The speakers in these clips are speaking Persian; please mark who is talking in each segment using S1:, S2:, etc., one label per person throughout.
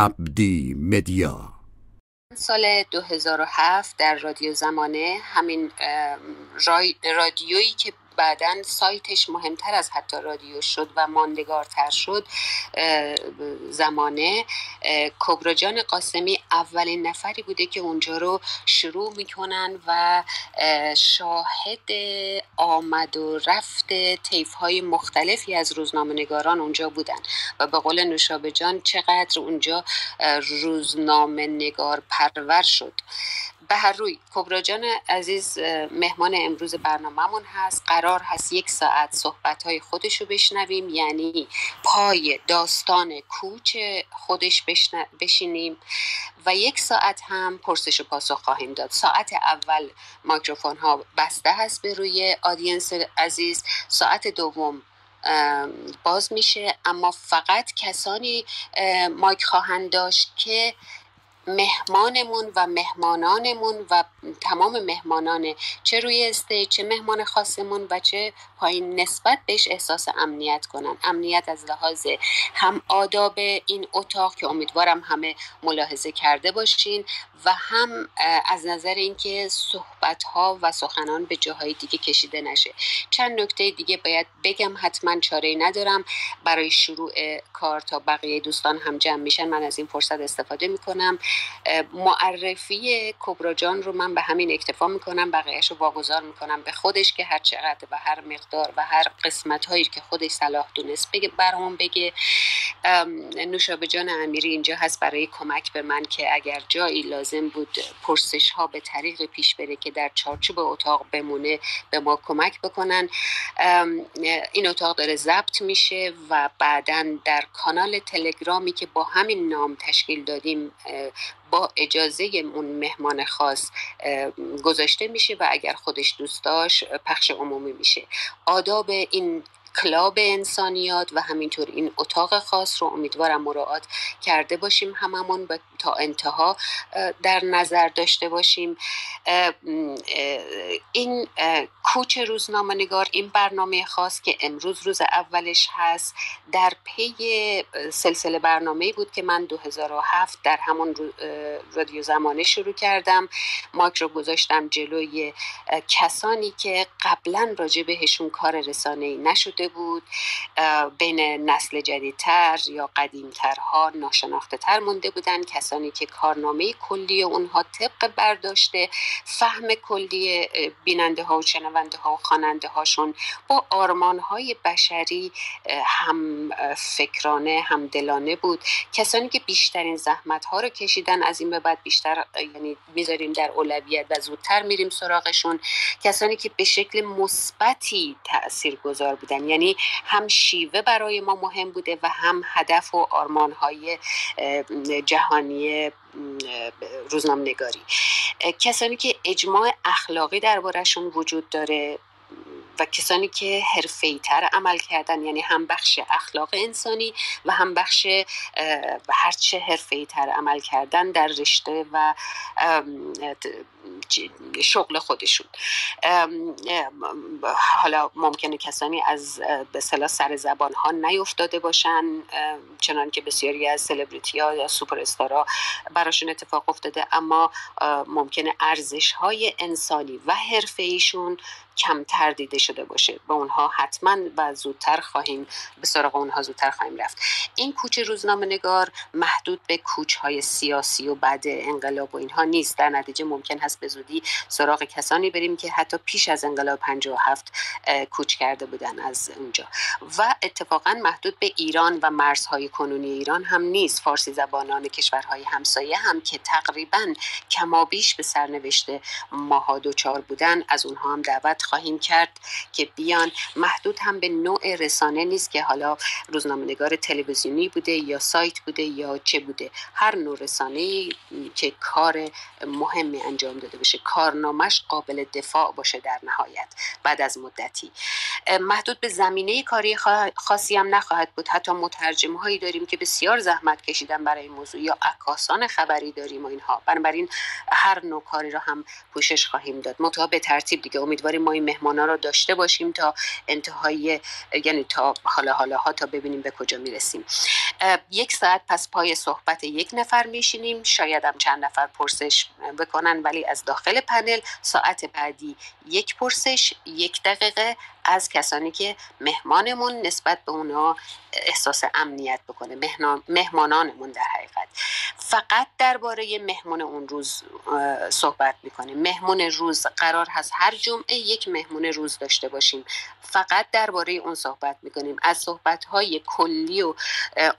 S1: عبدی مدیا.
S2: سال 2007 در رادیو زمانه همین رادیویی که بعدا سایتش مهمتر از حتی رادیو شد و ماندگارتر شد زمانه. کبراجان قاسمی اولین نفری بوده که اونجا رو شروع می‌کنن و شاهد آمد و رفت تیف های مختلفی از روزنامه نگاران اونجا بودن و به قول نوشابه چقدر اونجا روزنامه نگار پرور شد. به هر روی. کبرا جان عزیز مهمان امروز برنامهمون هست. قرار هست یک ساعت صحبت های خودش رو بشنویم. یعنی پای داستان کوچ خودش بشینیم و یک ساعت هم پرسش و پاسخ خواهیم داد. ساعت اول مایکروفون ها بسته هست به روی آدینس عزیز. ساعت دوم باز میشه. اما فقط کسانی مایک خواهند داشت که مهمانمون و مهمانانمون و تمام مهمانان چه روی استیج چه مهمان خاصمون و چه پایین نسبت بهش احساس امنیت کنن. امنیت از لحاظ هم آداب این اتاق که امیدوارم همه ملاحظه کرده باشین و هم از نظر اینکه صحبت ها و سخنان به جاهای دیگه کشیده نشه. چند نکته دیگه باید بگم حتما چاره ندارم. برای شروع کار تا بقیه دوستان هم جمع میشن من از این فرصت استفاده می‌کنم. معرفی کبراجان رو من به همین اکتفا می‌کنم بقیهش رو واگذار می‌کنم به خودش که هر چقدر و هر مقدار و هر قسمت هایی که خودش صلاح دونست. بگه برامون بگه نوشابه جان امیری اینجا هست برای کمک به من که اگر جایی لازم بود پرسش ها به طریق پیش بره که در چارچوب اتاق بمونه به ما کمک بکنن. این اتاق داره ضبط میشه و بعدا در کانال تلگرامی که با همین نام تشکیل دادیم با اجازه اون مهمان خاص گذاشته میشه و اگر خودش دوست داشت پخش عمومی میشه. آداب این کلاب انسانیات و همینطور این اتاق خاص رو امیدوارم مراعات کرده باشیم هممون تا انتها در نظر داشته باشیم. این کوچ روزنامه نگار این برنامه خاص که امروز روز اولش هست در پی سلسله برنامه بود که من 2007 در همون رادیو زمانه شروع کردم. مایک رو گذاشتم جلوی کسانی که قبلا راجع بهشون کار رسانه ای نشده بود بین نسل جدیدتر یا قدیمترها ناشناخته تر مونده بودن. کسانی که کارنامه کلی اونها طبق برداشته فهم کلی بیننده ها و شنونده ها و خواننده هاشون با آرمان های بشری هم فکرانه هم دلانه بود. کسانی که بیشترین زحمت ها رو کشیدن از این به بعد بیشتر یعنی می‌ذاریم در اولویت و زودتر میریم سراغشون. کسانی که به شکل مثبتی تأثیر گذار یعنی هم شیوه برای ما مهم بوده و هم هدف و آرمان های جهانی روزنامه نگاری کسانی که اجماع اخلاقی دربارهشون وجود داره و کسانی که تر عمل کردن یعنی هم بخش اخلاق انسانی و هم بخش و هرچه تر عمل کردن در رشته و شغل خودشون. حالا ممکنه کسانی از به سر زبان ها نیفتاده باشن چنان که بسیاری از سلبریتی ها یا سوپر استارا براشون اتفاق افتاده اما ممکنه ارزش های انسانی و حرفه ایشون کمتر دیده شده باشه. با اونها حتما و زودتر خواهیم به سراغ اونها زودتر خواهیم رفت. این کوچ روزنامه نگار محدود به کوچ های سیاسی و بعد انقلاب و اینها نیست. در نتیجه ممکن هست به زودی سراغ کسانی بریم که حتی پیش از انقلاب 57 کوچ کرده بودن از اونجا و اتفاقا محدود به ایران و مرزهای کنونی ایران هم نیست. فارسی زبانان کشورهای همسایه هم که تقریبا کمابیش به سرنوشت ماها دوچار بودن از اونها هم دعوت خواهیم کرد که بیان. محدود هم به نوع رسانه نیست که حالا روزنامه نگار تلویزیونی بوده یا سایت بوده یا چه بوده. هر نوع رسانه که کار مهمی انجام داده بشه کارنامهش قابل دفاع باشه در نهایت بعد از مدتی. محدود به زمینه کاری خاصی هم نخواهد بود. حتی مترجم هایی داریم که بسیار زحمت کشیدن برای این موضوع یا عکاسان خبری داریم و اینها. بنابراین هر نوع کاری را هم پوشش خواهیم داد. مطابق به ترتیب دیگه امیدواریم ما مهمان ها را داشته باشیم تا انتهای یعنی تا حالا حالا ها تا ببینیم به کجا می‌رسیم. یک ساعت پس پای صحبت یک نفر میشینیم. شاید هم چند نفر پرسش بکنن ولی از داخل پنل ساعت بعدی یک پرسش یک دقیقه از کسانی که مهمانمون نسبت به اونا احساس امنیت بکنه مهمانانمون در حقیقت. فقط درباره مهمون اون روز صحبت می‌کنیم. مهمون روز قرار هست هر جمعه یک مهمون روز داشته باشیم. فقط درباره اون صحبت می‌کنیم. از صحبت های کلی و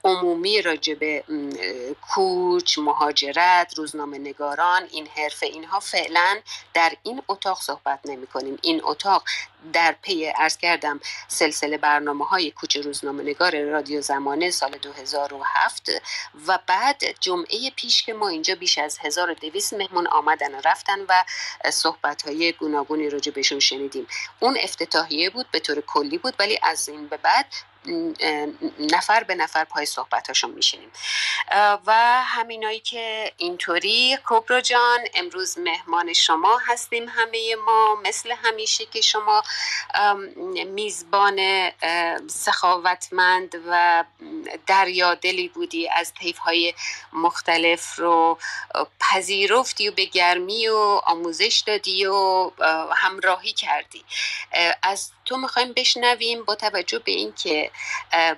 S2: عمومی راجع به کوچ مهاجرت روزنامه نگاران این حرفه اینها فعلا در این اتاق صحبت نمی کنیم این اتاق در پی ارز کردم سلسله برنامه های کوچ روزنامه نگار رادیو زمانه سال 2007 و بعد جمعه پیش که ما اینجا بیش از 1200 مهمون آمدن و رفتن و صحبت های گوناگونی راجع بهشون شنیدیم. اون افتتاحیه بود به طور کلی بود ولی از این به بعد نفر به نفر پای صحبتاشون میشینیم. و همینایی که اینطوری کبرا جان امروز مهمان شما هستیم همه ما مثل همیشه که شما میزبان سخاوتمند و دریادلی بودی از طیف های مختلف رو پذیرفتی و به گرمی و آموزش دادی و همراهی کردی. از تو می‌خوایم بشنویم با توجه به اینکه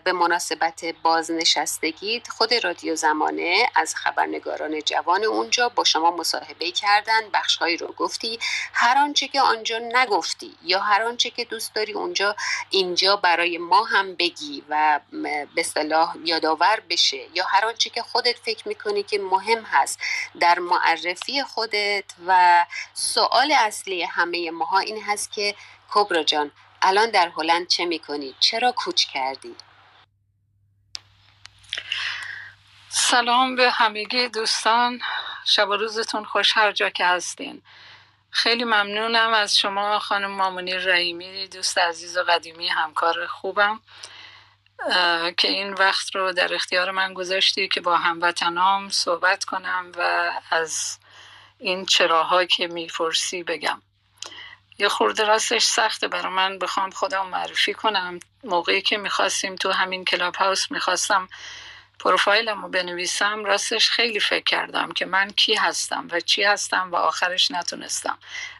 S2: به مناسبت بازنشستگی خود رادیو زمانه از خبرنگاران جوان اونجا با شما مصاحبه کردن بخشهایی رو گفتی. هر آنچه که آنجا نگفتی یا هر آنچه که دوست داری اونجا اینجا برای ما هم بگی و به صلاح یادآور بشه. یا هر آنچه که خودت فکر می‌کنی که مهم هست در معرفی خودت. و سوال اصلی همه ماها این هست که کبرا جان الان در هلند چه می‌کنی؟ چرا کوچ کردی؟
S3: سلام به همگی دوستان شب و روزتون خوش هر جا که هستین خیلی ممنونم از شما خانم مامونی رحیمی دوست عزیز و قدیمی همکار خوبم که این وقت رو در اختیار من گذاشتی که با هموطنام صحبت کنم و از این چراها که میفرسی بگم یه خورده راستش سخته برای من. بخوام خودم معرفی کنم. موقعی که می‌خواستیم تو همین کلاب هاوس می‌خواستم پروفایلم رو بنویسم راستش خیلی فکر کردم که من کی هستم و چی هستم و آخرش نتونستم.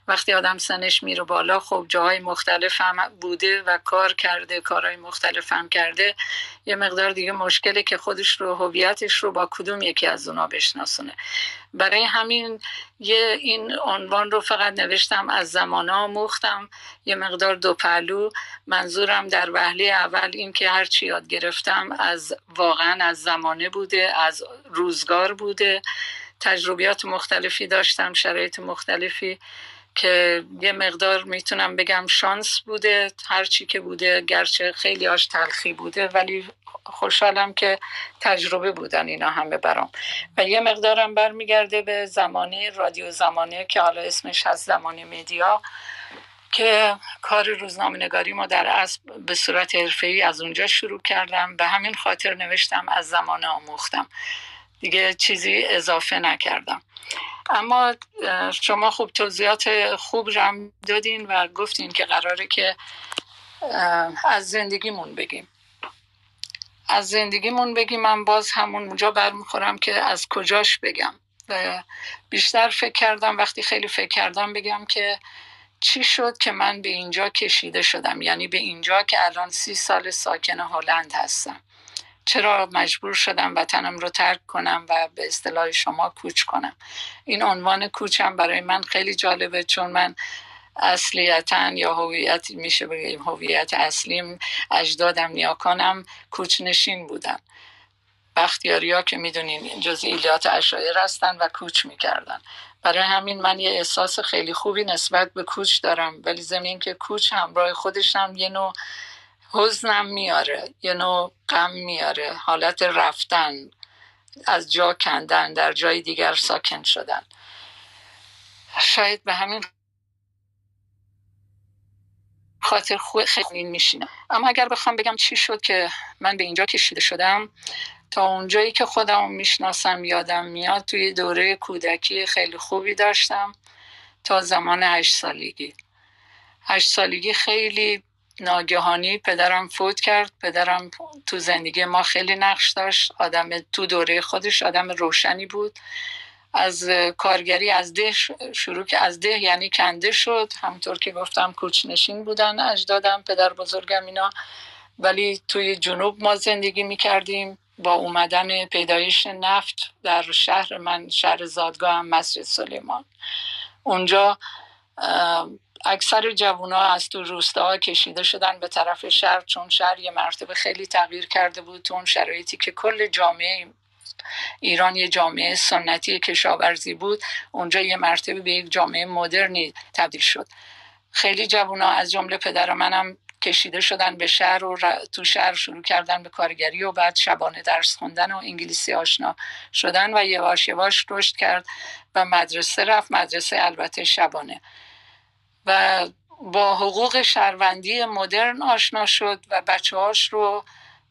S3: وقتی آدم سنش میره بالا خب جاهای مختلف هم بوده و کار کرده کارهای مختلف هم کرده. یه مقدار دیگه مشکله که خودش رو هویتش رو با کدوم یکی از اونا بشناسونه. برای همین یه این عنوان رو فقط نوشتم از زمان آموختم یه مقدار دو پهلو. منظورم در وهله اول این که هرچی یاد گرفتم از واقعا از زمانه بوده از روزگار بوده. تجربیات مختلفی داشتم شرایط مختلفی. که یه مقدار می‌تونم بگم شانس بوده هرچی که بوده گرچه خیلی آش تلخی بوده ولی خوشحالم که تجربه بودن اینا همه برام. و یه مقدارم برمیگرده به زمانه رادیو زمانه که حالا اسمش هست زمانه مدیا که کار روزنامه نگاری ما در اصل به صورت حرفه‌ای از اونجا شروع کردم. به همین خاطر نوشتم از زمان آموختم. دیگه چیزی اضافه نکردم. اما شما خوب توضیحات خوب رم دادین و گفتین که قراره که از زندگیمون بگیم. از زندگیمون بگیم من باز همون اونجا برمیخورم که از کجاش بگم. و بیشتر فکر کردم وقتی خیلی فکر کردم بگم که چی شد که من به اینجا کشیده شدم. یعنی به اینجا که الان سی سال ساکن هلند هستم. چرا مجبور شدم وطنم رو ترک کنم و به اصطلاح شما کوچ کنم؟ این عنوان کوچم برای من خیلی جالبه چون من اصلیتا یا هویت میشه بگیم هویت اصلیم اجدادم نیاکانم کوچنشین بودن. بختیاری ها که می‌دونین جزئیات اشایر هستن و کوچ می‌کردن. برای همین من یه احساس خیلی خوبی نسبت به کوچ دارم ولی زمین که کوچ همراه خودش هم یه نوع حزنم میاره یه نوع غم میاره حالت رفتن از جا کندن در جای دیگر ساکن شدن. شاید به همین خاطر خیلی میشینم اما اگر بخوام بگم چی شد که من به اینجا کشیده شدم تا اونجایی که خودم می‌شناسم یادم میاد توی دوره کودکی خیلی خوبی داشتم تا زمان هشت سالگی. هشت سالگی خیلی ناگهانی پدرم فوت کرد. پدرم تو زندگی ما خیلی نقش داشت. آدم تو دوره خودش آدم روشنی بود. از کارگری از ده شروع که از ده یعنی کنده شد. همطور که گفتم کوچنشین بودن. اجدادم پدر بزرگم اینا. ولی توی جنوب ما زندگی می کردیم با اومدن پیدایش نفت در شهر من شهر زادگاه هم مسجد سلیمان. اونجا اکثر جوونا از تو روستاها کشیده شدن به طرف شهر چون شهر یه مرتبه خیلی تغییر کرده بود تو اون شرایطی که کل جامعه ایران یه جامعه سنتی کشاورزی بود. اونجا یه مرتبه به یک جامعه مدرنی تبدیل شد. خیلی جوونا از جمله پدر منم کشیده شدن به شهر و تو شهر شروع کردن به کارگری و بعد شبانه درس خوندن و انگلیسی آشنا شدن و یواش یواش رشد کرد و مدرسه رفت. مدرسه البته شبانه. و با حقوق شهروندی مدرن آشنا شد و بچه هاش رو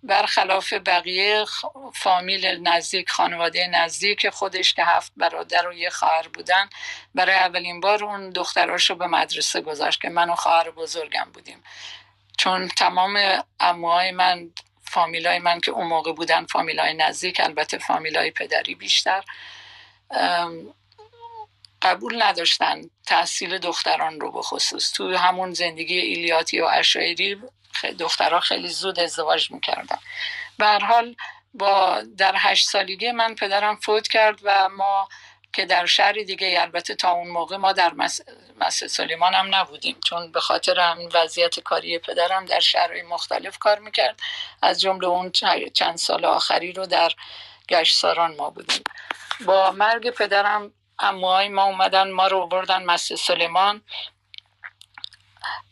S3: برخلاف بقیه فامیل نزدیک خانواده نزدیک خودش که هفت برادر و یه خواهر بودن برای اولین بار اون دختراش رو به مدرسه گذاشت که من و خواهر بزرگم بودیم. چون تمام اموهای من فامیلای من که اون موقع بودن فامیلای نزدیک البته فامیلای پدری بیشتر قبول نداشتن تحصیل دختران رو به خصوص تو همون زندگی ایلیاتی و اشایری دخترها خیلی زود ازدواج می‌کردن. به حال با در هشت سالگی من پدرم فوت کرد و ما که در شهر دیگه البته تا اون موقع ما در مسجد سلیمان هم نبودیم. چون به خاطر همین وضعیت کاری پدرم در شهرهای مختلف کار می‌کرد. از جمله اون چند سال آخری رو در گشت ساران ما بودیم. با مرگ پدرم اموهای ما اومدن ما رو بردن مسجد سلیمان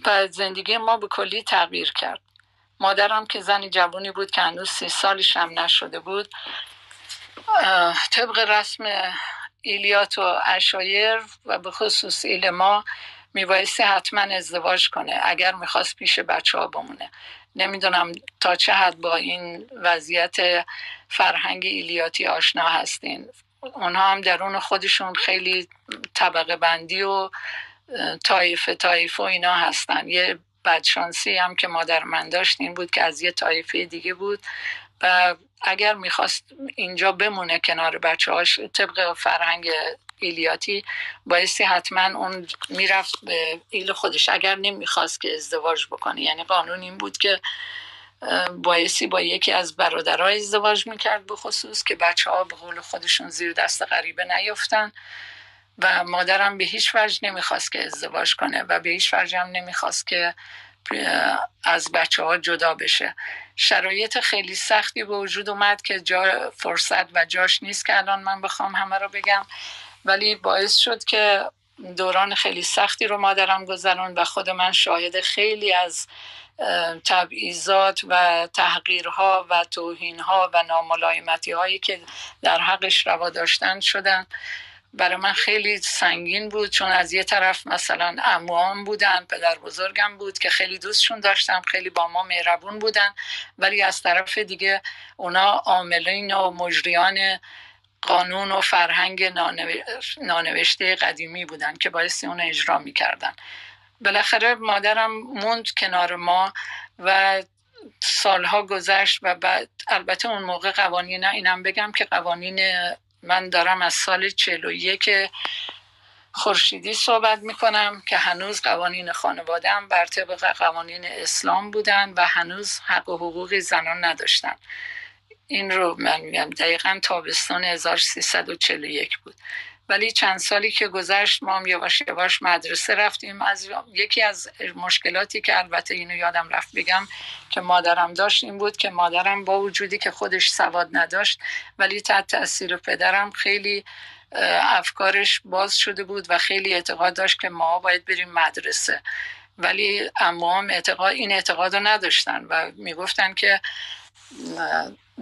S3: و زندگی ما به کلی تغییر کرد. مادرم که زنی جوانی بود که هنوز سی سالش هم نشده بود طبق رسم ایلیات و اشایر و به خصوص ایل ما میبایستی حتما ازدواج کنه اگر می‌خواست پیش بچه ها بمونه. نمی‌دونم تا چه حد با این وضعیت فرهنگ ایلیاتی آشنا هستین. اونها هم درون خودشون خیلی طبقه بندی و تایفه تایفه و اینا هستن. یه بدشانسی هم که مادر من داشت این بود که از یه تایفه دیگه بود و اگر می‌خواست اینجا بمونه کنار بچه هاش طبق فرهنگ ایلیاتی بایستی حتما اون می‌رفت به ایل خودش. اگر نمی‌خواست که ازدواج بکنه یعنی قانون این بود که بایستی با یکی از برادرها ازدواج می‌کرد به خصوص که بچه ها به قول خودشون زیر دست غریبه نیفتن و مادرم به هیچ وجه نمی‌خواست که ازدواج کنه و به هیچ وجه هم نمی‌خواست که از بچه ها جدا بشه. شرایط خیلی سختی به وجود اومد که جا فرصت و جاش نیست که الان من بخوام همه رو بگم. ولی باعث شد که دوران خیلی سختی رو مادرم گذران و خود من شاهد خیلی از تبعیضات و تحقیرها و توهینها و ناملایمتی هایی که در حقش روا داشتن شدن. برای من خیلی سنگین بود چون از یه طرف مثلا اموام بودن پدر بزرگم بود که خیلی دوستشون داشتم خیلی با ما مهربون بودن ولی از طرف دیگه اونا عاملین و مجریان قانون و فرهنگ نانوشته قدیمی بودن که باعث اون اجرا می‌کردن. بالاخره مادرم موند کنار ما و سالها گذشت و بعد البته اون موقع قوانین اینم بگم که قوانین من دارم از سال 41 خورشیدی صحبت می‌کنم که هنوز قوانین خانواده بر طبق قوانین اسلام بودن و هنوز حق و حقوق زنان نداشتن. این رو من میگم دقیقا تابستان 1341 بود. ولی چند سالی که گذشت ما هم یواش یواش مدرسه رفتیم. از یکی از مشکلاتی که البته اینو یادم رفت بگم که مادرم داشت این بود که مادرم با وجودی که خودش سواد نداشت ولی تحت تاثیر پدرم خیلی افکارش باز شده بود و خیلی اعتقاد داشت که ما باید بریم مدرسه. ولی اما اعتقاد این اعتقاد رو نداشتن و می‌گفتن که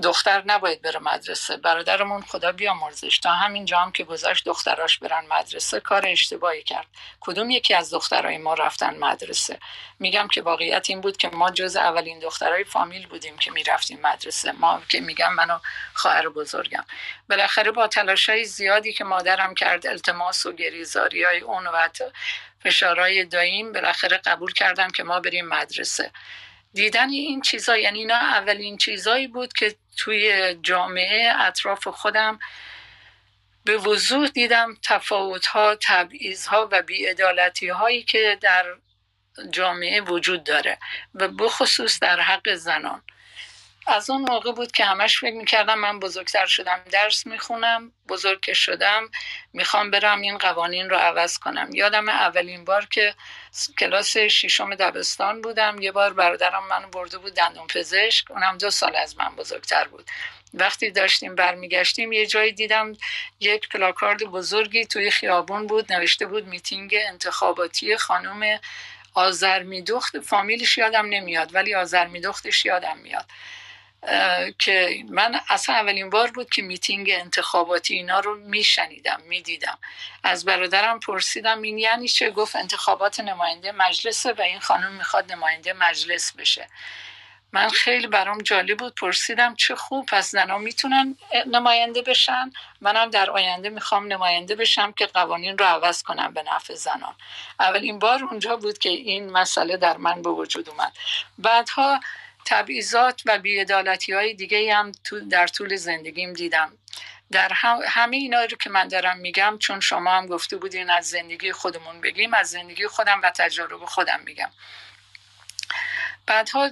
S3: دختر نباید بره مدرسه. برادرمون خدا بیامرزش. تا همین جام که گذاشت دختراش برن مدرسه کار اشتباهی کرد. کدوم یکی از دخترای ما رفتن مدرسه؟ میگم که واقعیت این بود که ما جز اولین دخترای فامیل بودیم که می‌رفتیم مدرسه. ما که میگم منو خواهر بزرگم. بالاخره با تلاش های زیادی که مادرم کرد التماس و گریزاری های اون و فشارهای دایم بالاخره قبول کردم که ما بریم مدرسه. دیدن این چیزا یعنی اینا اولین چیزایی بود که توی جامعه اطراف خودم به وضوح دیدم تفاوت ها تبعیض ها و بیعدالتی هایی که در جامعه وجود داره و بخصوص در حق زنان. از اون موقع بود که همش فکر می‌کردم من بزرگتر شدم درس می‌خونم بزرگ شدم می‌خوام برم این قوانین رو عوض کنم. یادم اولین بار که کلاس ششم دبستان بودم یه بار برادرم منو برده بود دندون پزشک اونم دو سال از من بزرگتر بود. وقتی داشتیم برمیگشتیم یه جایی دیدم یک پلاکارد بزرگی توی خیابون بود نوشته بود میتینگ انتخاباتی خانم آزرمیدخت فامیلش یادم نمیاد ولی آزرمیدختش یادم میاد. که من اصلا اولین بار بود که میتینگ انتخاباتی اینا رو میشنیدم می‌دیدم. از برادرم پرسیدم این یعنی چه؟ گفت انتخابات نماینده مجلسه و این خانم می‌خواد نماینده مجلس بشه. من خیلی برام جالب بود پرسیدم چه خوب پس زنها می‌تونن نماینده بشن؟ منم در آینده می‌خوام نماینده بشم که قوانین رو عوض کنم به نفع زنان. اولین بار اونجا بود که این مسئله در من به وجود اومد. بعدها تبعیضات و بیعدالتی های دیگه هم در طول زندگیم دیدم. در همه اینا رو که من دارم میگم چون شما هم گفته بودین از زندگی خودمون بگیم از زندگی خودم و تجارب خودم میگم. بعدها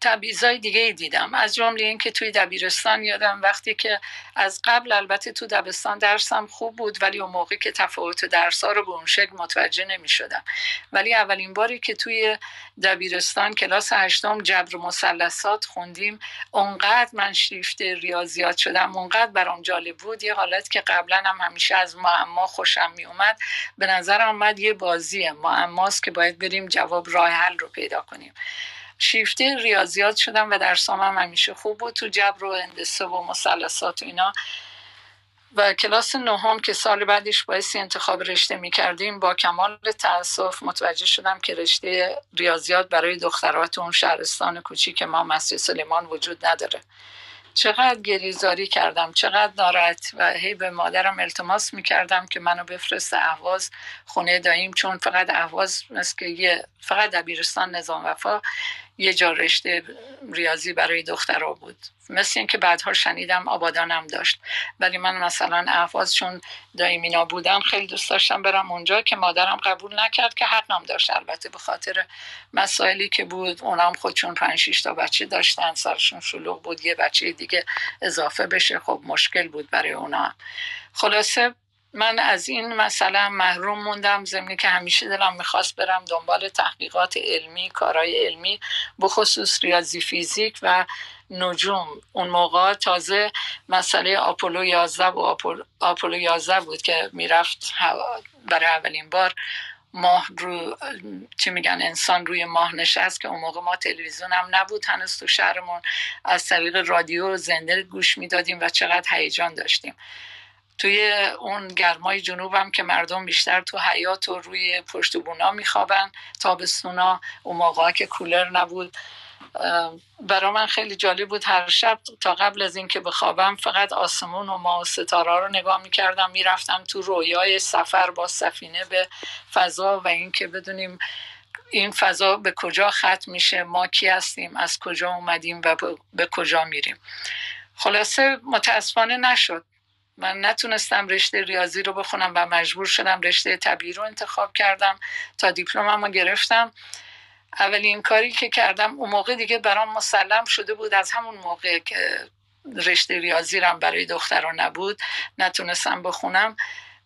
S3: تبعیضای دیگه دیدم. از جمله اینکه توی دبیرستان یادم وقتی که از قبل البته تو دبستان درسم خوب بود ولی اون موقع که تفاوت درس ها رو به اون شکل متوجه نمی شدم ولی اولین باری که توی دبیرستان کلاس هشتم جبر مثلثات خوندیم اونقدر من شیفته ریاضیات شدم. اونقدر برام جالب بود. یه حالت که قبلا هم همیشه از معما خوشم می اومد به نظر آمد یه بازیه. معماست که باید بریم جواب راه حل رو پیدا کنیم. شیفته ریاضیات شدم و درسام هم همیشه خوب بود. تو جبر و هندسه و مثلثات و اینا. و کلاس نهم که سال بعدش باعثی انتخاب رشته می کردیم با کمال تاسف متوجه شدم که رشته ریاضیات برای دخترات اون شهرستان کوچیک ما مسجد سلیمان وجود نداره. چقدر گریزاری کردم چقدر ناراحت و هی به مادرم التماس می‌کردم که منو بفرست اهواز خونه داییم چون فقط اهواز مثل که یه فقط دبیرستان نظام وفا. یه جا رشته ریاضی برای دخترها بود. مثل اینکه بعدها شنیدم آبادانم داشت. ولی من مثلا احواز چون دایمینا بودم خیلی دوست داشتم برم اونجا که مادرم قبول نکرد که حقم داشت. البته به خاطر مسائلی که بود اونم خودشون پنج تا بچه داشتن سرشون شلوغ بود یه بچه دیگه اضافه بشه خب مشکل بود برای اونا. خلاصه من از این مثلا محروم موندم. زمینی که همیشه دلم می‌خواست برم دنبال تحقیقات علمی کارهای علمی بخصوص ریاضی فیزیک و نجوم. اون موقع تازه مسئله آپولو 11 و آپولو 11 بود که می‌رفت برای اولین بار ماه رو چی میگن انسان روی ماه نشست که اون موقع ما تلویزیون هم نبود هنوز تو شهرمون. از طریق رادیو زنده گوش می‌دادیم و چقدر هیجان داشتیم. توی اون گرمای جنوبم که مردم بیشتر تو حیات و روی پشت بونا میخوابن. تابستونا اون موقع که کولر نبود. برای من خیلی جالب بود هر شب تا قبل از اینکه بخوابم فقط آسمون و ما و ستاره رو نگاه می‌کردم می‌رفتم تو رویای سفر با سفینه به فضا و اینکه بدونیم این فضا به کجا ختم میشه ما کی هستیم از کجا اومدیم و به کجا میریم. خلاصه متاسفانه نشد. من نتونستم رشته ریاضی رو بخونم و مجبور شدم رشته طبیعی رو انتخاب کردم تا دیپلمم رو گرفتم. اولین کاری که کردم اون موقع دیگه برام مسلم شده بود. از همون موقع که رشته ریاضی رم برای دختران نبود نتونستم بخونم.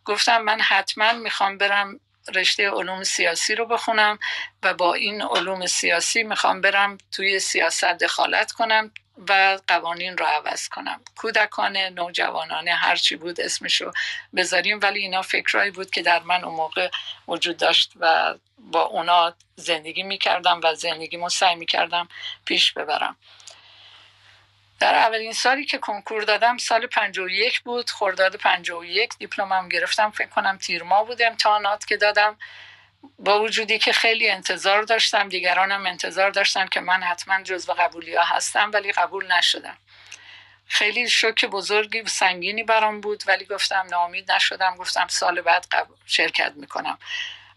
S3: گفتم من حتما می‌خوام برم رشته علوم سیاسی رو بخونم و با این علوم سیاسی می‌خوام برم توی سیاست دخالت کنم. و قوانین رو عوض کنم. کودکان نوجوانان هرچی بود اسمشو بذاریم. ولی اینا فکرهایی بود که در من اون موقع وجود داشت و با اونا زندگی می‌کردم و زندگیمو سعی می‌کردم پیش ببرم. در اولین سالی که کنکور دادم سال 51 بود. خرداد 51 دیپلمم گرفتم. فکر کنم تیر ماه بود امتحانات که دادم. با وجودی که خیلی انتظار داشتم دیگرانم انتظار داشتن که من حتما جزو قبولی ها هستم ولی قبول نشدم. خیلی شوک بزرگی و سنگینی برام بود ولی گفتم ناامید نشدم. گفتم سال بعد شرکت می‌کنم.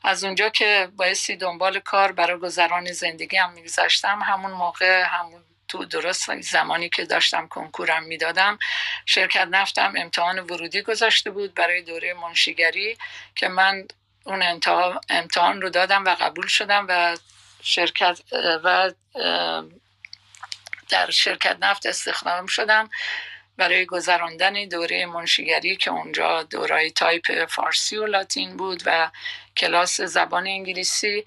S3: از اونجا که بایستی دنبال کار برای گذران زندگی هم میگذاشتم همون موقع همون تو درست زمانی که داشتم کنکورم می‌دادم شرکت نفتم امتحان ورودی گذاشته بود برای دوره منشیگری که من اون امتحان رو دادم و قبول شدم و شرکت و در شرکت نفت استخدام شدم برای گذراندن دوره منشیگری که اونجا دورای تایپ فارسی و لاتین بود و کلاس زبان انگلیسی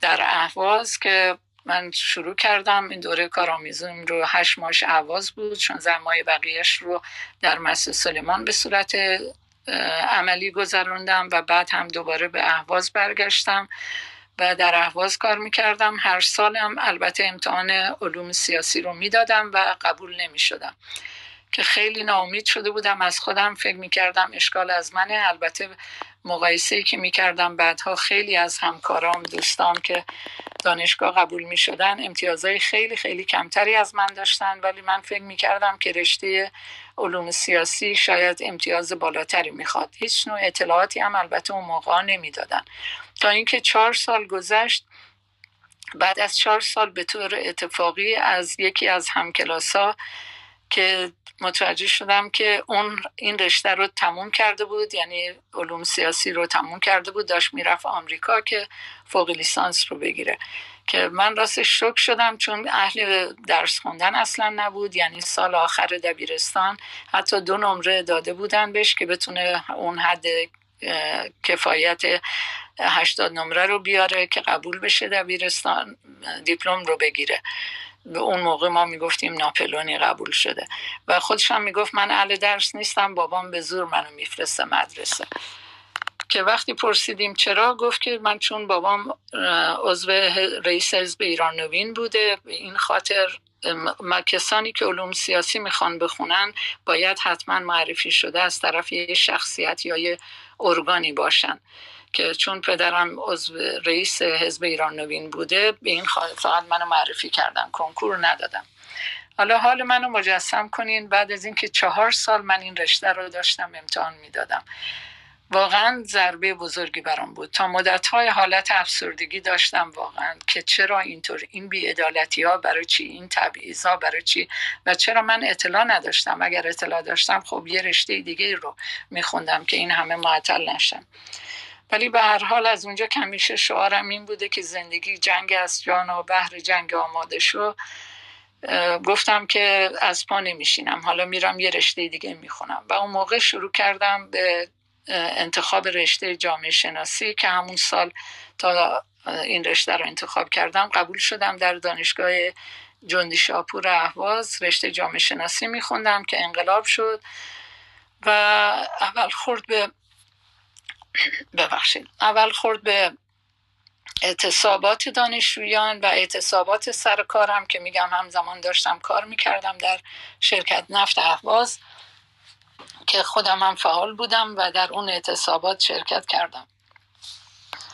S3: در اهواز که من شروع کردم. این دوره کارآموزیم رو هشت ماش اهواز بود. چون ماه بقیهش رو در مسجد سلیمان به صورت عملی گذراندم و بعد هم دوباره به اهواز برگشتم و در اهواز کار می‌کردم. هر سالم البته امتحان علوم سیاسی رو می‌دادم و قبول نمی‌شدم. که خیلی ناامید شده بودم. از خودم فکر می‌کردم اشکال از منه. البته مقایسه که می‌کردم بعدها خیلی از همکارام دوستان که دانشگاه قبول می‌شدن. امتیازهای خیلی خیلی کمتری از من داشتن ولی من فکر می‌کردم که رشته علوم سیاسی شاید امتیاز بالاتری می‌خواد. هیچ نوع اطلاعاتی هم البته اون موقع نمی‌دادن. تا اینکه چهار سال گذشت بعد از چهار سال به طور اتفاقی از یکی از همکلاسا که متوجه شدم که اون این رشته رو تموم کرده بود یعنی علوم سیاسی رو تموم کرده بود داشت می‌رفت آمریکا که فوق لیسانس رو بگیره. که من راست شک شدم چون اهل درس خوندن اصلا نبود یعنی سال آخر دبیرستان حتی دو نمره داده بودن بهش که بتونه اون حد کفایت هشتاد نمره رو بیاره که قبول بشه دبیرستان دیپلم رو بگیره. به اون موقع ما می‌گفتیم ناپلونی قبول شده. و خودش هم می‌گفت من اهل درس نیستم بابام به زور منو میفرسته مدرسه. که وقتی پرسیدیم چرا گفت که من چون بابام عضو رئیس حزب ایران نوین بوده این خاطر کسانی که علوم سیاسی می‌خوان بخونن باید حتما معرفی شده از طرف یه شخصیت یا یه ارگانی باشن. که چون پدرم عضو رئیس حزب ایران نوین بوده به این فقط منو معرفی کردم کنکور ندادم. حالا حال منو مجسم کنین. بعد از اینکه چهار سال من این رشته رو داشتم امتحان می‌دادم. واقعا ضربه بزرگی برام بود. تا مدت های حالت افسردگی داشتم واقعا. که چرا اینطور؟ این بیعدالتی ها برای چی؟ این تبعیض ها برای چی؟ و چرا من اطلاع نداشتم؟ اگر اطلاع داشتم خب یه رشته دیگه رو میخوندم که این همه معطل نشم ولی به هر حال از اونجا که همیشه شعارم این بوده که زندگی جنگ از جان و بحر جنگ آماده شو. گفتم که از پا نمیشینم. حالا میرم یه رشته دیگه می‌خونم. و اون موقع شروع کردم به انتخاب رشته جامعه شناسی که همون سال تا این رشته رو انتخاب کردم قبول شدم در دانشگاه جندی شاپور اهواز. رشته جامعه شناسی میخوندم که انقلاب شد. و اول خورد به ببخشید. اول خورد به اعتصابات دانشجویان و اعتصابات سر کارم که میگم همزمان داشتم کار می‌کردم در شرکت نفت اهواز که خودم هم فعال بودم و در اون اعتصابات شرکت کردم.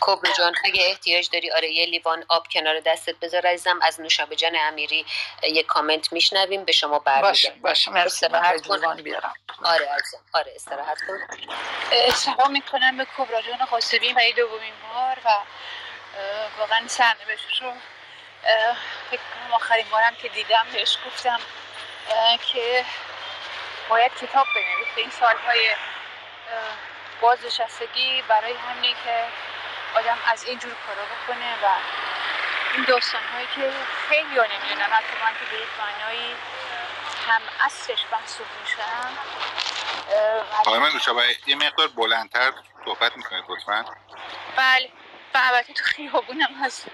S2: کبرو جان اگه احتیاج داری آره یه لیوان آب کنار دستت بذار عزیزم. از نوشابه جان امیری یه کامنت میشنویم به شما
S3: برمیگردم باشه باشه استراحت لیوان بیارم.
S2: آره عزیزم. آره استراحت کن.
S4: سلام می‌کنم به کبرا جان قاسمی و دومین بار و واقعا سرنوشت رو فکر کنم آخرین بارم که دیدم بهش گفتم که باید کتاب بنویسه این سالهای بازنشستگی برای همینه که آدم از اینجور کارا بکنه و این داستان هایی که خیلی ها نمی‌دونن حتی من که به یک معنایی هم اصلش محسوب میشم
S5: آقای من دوشابه یه مقدار بلندتر صحبت می‌کنید لطفا.
S4: بله. و البته تو خیابونم هست.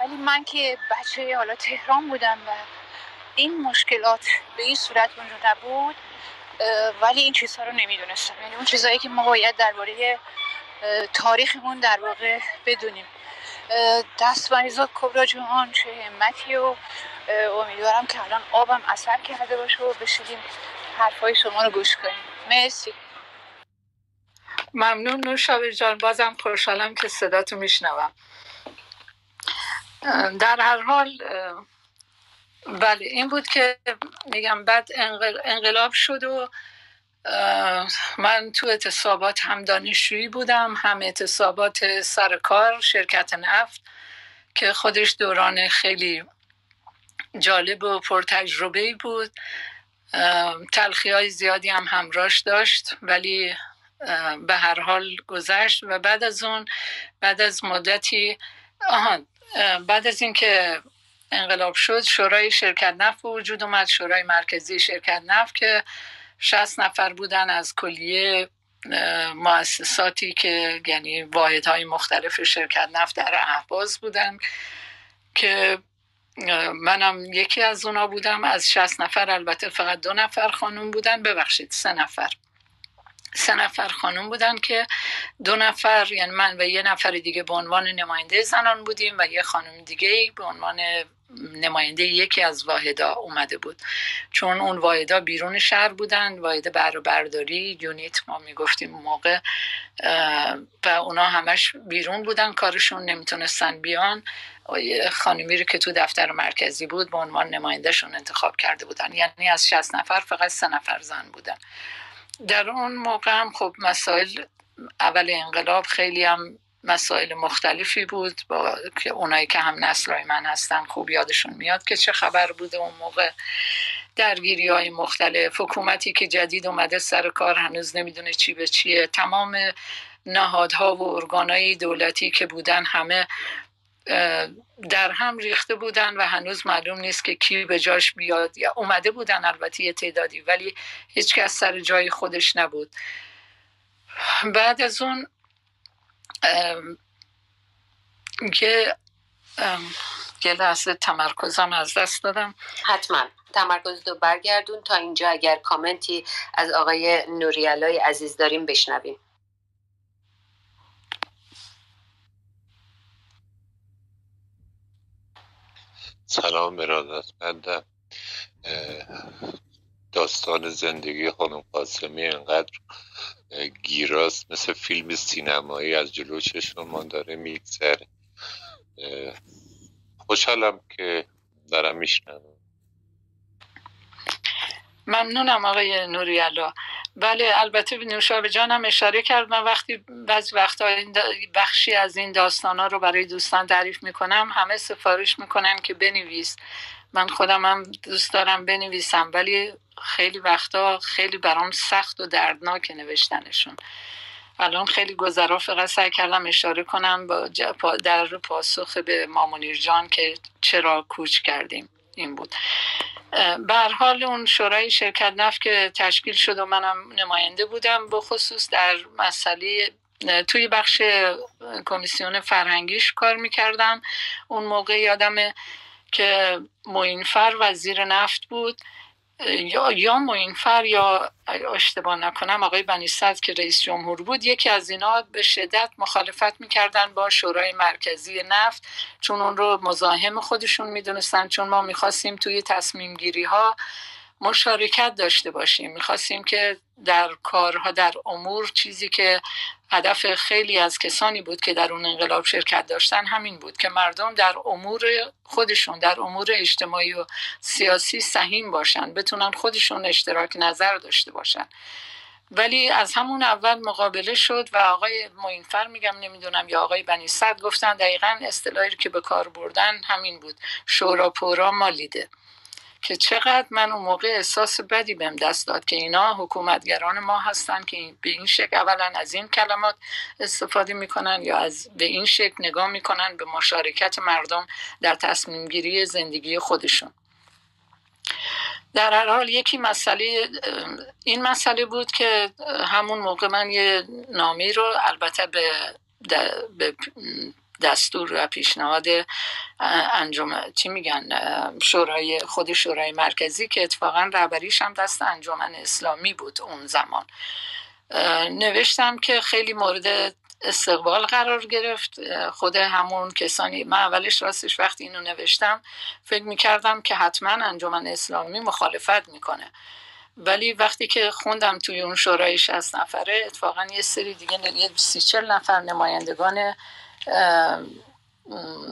S4: ولی من که بچه حالا تهران بودم و این مشکلات به این صورت وجود نبود ولی این چیزها رو نمی‌دونستم. یعنی اون چیزهایی که ما باید درباره تاریخمون در واقع بدونیم. دست مریضات کبرا جهان چه همتی و امیدوارم که الان آبم اثر کرده باشه و بشیدیم حرفای شما رو گوش کنیم. مرسی.
S3: ممنون نوشابه جان. بازم خوشحالم که صداتو میشنوم. در هر حال بله این بود که میگم بعد انقلاب شد و من تو اعتصابات هم دانشجویی بودم هم اعتصابات سرکار شرکت نفت که خودش دوران خیلی جالب و پرتجربه بود. تلخی های زیادی هم همراش داشت ولی به هر حال گذشت. و بعد از اون بعد از مدتی آها بعد از اینکه انقلاب شد شورای شرکت نفت وجود اومد شورای مرکزی شرکت نفت که 60 نفر بودن از کلیه مؤسساتی که یعنی واحدهای مختلف شرکت نفت در اهواز بودن که منم یکی از اونا بودم. از 60 نفر البته فقط دو نفر خانوم بودن. ببخشید سه نفر. سه نفر خانوم بودن که دو نفر یعنی من و یه نفر دیگه به عنوان نماینده زنان بودیم و یه خانم دیگه به عنوان نماینده یکی از واحدا اومده بود. چون اون واحدا بیرون شهر بودن واحد بر برداری یونیت ما می‌گفتیم موقع و اونا همش بیرون بودن کارشون نمی‌تونستن بیان. خانمی رو که تو دفتر مرکزی بود به عنوان نمایندهشون انتخاب کرده بودن. یعنی از 60 نفر فقط سه نفر زن بودن. در اون موقع هم خب مسائل اول انقلاب خیلی هم مسائل مختلفی بود با که اونایی که هم نسلای من هستن خوب یادشون میاد که چه خبر بوده اون موقع. درگیری های مختلف حکومتی که جدید اومده سر کار هنوز نمی‌دونه چی به چیه. تمام نهادها و ارگانهای دولتی که بودن همه در هم ریخته بودن و هنوز معلوم نیست که کی به جاش بیاد. یا اومده بودن البته یه تعدادی ولی هیچکس سر جای خودش نبود. بعد از اون که یه لحظه تمرکزم از دست دادم.
S2: حتما. تمرکز دو برگردون تا اینجا اگر کامنتی از آقای نوریالای عزیز داریم بشنویم.
S6: سلام برادرت داستان زندگی خانم قاسمی انقدر گیراست مثل فیلم سینمایی از جلو چشممان داره میگذره. خوشحالم که دارم میشنم
S3: ممنونم آقای نوریالا بله البته نوشابه جانم اشاره کرد من وقتی بعضی وقتا بخشی از این داستان ها رو برای دوستان تعریف می‌کنم همه سفارش می‌کنن که بنویس. من خودم هم دوست دارم بنویسم ولی خیلی وقتا خیلی برام سخت و دردناک نوشتنشون. الان خیلی گذرا فقط سعی کردم اشاره کنم با در پاسخ به مامونیر جان که چرا کوچ کردیم. این بود. بر حال اون شورای شرکت نفت که تشکیل شد و منم نماینده بودم به خصوص در مسئله توی بخش کمیسیون فرهنگیش کار می‌کردم. اون موقع یادم که موینفر وزیر نفت بود. یا یا موینفر یا اشتباه نکنم آقای بنی که رئیس جمهور بود یکی از اینا به شدت مخالفت می‌کردن با شورای مرکزی نفت چون اون رو مزاحم خودشون می‌دونستن چون ما می‌خواستیم توی تصمیم گیری ها مشارکت داشته باشیم. می‌خواستیم که در کارها در امور چیزی که هدف خیلی از کسانی بود که در اون انقلاب شرکت داشتن همین بود که مردم در امور خودشون در امور اجتماعی و سیاسی سهیم باشن بتونن خودشون اشتراک نظر داشته باشن. ولی از همون اول مقابله شد و آقای موینفر میگم نمی‌دونم یا آقای بنی صد گفتن دقیقا اصطلاحی که به کار بردن همین بود. شورا پورا مالیده. که چقدر من اون موقع احساس بدی بهم دست داد که اینا حکومتگران ما هستن که به این شکل اولا از این کلمات استفاده می‌کنن یا از به این شکل نگاه می‌کنن به مشارکت مردم در تصمیم گیری زندگی خودشون. در هر حال یکی مسئله این مسئله بود که همون موقع من یه نامی رو البته به, به دستور و پیشنهاد انجام چی میگن شورای خود شورای مرکزی که اتفاقا رهبریش هم دست انجمن اسلامی بود اون زمان. نوشتم که خیلی مورد استقبال قرار گرفت. خود همون کسانی من اولش راستش وقتی اینو نوشتم فکر می‌کردم که حتما انجمن اسلامی مخالفت می‌کنه. ولی وقتی که خوندم توی اون شورای 60 نفره اتفاقا یه سری دیگه یه سی چل نفر نمایندگان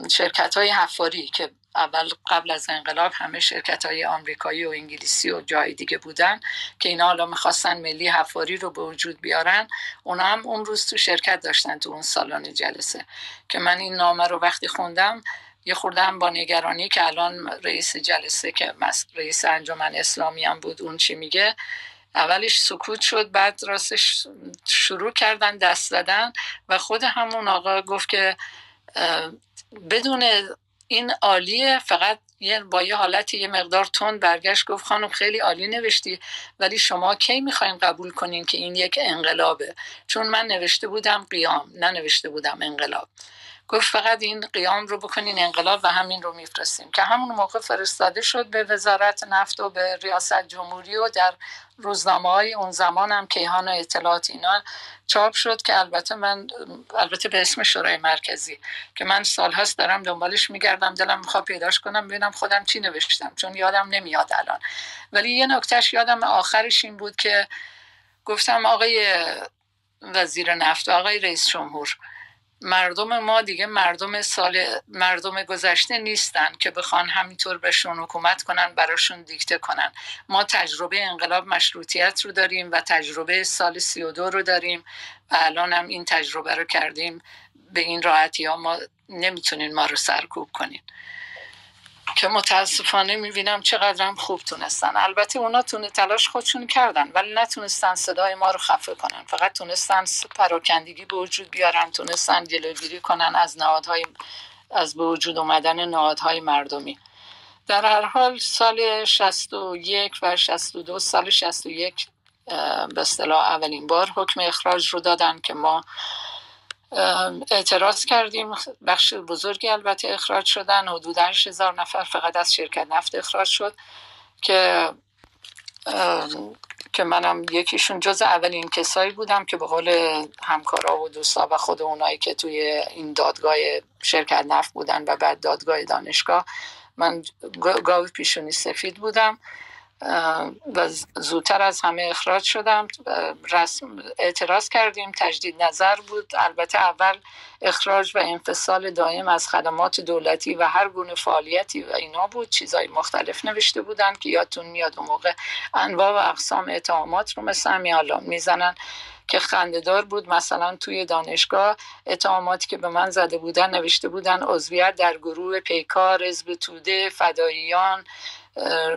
S3: شرکت های حفاری که اول قبل از انقلاب همه شرکت های آمریکایی و انگلیسی و جای دیگه بودن که اینا حالا می‌خواستن ملی حفاری رو به وجود بیارن اونا هم اون روز تو شرکت داشتن تو اون سالن جلسه که من این نامه رو وقتی خوندم یه خوردم با نگرانی که الان رئیس جلسه که رئیس انجمن اسلامی هم بود اون چی میگه؟ اولش سکوت شد بعد راستش شروع کردن دست زدن و خود همون آقا گفت که بدون این عالیه فقط یه با یه حالت یه مقدار تون برگشت گفت خانم خیلی عالی نوشتی ولی شما کی می‌خواین قبول کنین که این یک انقلابه؟ چون من نوشته بودم قیام ننوشته بودم انقلاب. گفت فقط این قیام رو بکنین انقلاب و همین رو میفرستیم. که همون موقع فرستاده شد به وزارت نفت و به ریاست جمهوری و در روزنامه های اون زمان هم کیهان اطلاعات اینا چاپ شد که البته من البته به اسم شورای مرکزی که من سالهاست دارم دنبالش میگردم دلم می‌خواد پیداش کنم ببینم خودم چی نوشتم چون یادم نمیاد الان. ولی یه نکتهش یادم آخرش این بود که گفتم آقای وزیر نفت و آقای رئیس جمهور مردم ما دیگه مردم سال مردم گذشته نیستن که بخوان همینطور بهشون حکومت کنن براشون دیکته کنن. ما تجربه انقلاب مشروطیت رو داریم و تجربه سال سی و دو رو داریم و الان هم این تجربه رو کردیم. به این راحتی ها ما نمی‌تونین ما رو سرکوب کنین. که متاسفانه می‌بینم چقدر خوب تونستن. البته اونا تونه تلاش خودشون کردن ولی نتونستن صدای ما رو خفه کنن. فقط تونستن پراکندگی به وجود بیارن تونستن جلوگیری کنن از نهادهای از به وجود اومدن نهادهای مردمی. در هر حال سال 61 و 62 سال 61 به اصطلاح اولین بار حکم اخراج رو دادن که ما اعتراض کردیم. بخش بزرگی البته اخراج شدن حدود هزار نفر فقط از شرکت نفت اخراج شد که که منم یکیشون جز اولین کسایی بودم که به قول همکارا و دوستا و خود اونایی که توی این دادگاه شرکت نفت بودن و بعد دادگاه دانشگاه من گاوی پیشونی سفید بودم. و زودتر از همه اخراج شدم. رسم اعتراض کردیم تجدید نظر بود. البته اول اخراج و انفصال دائم از خدمات دولتی و هر گونه فعالیتی و اینا بود. چیزای مختلف نوشته بودن که یادتون میاد اون موقع انواع و اقسام اتهامات رو مثل همین الان می‌زنن که خندهدار بود. مثلا توی دانشگاه اتهاماتی که به من زده بودن نوشته بودن عضویت در گروه پیکار حزب توده فداییان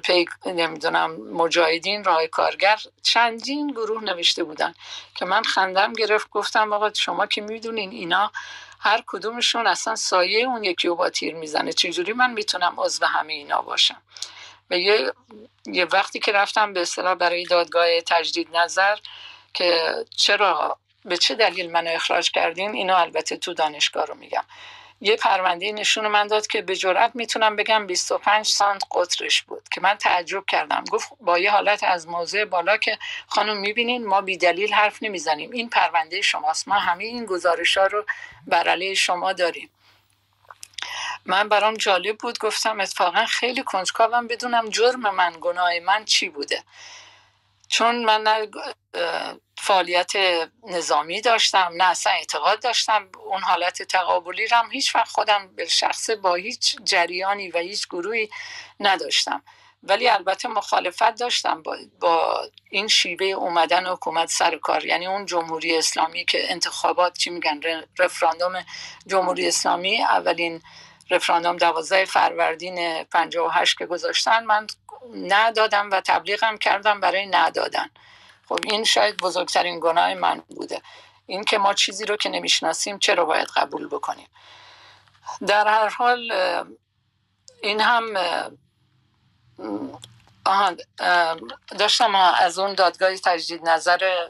S3: پیک نمی‌دونم مجاهدین راه کارگر چندین گروه نوشته بودن که من خندم گرفت گفتم آقا شما که می‌دونین اینا هر کدومشون اصلا سایه اون یکی رو با تیر می‌زنه. چجوری من می‌تونم عضو همه اینا باشم؟ و یه, یه وقتی که رفتم به اصطلاح برای دادگاه تجدید نظر که چرا به چه دلیل منو اخراج کردین اینو البته تو دانشگاه رو میگم. یه پرونده نشون من داد که به جرات می‌تونم بگم 25 سانت قطرش بود که من تعجب کردم. گفت با یه حالت از موضع بالا که خانم می‌بینین ما بی دلیل حرف نمی‌زنیم. این پرونده شماست. ما همه این گزارش ها رو بر علیه شما داریم. من برام جالب بود. گفتم اتفاقا خیلی کنجکاوم. بدونم جرم من گناه من چی بوده. چون من فعالیت نظامی داشتم نه اصلا اعتقاد داشتم. اون حالت تقابلی رم هیچ وقت خودم به شخصه با هیچ جریانی و هیچ گروهی نداشتم. ولی البته مخالفت داشتم با, با این شیوه اومدن حکومت سر کار. یعنی اون جمهوری اسلامی که انتخابات چی میگن رفراندوم جمهوری اسلامی اولین رفراندوم دوازده فروردین 58 که گذاشتن من ندادم و تبلیغم کردم برای ندادن. خب این شاید بزرگترین گناه من بوده. این که ما چیزی رو که نمی‌شناسیم چرا باید قبول بکنیم؟ در هر حال این هم داشتم از اون دادگاه تجدید نظر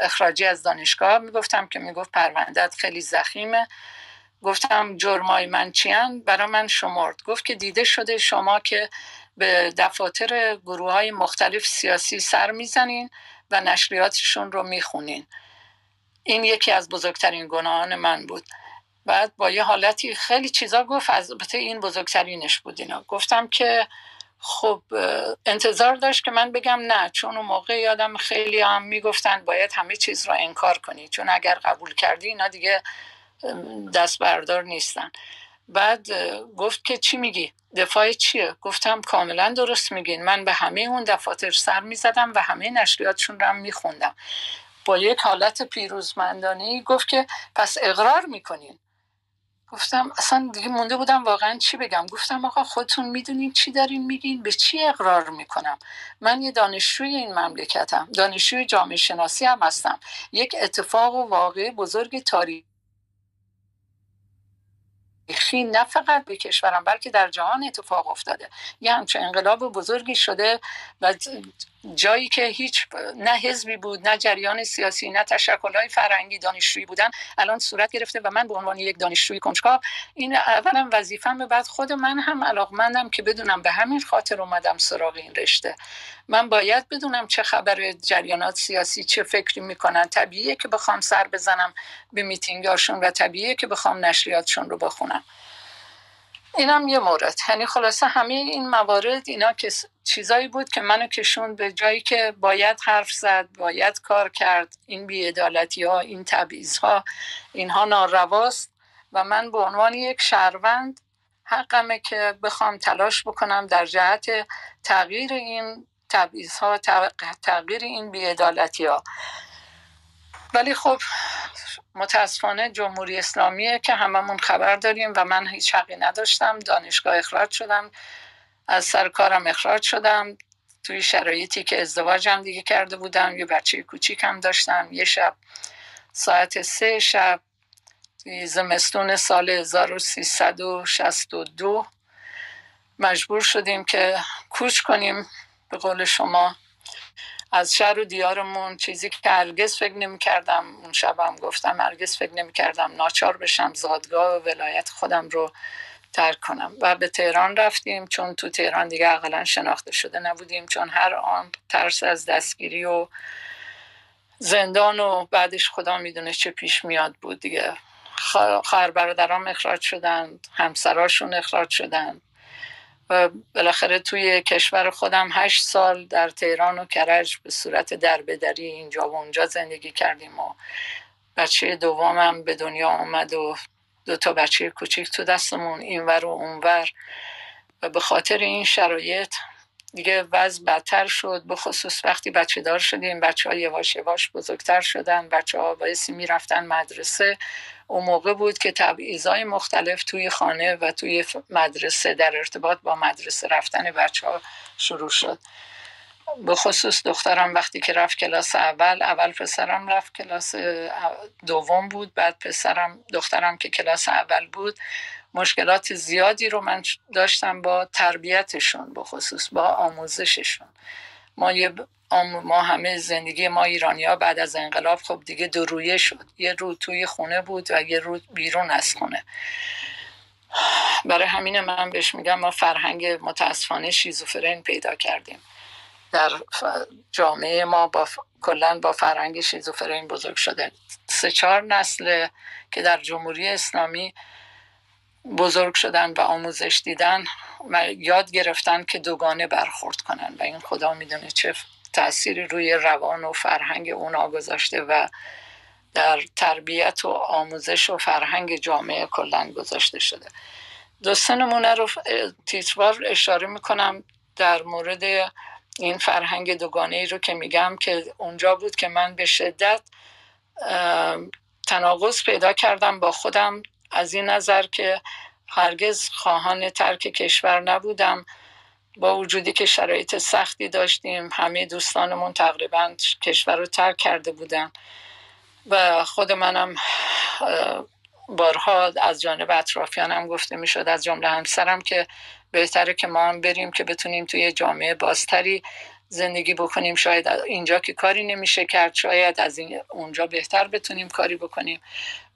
S3: اخراجی از دانشگاه می‌گفتم که می‌گفت پروندت خیلی زخیمه. گفتم جرمای من چیان برای من شمرد. گفت که دیده شده شما که به دفاتر گروه های مختلف سیاسی سر می‌زنین و نشریاتشون رو می‌خونین. این یکی از بزرگترین گناهان من بود. بعد با یه حالتی خیلی چیزا گفت البته این بزرگترینش بود اینا. گفتم که خب انتظار داشت که من بگم نه چون اون موقع یادم خیلی هم می‌گفتن باید همه چیز را انکار کنی چون اگر قبول کردی اینا دیگه دست بردار نیستن. بعد گفت که چی میگی؟ دفاع چیه؟ گفتم کاملا درست میگین. من به همه اون دفاتر سر می‌زدم و همه نشریاتشون رو هم میخوندم. با یک حالت پیروزمندانه گفت که پس اقرار می‌کنین. گفتم اصلا دیگه مونده بودم واقعا چی بگم. گفتم آقا خودتون می‌دونین چی دارین میگین؟ به چی اقرار می‌کنم؟ من یه دانشجوی این مملکتم. دانشجوی جامعه شناسی هم هستم. یک اتفاق و واقع بزرگ تاریخ تاریخی نه فقط به کشورم بلکه در جهان اتفاق افتاده. یه همچه انقلاب بزرگی شده و جایی که هیچ نه حزبی بود نه جریان سیاسی نه تشکلهای فرنگی دانشجویی بودن الان صورت گرفته و من به عنوان یک دانشجوی کنجکاو این اولا وظیفم بعد خود من هم علاقمندم که بدونم به همین خاطر اومدم سراغ این رشته. من باید بدونم چه خبر جریانات سیاسی چه فکری می‌کنن. طبیعیه که بخوام سر بزنم به میتینگاشون و طبیعیه که بخوام نشریاتشون رو بخونم. اینم یه مورد. یعنی خلاصه همه این موارد اینا که چیزایی بود که منو کشون به جایی که باید حرف زد باید کار کرد. این بیعدالتی ها این تبعیض ها اینها نارواست و من به عنوان یک شهروند حقمه که بخوام تلاش بکنم در جهت تغییر این تبعیض ها تغییر این بیعدالتی ها. ولی خب متاسفانه جمهوری اسلامیه که هممون خبر داریم و من هیچ حقی نداشتم. دانشگاه اخراج شدم. از سر کارم اخراج شدم. توی شرایطی که ازدواجم دیگه کرده بودم. یه بچه کوچیکم داشتم. یه شب ساعت سه شب زمستون سال 1362 مجبور شدیم که کوچ کنیم. به قول شما از شهر و دیارمون چیزی که هرگز فکر نمی کردم اون شبم گفتم هرگز فکر نمی کردم ناچار بشم زادگاه و ولایت خودم رو ترک کنم. و به تهران رفتیم چون تو تهران دیگه اقلا شناخته شده نبودیم چون هر آن ترس از دستگیری و زندان و بعدش خدا می‌دونه چه پیش میاد بود دیگه. خواهر برادرام اخراج شدن همسراشون اخراج شدن و بالاخره توی کشور خودم هشت سال در تهران و کرج به صورت دربدری اینجا و اونجا زندگی کردیم و بچه دومم به دنیا آمد و دو تا بچه کوچیک تو دستمون اینور و اونور. و به خاطر این شرایط دیگه وضع بدتر شد به خصوص وقتی بچه دار شدیم بچه ها یواش یواش بزرگتر شدن بچه ها بایستی می‌رفتن مدرسه اون موقع بود که تبعیضای مختلف توی خانه و توی مدرسه در ارتباط با مدرسه رفتن بچه ها شروع شد. به خصوص دخترم وقتی که رفت کلاس اول اول پسرم رفت کلاس دوم بود بعد پسرم دخترم که کلاس اول بود مشکلات زیادی رو من داشتم با تربیتشون به خصوص با آموزششون. ما یه ما همه زندگی ما ایرانیا بعد از انقلاب خب دیگه دو رویه شد. یه رو توی خونه بود و یه رو بیرون از خونه. برای همین من بهش میگم ما فرهنگ متاسفانه شیزوفرین پیدا کردیم. در جامعه ما با کلا با فرهنگ شیزوفرین بزرگ شده. سه چهار نسل که در جمهوری اسلامی بزرگ شدن و آموزش دیدن و یاد گرفتن که دوگانه برخورد کنن و این خدا می‌دونه چه تأثیری روی روان و فرهنگ اونا گذاشته و در تربیت و آموزش و فرهنگ جامعه کلا گذاشته شده. دو نمونه رو تیتروار اشاره می‌کنم در مورد این فرهنگ دوگانه ای رو که میگم که اونجا بود که من به شدت تناقض پیدا کردم با خودم. از این نظر که هرگز خواهان ترک کشور نبودم. با وجودی که شرایط سختی داشتیم همه دوستانمون تقریبا کشور رو ترک کرده بودن. و خود منم بارها از جانب اطرافیانم گفته می‌شد از جمله همسرم که بهتره که ما هم بریم که بتونیم توی جامعه بازتری زندگی بکنیم. شاید اینجا که کاری نمیشه کرد شاید از این اونجا بهتر بتونیم کاری بکنیم.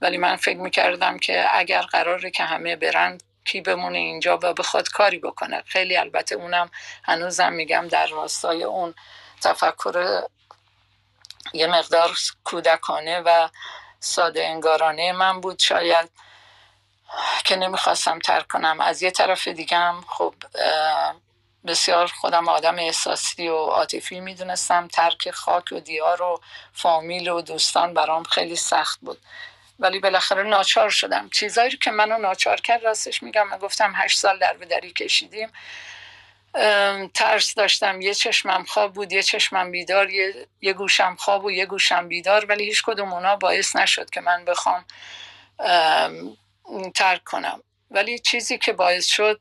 S3: ولی من فکر می‌کردم که اگر قراره که همه برند کی بمونه اینجا و بخواد کاری بکنه. خیلی البته اونم هنوزم میگم در راستای اون تفکر یه مقدار کودکانه و ساده انگارانه من بود. شاید که نمی‌خواستم ترک کنم. از یه طرف دیگه هم خب بسیار خودم آدم احساسی و عاطفی می‌دونستم. ترک خاک و دیار و فامیل و دوستان برام خیلی سخت بود. ولی بالاخره ناچار شدم. چیزایی که منو ناچار کرد راستش میگم من گفتم هشت سال در دری کشیدیم. ترس داشتم. یه چشمم خواب بود یه چشمم بیدار یه, یه گوشم خواب و یه گوشم بیدار. ولی هیچ کدوم اونا باعث نشد که من بخوام ترک کنم. ولی چیزی که باعث شد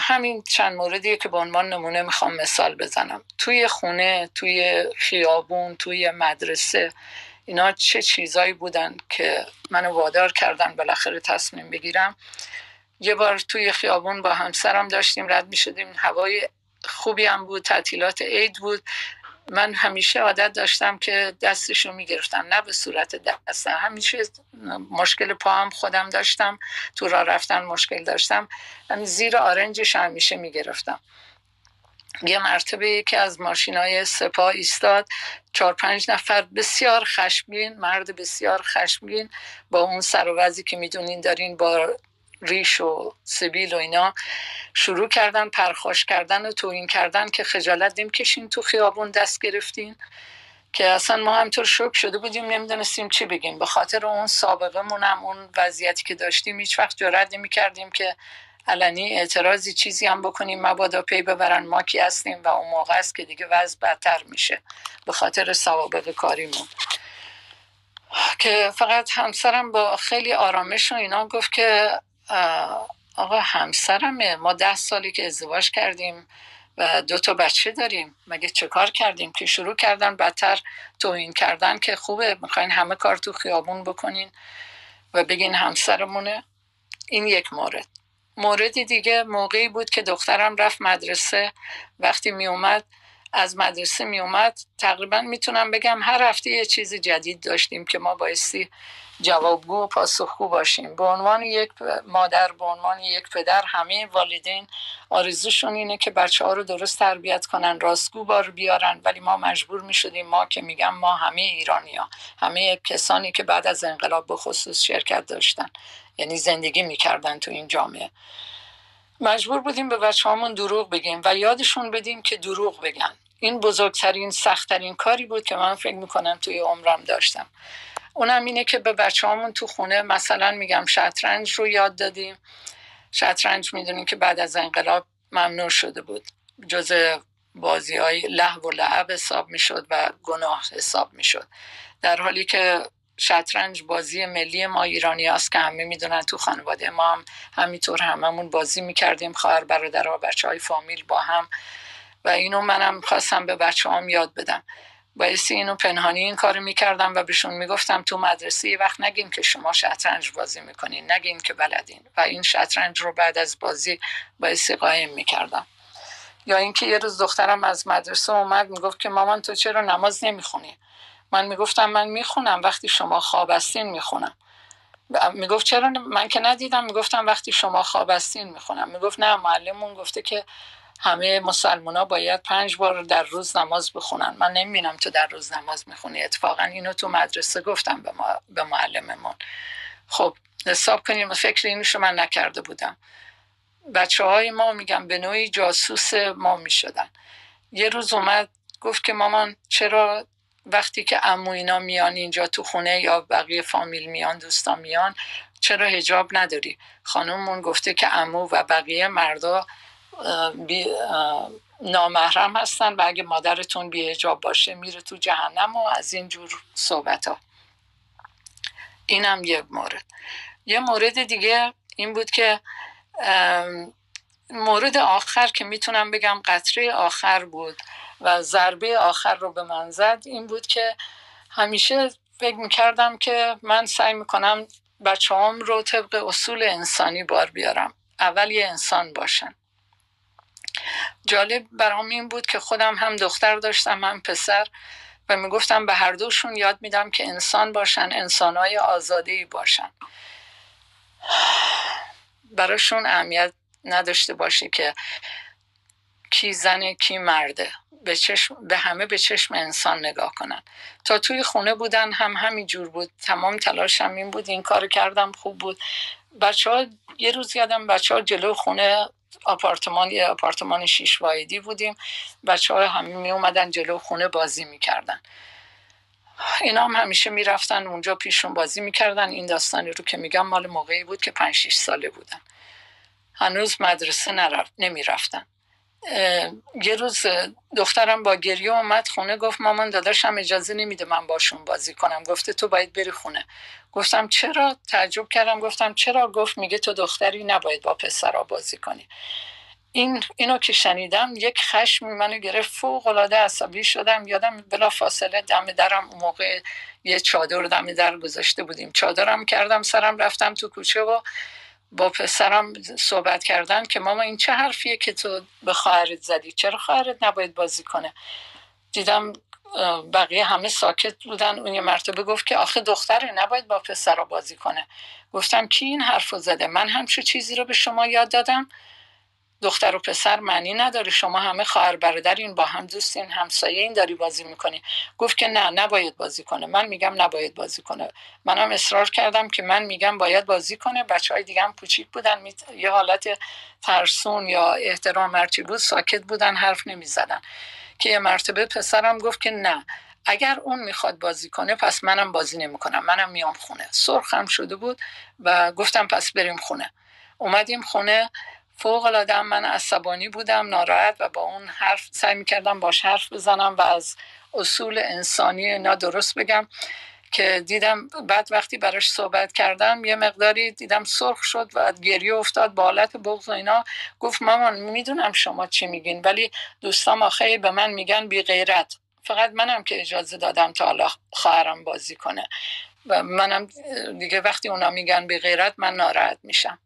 S3: همین چند موردیه که به عنوان نمونه می‌خوام مثال بزنم. توی خونه توی خیابون توی مدرسه اینا چه چیزایی بودن که منو وادار کردن بالاخره تصمیم بگیرم. یه بار توی خیابون با همسرم داشتیم رد می شدیم هوای خوبی هم بود تعطیلات عید بود. من همیشه عادت داشتم که دستشو می‌گرفتم نه به صورت دست. همیشه مشکل پا هم خودم داشتم تو راه رفتن مشکل داشتم. یعنی زیر آرنجش همیشه می‌گرفتم. یه مرتبه یکی از ماشین های سپاه ایستاد. چهار پنج نفر بسیار خشمگین مرد بسیار خشمگین با اون سر که می‌دونین دارین با ریش و سبیل و اینا شروع کردن پرخاش کردن و توهین کردن که خجالت کشین تو خیابون دست گرفتین. که اصلا ما همطور شک شده بودیم نمی‌دونستیم چی بگیم. به خاطر اون سابقه مونم اون وضعیتی که داشتیم هیچ وقت جرأت نمی کردیم که علنی اعتراضی چیزی هم بکنیم. مبادا پی ببرن ما کی هستیم و اون موقع است که دیگه وضع بدتر میشه به خاطر سوابق کاریمون. که فقط همسرم با خیلی آرامش و اینا گفت که آقا همسرمه. ما ده سالی که ازدواج کردیم و دو تا بچه داریم. مگه چه کار کردیم؟ که شروع کردن بدتر توهین کردن که خوبه. می‌خواین همه کار تو خیابون بکنین و بگین همسرمونه. این یک مورد. موردی دیگه موقعی بود که دخترم رفت مدرسه. وقتی می اومد از مدرسه می اومد تقریبا می‌تونم بگم هر هفته یه چیز جدید داشتیم که ما بایستی جوابگو و پاسخگو باشیم. به عنوان یک مادر به عنوان یک پدر همه والدین آرزوشون اینه که بچه ها رو درست تربیت کنن راستگو بار بیارن. ولی ما مجبور می شدیم ما که میگم ما همه ایرانی ها همه کسانی که بعد از انقلاب به خصوص شرکت داشتن یعنی زندگی می‌کردن تو این جامعه. مجبور بودیم به بچه هامون دروغ بگیم و یادشون بدیم که دروغ بگن. این بزرگترین سختترین کاری بود که من فکر می‌کنم توی عمرم داشتم. اونم اینه که به بچه هامون تو خونه مثلا میگم شطرنج رو یاد دادیم. شطرنج می‌دونیم که بعد از انقلاب ممنوع شده بود. جز بازی های لحو و لعب حساب می‌شد و گناه حساب می‌شد. در حالی که شطرنج بازی ملی ما ایرانی هست که همه می‌دونن تو خانواده ما هم همینطور هممون بازی می‌کردیم. خواهر برادرها بچه های فامیل با هم. و اینو منم خواستم به بچه هم یاد بدم. بایستی اینو پنهانی این کارو می‌کردم و بهشون می‌گفتم تو مدرسه یه وقت نگیم که شما شطرنج بازی می‌کنین نگیم که بلدین. و این شطرنج رو بعد از بازی بایستی قایم می‌کردم. یا اینکه یه روز دخترم از مدرسه اومد می‌گفت که مامان تو چرا نماز نمی‌خونی؟ من می‌گفتم من می‌خونم وقتی شما خواب هستین می‌خونم. می‌گفت چرا من که ندیدم می‌گفتم وقتی شما خواب هستین می‌خونم. می‌گفت نه معلممون گفته که همه مسلمان ها باید پنج بار در روز نماز بخونن. من نمی‌بینم تو در روز نماز می‌خونی. اتفاقا اینو تو مدرسه گفتم به, ما، به معلممون. خب حساب کنیم فکر اینوشو من نکرده بودم. بچه های ما میگم به نوعی جاسوس ما می‌شدن. یه روز اومد گفت که مامان چرا وقتی که امو اینا میان اینجا تو خونه یا بقیه فامیل میان دوستان میان چرا هجاب نداری؟ خانممون گفته که امو و بقیه مردا نامحرم هستن و اگه مادرتون بی هجاب باشه میره تو جهنم و از این جور صحبت ها اینم یه مورد. یه مورد دیگه این بود که مورد آخر که می‌تونم بگم قطره آخر بود و ضربه آخر رو به من زد این بود که همیشه فکر می‌کردم که من سعی می‌کنم بچه رو طبق اصول انسانی بار بیارم. اول یه انسان باشن. جالب برام این بود که خودم هم دختر داشتم هم پسر و می‌گفتم به هر دوشون یاد میدم که انسان باشن انسانهای آزاده باشن. براشون اهمیت نداشته باشه که کی زنه کی مرده. به, چشم، به همه به چشم انسان نگاه کنن. تا توی خونه بودن هم همین جور بود. تمام تلاشم این بود. این کار کردم خوب بود. بچه ها یه روز یادم بچه ها جلو خونه آپارتمان یه آپارتمان شیش وایدی بودیم. بچه ها همین می اومدن جلو خونه بازی می‌کردن. اینا هم همیشه می‌رفتن اونجا پیشون بازی می‌کردن. این داستانی رو که میگم مال موقعی بود که پنج شیش ساله بودن. هنوز مدرسه نرفت نمی‌رفتن. یه روز دخترم با گریه اومد خونه گفت مامان داداشم اجازه نمیده من باشون بازی کنم. گفته تو باید بری خونه. گفتم چرا؟ تعجب کردم. گفتم چرا؟ گفت میگه تو دختری نباید با پسرا بازی کنی. این اینو که شنیدم یک خشم منو گرفت. فوق العاده عصبی شدم. یادم بلا فاصله دم درم اون موقع یه چادر دم در گذاشته بودیم. چادرم کردم سرم رفتم تو کوچه و با پسرم صحبت کردن که ماما این چه حرفیه که تو به خواهرت زدی؟ چرا خواهرت نباید بازی کنه؟ دیدم بقیه همه ساکت بودن. اون یه مرتبه گفت که آخه دختره نباید با پسرا بازی کنه. گفتم کی این حرف زده؟ من همچه چیزی رو به شما یاد دادم. دختر و پسر معنی نداره. شما همه خواهر برادرین با هم دوستین همسایه این داری بازی می‌کنی. گفت که نه نباید بازی کنه. من میگم نباید بازی کنه. منم اصرار کردم که من میگم باید بازی کنه. بچه های دیگه هم کوچیک بودن. یه حالت ترسون یا احترام مرچی بود ساکت بودن حرف نمی‌زدن. که یه مرتبه پسرم گفت که نه اگر اون می‌خواد بازی کنه پس منم بازی نمی‌کنم. منم میام خونه. سرخم شده بود و گفتم پس بریم خونه. اومدیم خونه. فوق العاده من عصبانی بودم ناراحت و با اون حرف سعی می‌کردم باش حرف بزنم و از اصول انسانی اینا درست بگم که دیدم بعد وقتی براش صحبت کردم یه مقداری دیدم سرخ شد و گریه افتاد با حالت بغض و اینا. گفت مامان می‌دونم شما چی میگین ولی دوستام آخه به من میگن بی غیرت فقط منم که اجازه دادم تا حالا خواهرم بازی کنه. و منم دیگه وقتی اونا میگن بی غیرت من ناراحت میشم.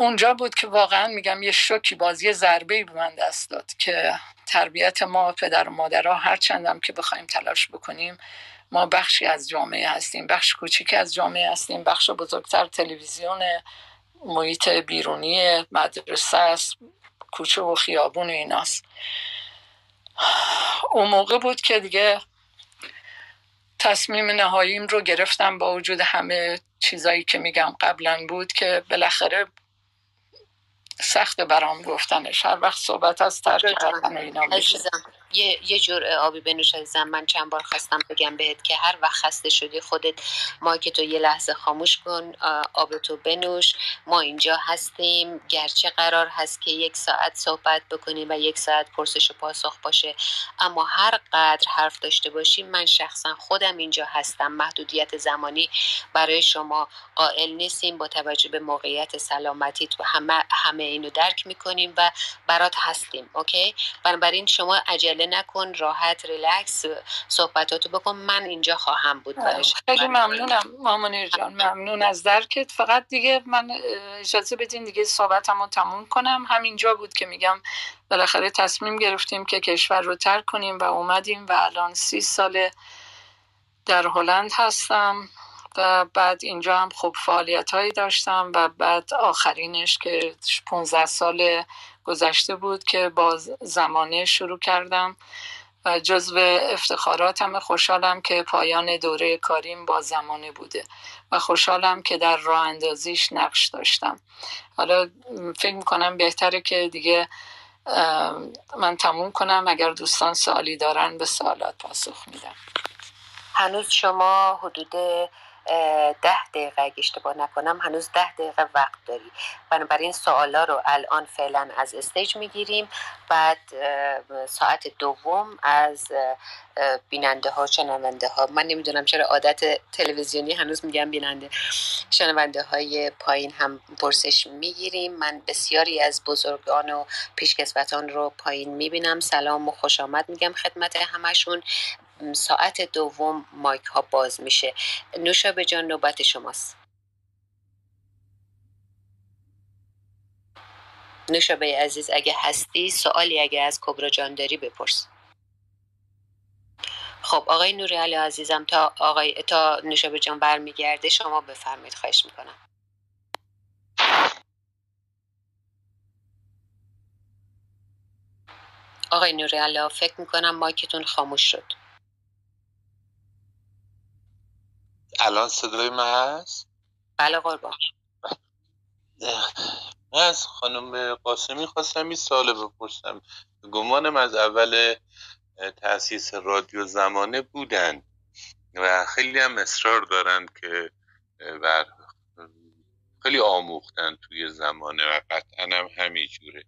S3: اونجا بود که واقعا میگم یه شوکی بازی یه ضربه به من دست داد که تربیت ما پدر و مادرها هر چندم که بخوایم تلاش بکنیم ما بخشی از جامعه هستیم بخش کوچیکی از جامعه هستیم بخش بزرگتر تلویزیون محیط بیرونی مدرسه است کوچه و خیابون و ایناست. اون موقع بود که دیگه تصمیم نهاییم رو گرفتم با وجود همه چیزایی که میگم قبلا بود که بالاخره سخت برام گفتنش. هر وقت صحبت از ترک کردن اینا میشه.
S2: یه, یه جور آبی بنوش عزیزم من چند بار خواستم بگم بهت که هر وقت خسته شدی خودت ما که تو یه لحظه خاموش کن آب تو بنوش. ما اینجا هستیم. گرچه قرار هست که یک ساعت صحبت بکنیم و یک ساعت پرسش و پاسخ باشه اما هر قدر حرف داشته باشیم من شخصا خودم اینجا هستم. محدودیت زمانی برای شما قائل نیستیم. با توجه به موقعیت سلامتی تو همه همه اینو درک می‌کنیم و برات هستیم. OK؟ بنابراین شما عجله نکن راحت ریلکس صحبتاتو بکن. من اینجا خواهم بود
S3: خیلی ممنونم. مامانیر جان ممنون از درکت. فقط دیگه من اجازه بدین دیگه صحبتمو تموم کنم. همینجا بود که میگم بالاخره تصمیم گرفتیم که کشور رو ترک کنیم و اومدیم و الان سی ساله در هلند هستم و بعد اینجا هم خوب فعالیت هایی داشتم و بعد آخرینش که 15 سال گذشته بود که با زمانه شروع کردم. و جزو افتخاراتم خوشحالم که پایان دوره کاریم با زمانه بوده و خوشحالم که در راه اندازیش نقش داشتم. حالا فکر می‌کنم بهتره که دیگه من تموم کنم. اگر دوستان سوالی دارن به سوالات پاسخ میدم
S2: هنوز شما حدود ده دقیقه اگه اشتباه نکنم هنوز ده دقیقه وقت داری. بنابراین سوالا رو الان فعلا از استیج می‌گیریم. بعد ساعت دوم از بیننده ها شنونده ها من نمی‌دونم چرا عادت تلویزیونی هنوز میگم بیننده. شنونده های پایین هم پرسش می‌گیریم. من بسیاری از بزرگان و پیشکسوتان رو پایین می‌بینم. سلام و خوش آمد میگم خدمت همشون. ساعت دوم مایک ها باز میشه. به جان نوبت شماست. نوشابه عزیز اگه هستی سوالی اگه از کبرا جان داری بپرس. خب آقای نوری علی عزیزم تا آقای تا نوشابه جان برمیگرده شما بفرمایید خواهش می‌کنم. آقای نوری فکر می‌کنم مایکتون خاموش شد.
S6: الان صدای من هست؟
S2: بله قربان.
S6: من از خانم قاسمی خواستم این سال بپرسم. گمانم از اول تاسیس رادیو زمانه بودن و خیلی هم اصرار دارن که بر خیلی آموختن توی زمانه و قطعا هم همینجوره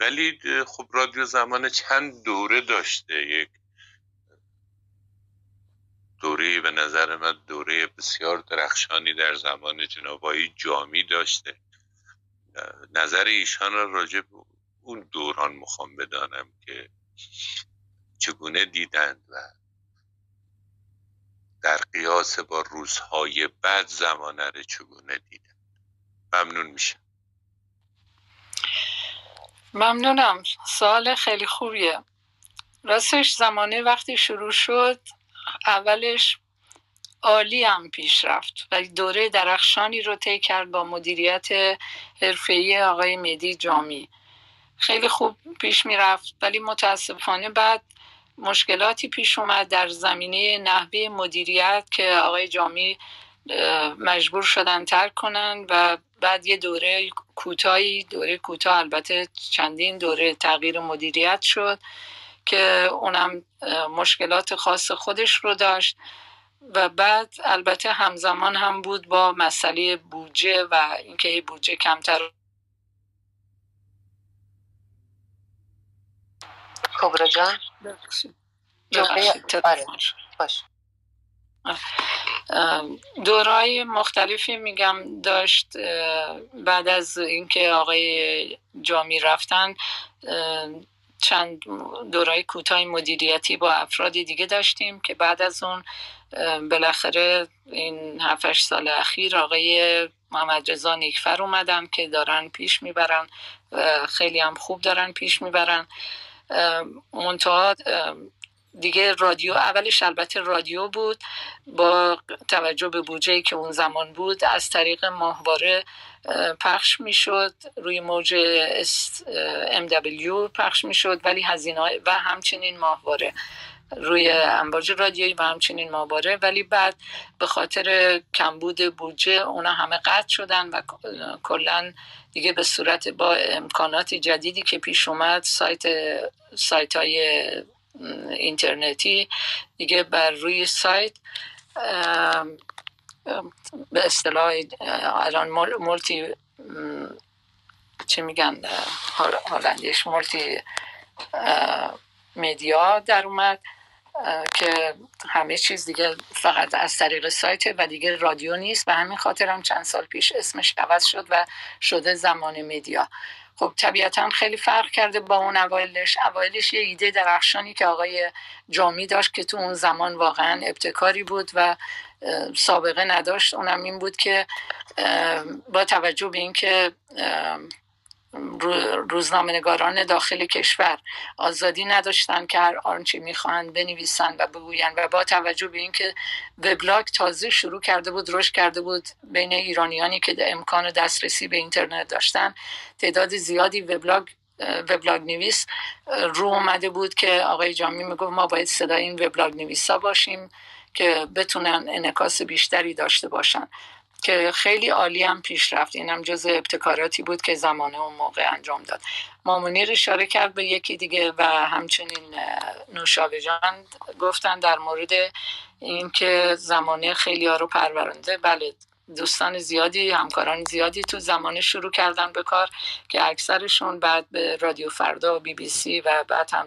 S6: ولی خب رادیو زمانه چند دوره داشته؟ یک دوره به نظر من دوره بسیار درخشانی در زمان جنابایی جامی داشته. نظر ایشان را راجع به اون دوران می‌خوام بدانم که چگونه دیدند و در قیاس با روزهای بعد زمانه رو چگونه دیدند. ممنون میشم.
S3: ممنونم. سوال خیلی خوبیه. راستش زمانه وقتی شروع شد اولش عالی هم پیش رفت و دوره درخشانی رو طی کرد با مدیریت حرفه‌ای آقای مدی جامی. خیلی خوب پیش می‌رفت ولی متاسفانه بعد مشکلاتی پیش اومد در زمینه نحوه مدیریت که آقای جامی مجبور شدن ترک کنن و بعد یه دوره کوتاهی دوره کوتاه البته چندین دوره تغییر مدیریت شد. که اونم مشکلات خاص خودش رو داشت. و بعد البته همزمان هم بود با مسئله بودجه و اینکه بودجه کمتر
S2: کبرا جان؟ آره.
S3: دورای مختلفی میگم داشت. بعد از اینکه آقای جامی رفتن چند دورای کوتاه مدیریتی با افراد دیگه داشتیم که بعد از اون بالاخره این 7 سال اخیر آقای محمد رضا نیکفر اومدن که دارن پیش می‌برن خیلی هم خوب دارن پیش می‌برن. منتها دیگه رادیو اولش البته رادیو بود با توجه به بودجه که اون زمان بود از طریق ماهواره پخش می‌شد روی موج MW پخش می‌شد ولی هزینه و همچنین ماهواره. روی امواج رادیویی و همچنین ماهواره. ولی بعد به خاطر کمبود بودجه اونا همه قطع شدن و کلا دیگه به صورت با امکانات جدیدی که پیش اومد سایت سایت های اینترنتی دیگه بر روی سایت به اصطلاح الان multi چه میگن هالندیش مولتی مدیا در اومد که همه چیز دیگه فقط از طریق سایت و دیگه رادیو نیست و همین خاطر هم چند سال پیش اسمش عوض شد و شده زمان مدیا خب طبیعتا خیلی فرق کرده با اون اوایلش. اوایلش یه ایده درخشانی که آقای جامی داشت که تو اون زمان واقعا ابتکاری بود و سابقه نداشت. اونم این بود که با توجه به اینکه روزنامه‌نگاران داخل کشور آزادی نداشتن که هر آنچه می‌خواهند بنویسند و بگویند و با توجه به اینکه وبلاگ تازه شروع کرده بود رشد کرده بود بین ایرانیانی که امکان دسترسی به اینترنت داشتن تعداد زیادی وبلاگ وبلاگ نویس رو اومده بود که آقای جامی می‌گفت ما باید صدای این وبلاگ نویسا باشیم. که بتونن انکاس بیشتری داشته باشن. که خیلی عالی هم پیش رفت. اینم جز ابتکاراتی بود که زمانه اون موقع انجام داد. مامونیر اشاره کرد به یکی دیگه و همچنین نوشابه جان گفتن در مورد اینکه زمانه خیلی ها رو پرورنده. بله دوستان زیادی همکاران زیادی تو زمانه شروع کردن به کار که اکثرشون بعد به رادیو فردا و بی بی سی و بعد هم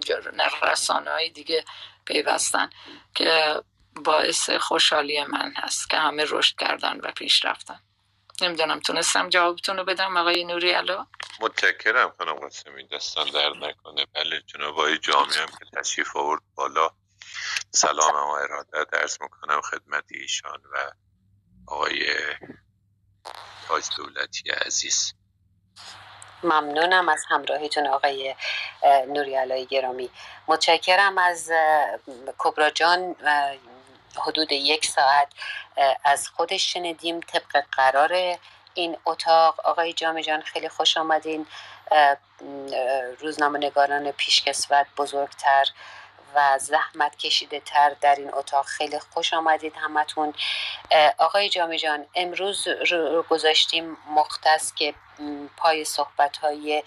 S3: رسانه های دیگه پیوستن. که باعث خوشحالی من هست که همه رشد کردن و پیش رفتن. نمی‌دونم تونستم جوابتون رو بدم آقای نوری الو؟
S6: متشکرم خانم قاسمی دستان در نکنه. بله جناب آقای جامعه هم که تشریف آورد بالا. سلام و اراده درس می‌کنم خدمت ایشان و آقای تاج دولتی عزیز.
S2: ممنونم از همراهیتون آقای نوری علای گرامی. متشکرم از کبرا جان حدود یک ساعت از خودش شنیدیم طبق قرار این اتاق. آقای جامع جان خیلی خوش آمدین. روزنامه نگاران پیشکسوت بزرگتر و زحمت کشیده تر در این اتاق. خیلی خوش آمدید همتون. آقای جامی جان امروز رو گذاشتیم مختص که پای صحبت های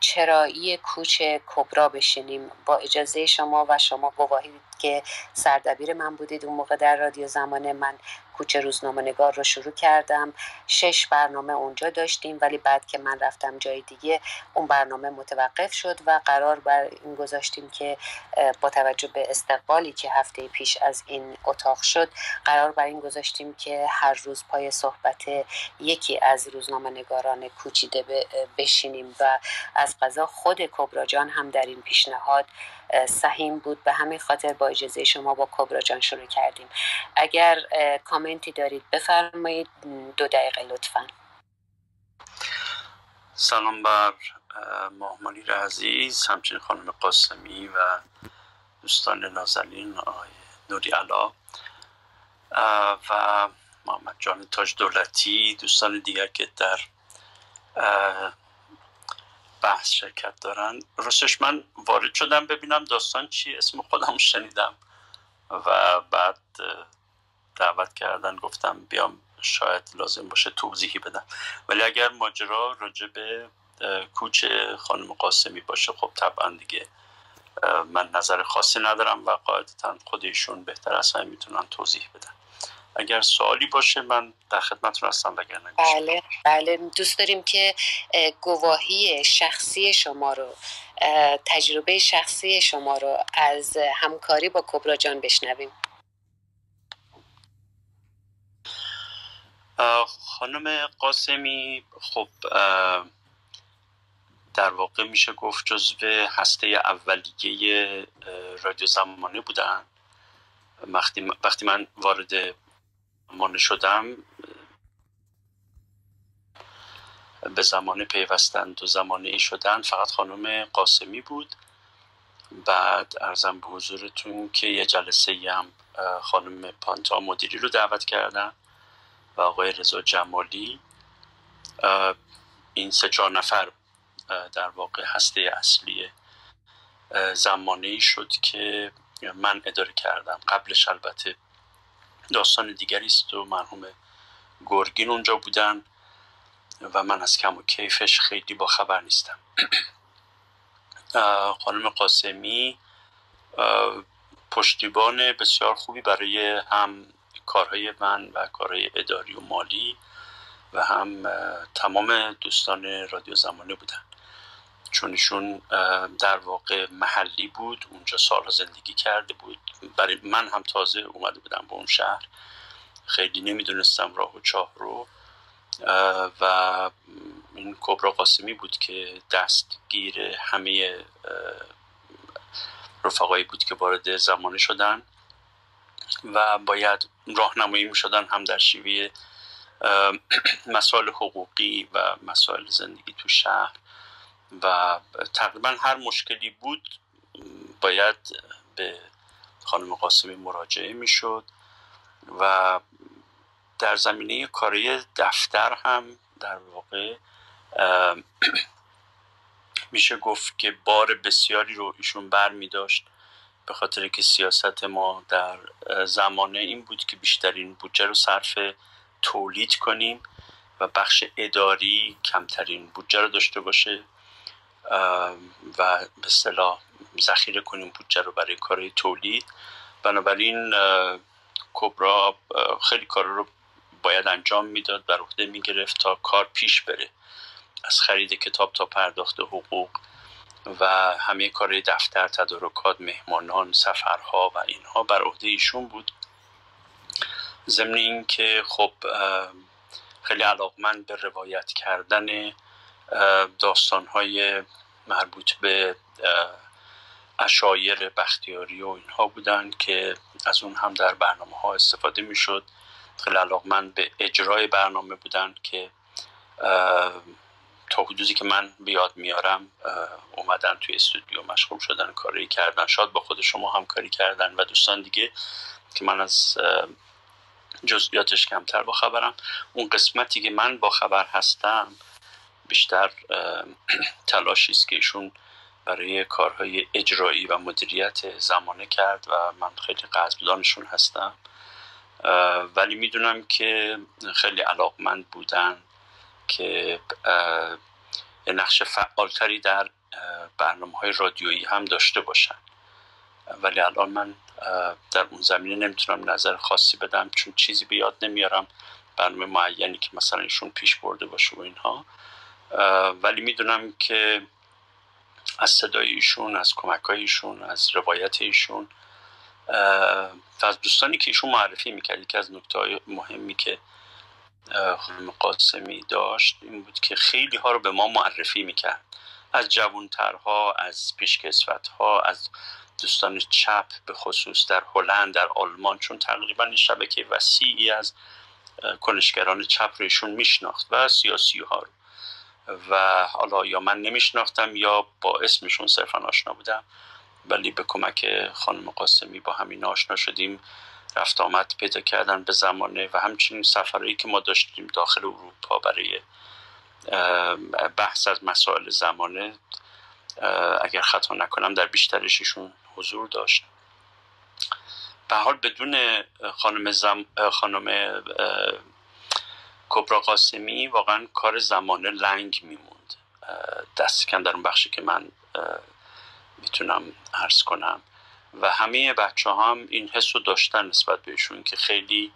S2: چرایی کوچ کبرا بشینیم. با اجازه شما و شما گواهی که سردبیر من بودید اون موقع در رادیو زمانه. من کوچه روزنامه نگار رو شروع کردم. شش برنامه اونجا داشتیم ولی بعد که من رفتم جای دیگه اون برنامه متوقف شد و قرار بر این گذاشتیم که با توجه به استقبالی که هفته پیش از این اتاق شد قرار بر این گذاشتیم که هر روز پای صحبت یکی از روزنامه نگاران کوچیده بشینیم و از قضا خود کبراجان هم در این پیشنهاد سهیم بود. به همین خاطر با اجازه شما با کبرا جان شروع کردیم. اگر کامنتی دارید بفرمایید. دو دقیقه لطفا.
S7: سلام بر ماهمانی عزیز همچنین خانم قاسمی و دوستان نازلین آقای نوری علا و محمد جان تاج دولتی دوستان دیگر که در بحث شرکت دارن. راستش من وارد شدم ببینم داستان چی اسم خودم شنیدم. و بعد دعوت کردن گفتم بیام شاید لازم باشه توضیحی بدم. ولی اگر ماجرا راجع به کوچ خانم قاسمی باشه خب طبعا دیگه من نظر خاصی ندارم و قاعدتا خودشون بهتر از می‌تونن توضیح بدن. اگر سوالی باشه من در خدمتتون هستم وگرنه
S2: بله بله. دوست داریم که گواهی شخصی شما رو تجربه شخصی شما رو از همکاری با کبرا جان بشنویم.
S7: خانم قاسمی خب در واقع میشه گفت جزو هسته اولیه رادیو زمانه بودن. وقتی وقتی من وارد مانه شدم به زمانه پیوستند و زمانه ای شدن فقط خانم قاسمی بود. بعد ارزم به حضورتون که یه جلسه هم خانم پانتا مدیری رو دعوت کردن و آقای رضا جمالی. این سه چهار نفر در واقع هسته اصلی زمانه ای شد که من اداره کردم. قبلش البته داستان دیگری است و مرحوم گرگین اونجا بودن و من از کم و کیفش خیلی با خبر نیستم. خانم قاسمی پشتیبان بسیار خوبی برای هم کارهای من و کارهای اداری و مالی و هم تمام دوستان رادیو زمانه بودن. چون ایشون در واقع محلی بود اونجا سالها زندگی کرده بود. برای من هم تازه اومده بودم به اون شهر. خیلی نمی‌دونستم راه و چاه رو. و این کبرا قاسمی بود که دستگیر همه رفقایی بود که وارد زمانه شدن و باید راهنمایی می شدن هم در شیوه مسائل حقوقی و مسائل زندگی تو شهر. و تقریبا هر مشکلی بود باید به خانم قاسمی مراجعه می‌شد و در زمینه کاری دفتر هم در واقع میشه گفت که بار بسیاری رو ایشون بر می داشت به خاطر که سیاست ما در زمانه این بود که بیشترین بودجه رو صرف تولید کنیم و بخش اداری کمترین بودجه رو داشته باشه. و به صلاح ذخیره کنیم بودجه رو برای کارهای تولید. بنابراین کبرا خیلی کار رو باید انجام می‌داد بر عهده می‌گرفت تا کار پیش بره. از خرید کتاب تا پرداخت حقوق و همه کار دفتر تدارکات مهمانان سفرها و اینها بر عهده ایشون بود. ضمن اینکه خب خیلی علاقمند به روایت کردن داستانهای مربوط به اشایر بختیاری و اینها بودن که از اون هم در برنامه ها استفاده می‌شد. خیلی علاقمند به اجرای برنامه بودن که تا حدودی که من بیاد میارم اومدن توی استودیو مشغول شدن کاری کردن. شاید با خود شما همکاری کردن و دوستان دیگه که من از جزئیاتش کمتر با خبرم. اون قسمتی که من با خبر هستم بیشتر تلاشی است که ایشون برای کارهای اجرایی و مدیریت زمانه کرد و من خیلی قدردانشون هستم. ولی می‌دونم که خیلی علاقمند بودن که نقش فعالتری در برنامه های رادیویی هم داشته باشن. ولی الان من در اون زمینه نمی‌تونم نظر خاصی بدم چون چیزی به یاد نمیارم. برنامه معینی که مثلا ایشون پیش برده باشه و اینها. ولی می‌دونم که از صدای ایشون از کمک ایشون از روایت ایشون و از دوستانی که ایشون معرفی می‌کرد که از نکته مهمی که خانم قاسمی داشت این بود که خیلی ها رو به ما معرفی می‌کرد. از جوانترها از پیشکسوت از دوستان چپ به خصوص در هلند در آلمان چون تقریبا شبکه وسیعی از کنشگران چپ رو ایشون میشناخت و سیاسی ها رو. و حالا یا من نمیشناختم یا با اسمشون صرفا آشنا بودم ولی به کمک خانم قاسمی با همین آشنا شدیم. رفت آمد پیدا کردن به زمانه و همچنین سفرهایی که ما داشتیم داخل اروپا برای بحث از مسائل زمانه اگر خطا نکنم در بیشترش ایشون حضور داشت. به حال بدون خانم, زم... خانم کبرا قاسمی واقعا کار زمانه لنگ میموند. دست کم در اون بخشی که من می‌تونم عرض کنم. و همه بچه هم این حس رو داشتن نسبت بهشون که خیلی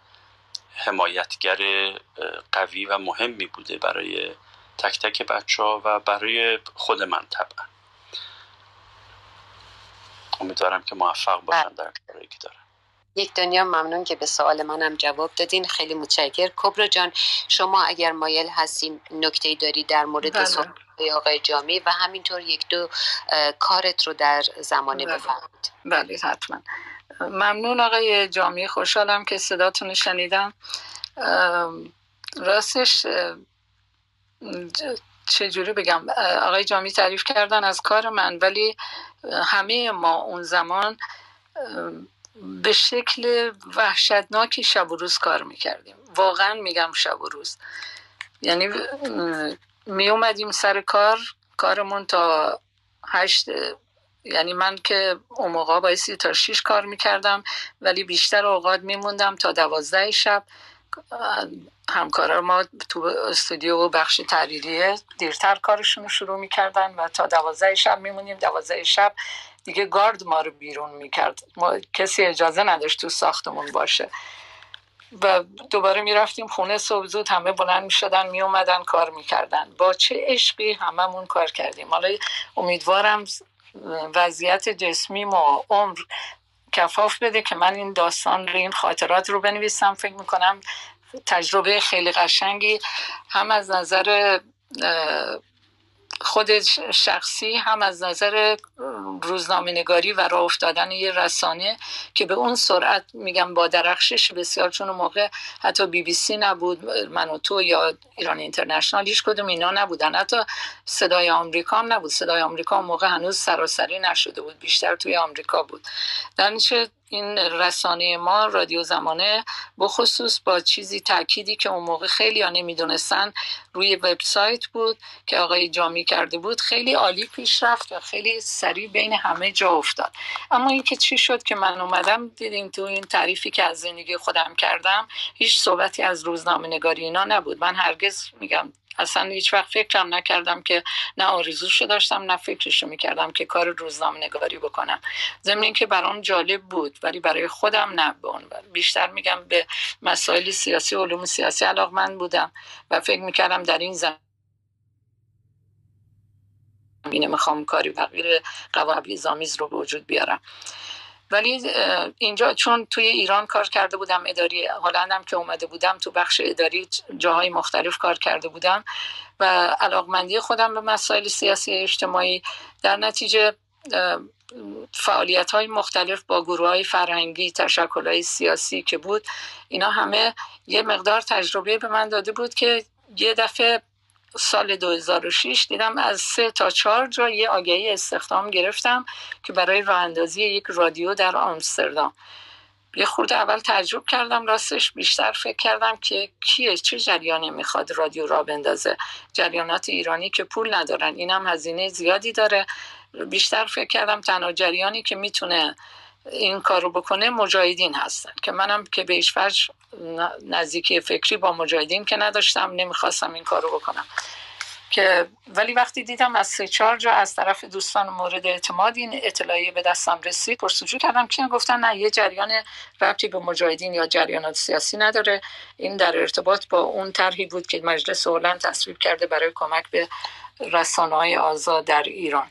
S7: حمایتگر قوی و مهمی بوده برای تک تک بچه ها و برای خود من طبعا. امیدوارم که موفق باشن در کاری که دارن.
S2: یک دنیا ممنون که به سوال منم جواب دادین. خیلی متشکر کبرا جان شما اگر مایل هستیم نکته داری در مورد بله. آقای جامی و همینطور یک دو کارت رو در زمانه بله. بفهمید
S3: بله حتما. ممنون آقای جامی خوشحالم که صداتون شنیدم. راستش چجوری بگم؟ آقای جامی تعریف کردن از کار من ولی همه ما اون زمان به شکل وحشتناکی شب و روز کار می‌کردیم. واقعا میگم شب و روز. یعنی می اومدیم سر کار کارمون تا هشت یعنی من که اون موقع بایستی تا شیش کار می‌کردم ولی بیشتر اوقات میموندم تا دوازده شب. همکارا ما تو استودیو و بخش تحریریه دیرتر کارشون رو شروع می‌کردن و تا دوازده شب میمونیم. دوازده شب دیگه گارد ما رو بیرون می‌کرد. ما کسی اجازه نداشت تو ساختمون باشه. و دوباره می‌رفتیم خونه صبح زود همه بلند می‌شدن میومدن کار می‌کردن. با چه عشقی هممون کار کردیم. حالا امیدوارم وضعیت جسمی و عمر کفاف بده که من این داستان رو این خاطرات رو بنویسم. فکر می‌کنم تجربه خیلی قشنگی هم از نظر خود شخصی هم از نظر روزنامه نگاری و راه افتادن یه رسانه که به اون سرعت میگم با درخشش بسیار چون موقع حتی بی بی سی نبود من و تو یا ایران اینترنشنال هیچ کدوم اینا نبودن. حتی صدای آمریکا هم نبود. صدای آمریکا موقع هنوز سراسری نشده بود. بیشتر توی آمریکا بود. در این رسانه ما رادیو زمانه بخصوص با چیزی تأکیدی که اون موقع خیلی ها نمی‌دونستن روی وبسایت بود که آقای جامی کرده بود. خیلی عالی پیش رفت و خیلی سریع بین همه جا افتاد. اما اینکه چی شد که من اومدم دیدین تو این تعریفی که از زندگی خودم کردم هیچ صحبتی از روزنامه نگاری اینا نبود. من هرگز میگم اصلا هیچ وقت فکرم نکردم که نه آرزوشو داشتم نه فکرشو می‌کردم که کار روزنامه نگاری بکنم. ضمن که برام جالب بود ولی برای خودم نه به بیشتر میگم به مسائل سیاسی علوم سیاسی علاقمند بودم و فکر می‌کردم در این زمینه می‌خوام کاری تغییر قواعد زامیز رو به وجود بیارم. ولی اینجا چون توی ایران کار کرده بودم اداری هلندم که اومده بودم تو بخش اداری جاهای مختلف کار کرده بودم و علاقمندی خودم به مسائل سیاسی اجتماعی در نتیجه فعالیت های مختلف با گروه های فرهنگی تشکل های سیاسی که بود اینا همه یه مقدار تجربه به من داده بود که یه دفعه سال 2006 دیدم از سه تا چهار جا یه آگهی استخدام گرفتم که برای راه اندازی یک رادیو در آمستردام. یه خورده اول تعجب کردم راستش بیشتر فکر کردم که کیه؟ چه جریانی می‌خواد رادیو را بندازه؟ جریانات ایرانی که پول ندارن اینم هزینه زیادی داره. بیشتر فکر کردم تنها جریانی که می‌تونه این کارو بکنه مجاهدین هستن. که منم که به ایش نزدیکی فکری با مجاهدین که نداشتم نمی‌خواستم این کارو بکنم. که ولی وقتی دیدم از سه چهار جا از طرف دوستان مورد اعتماد این اطلاعیه به دستم رسید پرسجو کردم که گفتن نه یه جریان ربطی به مجاهدین یا جریانات سیاسی نداره. این در ارتباط با اون طرحی بود که مجلس هلند تصویب کرده برای کمک به رسانه های آزاد در ایران.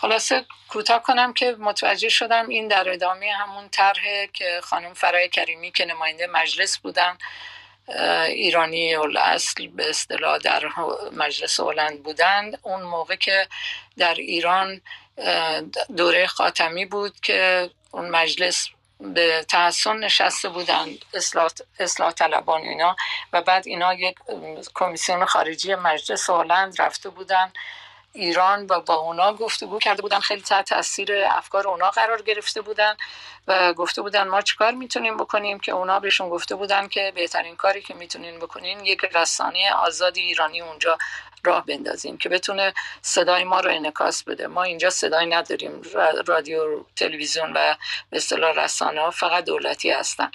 S3: خلاصه کوتاه کنم که متوجه شدم این در ادامه همون طرح که خانم فرای کریمی که نماینده مجلس بودن ایرانی اصل به اصطلاح در مجلس هلند بودند اون موقع که در ایران دوره خاتمی بود که اون مجلس به تحسن نشسته بودند اصلاح, اصلاح طلبان اینا. و بعد اینا یک کمیسیون خارجی مجلس هلند رفته بودند ایران و با اونا گفتگو کرده بودن. خیلی تحت تاثیر افکار اونا قرار گرفته بودن و گفته بودن ما چیکار می‌تونیم بکنیم که اونا بهشون گفته بودن که بهترین کاری که می‌تونین بکنین یک رسانه آزادی ایرانی اونجا راه بندازیم که بتونه صدای ما رو انکاس بده. ما اینجا صدای نداریم. رادیو تلویزیون و به اصطلاح رسانه ها فقط دولتی هستن.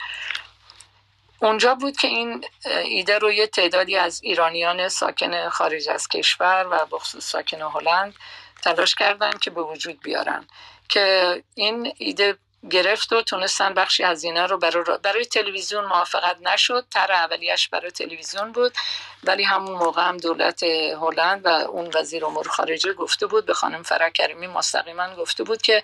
S3: اونجا بود که این ایده رو یه تعدادی از ایرانیان ساکن خارج از کشور و بخصوص ساکن هلند تلاش کردن که به وجود بیارن. که این ایده گرفت و تونستن بخشی از اینا رو برای, برای تلویزیون موافقت نشد. تر اولیش برای تلویزیون بود ولی همون موقع هم دولت هلند و اون وزیر امور خارجه گفته بود به خانم کریمی مستقیما گفته بود که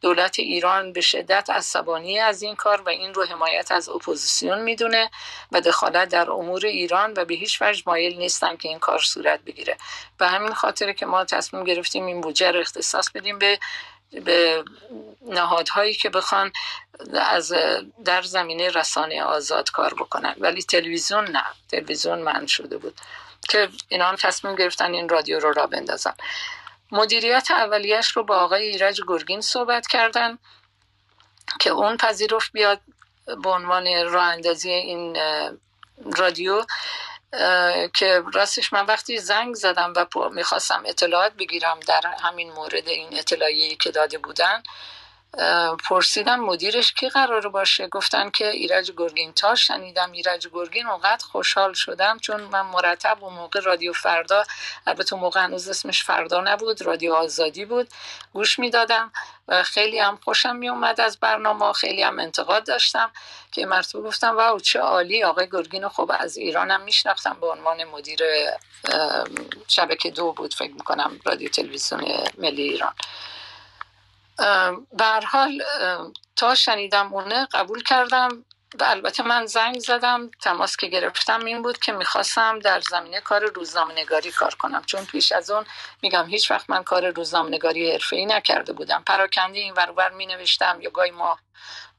S3: دولت ایران به شدت عصبانی از این کار و این رو حمایت از اپوزیسیون می‌دونه و دخالت در امور ایران و به هیچ وجه مایل نیستن که این کار صورت بگیره. به همین خاطر که ما تصمیم گرفتیم این بودجه رو اختصاص بدیم به به نهادهایی که بخوان از در زمینه رسانه آزاد کار بکنن. ولی تلویزیون نه. تلویزیون من شده بود که اینا هم تصمیم گرفتن این رادیو رو را بندازن. مدیریت اولیش رو با آقای ایرج گرگین صحبت کردن که اون پذیرفت بیاد به عنوان راه اندازی این رادیو. که راستش من وقتی زنگ زدم و می‌خواستم اطلاعات بگیرم در همین مورد این اطلاعیه که داده بودن پرسیدم مدیرش کی قرار باشه؟ گفتن که ایرج گرگین. تا شنیدم ایرج گرگین اونقدر خوشحال شدم چون من مرتب و موقع رادیو فردا البته موقع هنوز اسمش فردا نبود رادیو آزادی بود. گوش می‌دادم و خیلی هم خوشم می اومد از برنامه خیلی هم انتقاد داشتم که مرتبه گفتم واو چه عالی آقای گرگین خب از ایرانم میشناختم به عنوان مدیر شبکه دو بود فکر می‌کنم رادیو تلویزیون ملی ایران. حال تا شنیدم اونه قبول کردم و البته من زنگ زدم. تماس که گرفتم این بود که می‌خواستم در زمینه کار روزنامه کار کنم. چون پیش از اون میگم هیچ وقت من کار روزنامه نگاری حرفه نکرده بودم. پراکنده این ورور می نوشتم یا گاهی ما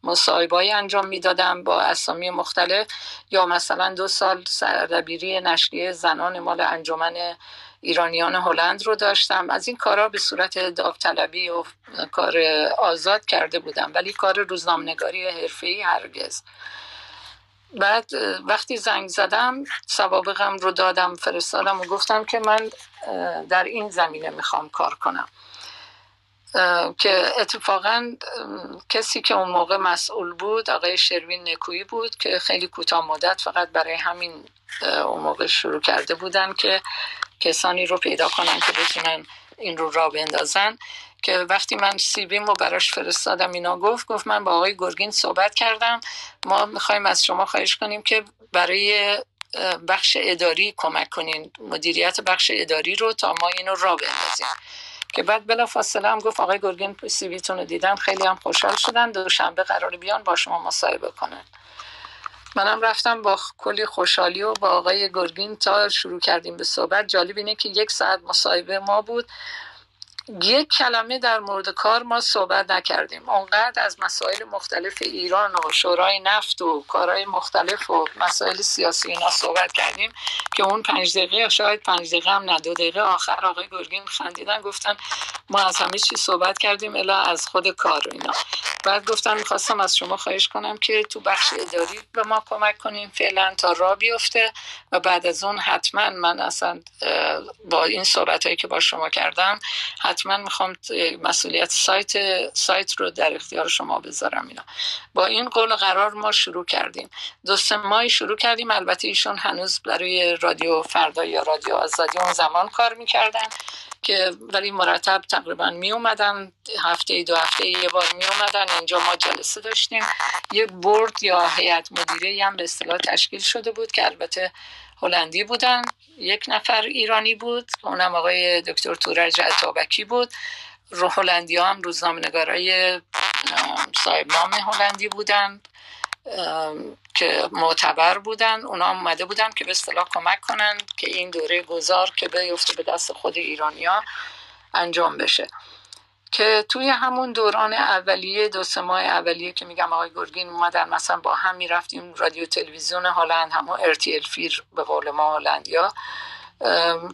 S3: مصاحبه‌ای انجام می‌دادم با اسامی مختلف یا مثلا دو سال سردبیری نشریه زنان مال انجمن ایرانیان هلند رو داشتم. از این کارا به صورت داوطلبی و کار آزاد کرده بودم. ولی کار روزنامه‌نگاری حرفه‌ای هرگز. بعد وقتی زنگ زدم سوابقم رو دادم فرستادم و گفتم که من در این زمینه می‌خوام کار کنم. که اتفاقا کسی که اون موقع مسئول بود آقای شروین نکویی بود که خیلی کوتاه مدت فقط برای همین اون موقع شروع کرده بودن که کسانی رو پیدا کنن که بتونن این رو را بندازن. که وقتی من سیبیم رو براش فرستادم اینا گفت گفت من با آقای گرگین صحبت کردم. ما می‌خوایم از شما خواهش کنیم که برای بخش اداری کمک کنین. مدیریت بخش اداری رو تا ما اینو را بندازیم. که بعد بلا فاصله هم گفت آقای گرگین سیویتون رو دیدم. خیلی هم خوشحال شدن. دوشنبه قرار بیان با شما مصاحبه کنن. منم رفتم با کلی خوشحالی و با آقای گرگین تا شروع کردیم به صحبت. جالب اینه که یک ساعت مصاحبه ما بود. یک کلمه در مورد کار ما صحبت نکردیم. اونقدر از مسائل مختلف ایران و شورای نفت و کارهای مختلف و مسائل سیاسی اینا صحبت کردیم که اون پنج دقیقه شاید پنج دقیقه هم نه دو دقیقه آخر آقای گرگین خندیدن گفتن ما از همه چی صحبت کردیم الا از خود کار اینا. بعد گفتم می‌خواستم از شما خواهش کنم که تو بخش اداری به ما کمک کنیم فعلا تا را بیفته و بعد از اون حتما من اصلا با این صحبت هایی که با شما کردم حتما می‌خوام مسئولیت سایت سایت رو در اختیار شما بذارم اینا. با این قول قرار ما شروع کردیم. دو سه ماهی شروع کردیم. البته ایشون هنوز برای رادیو فردا یا رادیو آزادی اون زمان کار می‌کردن که ولی مرتب تقریبا می اومدن هفته دو هفته یه بار می اومدن اینجا ما جلسه داشتیم. یه برد یا هیئت مدیره هم به اصطلاح تشکیل شده بود که البته هلندی بودن. یک نفر ایرانی بود اونم آقای دکتر تورج عطابکی بود. رو هلندی هم روزنامه‌نگارای صاحب نام هلندی بودن که معتبر بودن. اونا اومده بودن که به اصطلاح کمک کنن که این دوره گذار که بیفته به دست خود ایرانیا انجام بشه. که توی همون دوران اولیه دو سه ماه اولیه که میگم آقای گرگین اومدن مثلا با هم می‌رفتیم رادیو تلویزیون هلند همون ارتیل فیر به قول ما هلندیا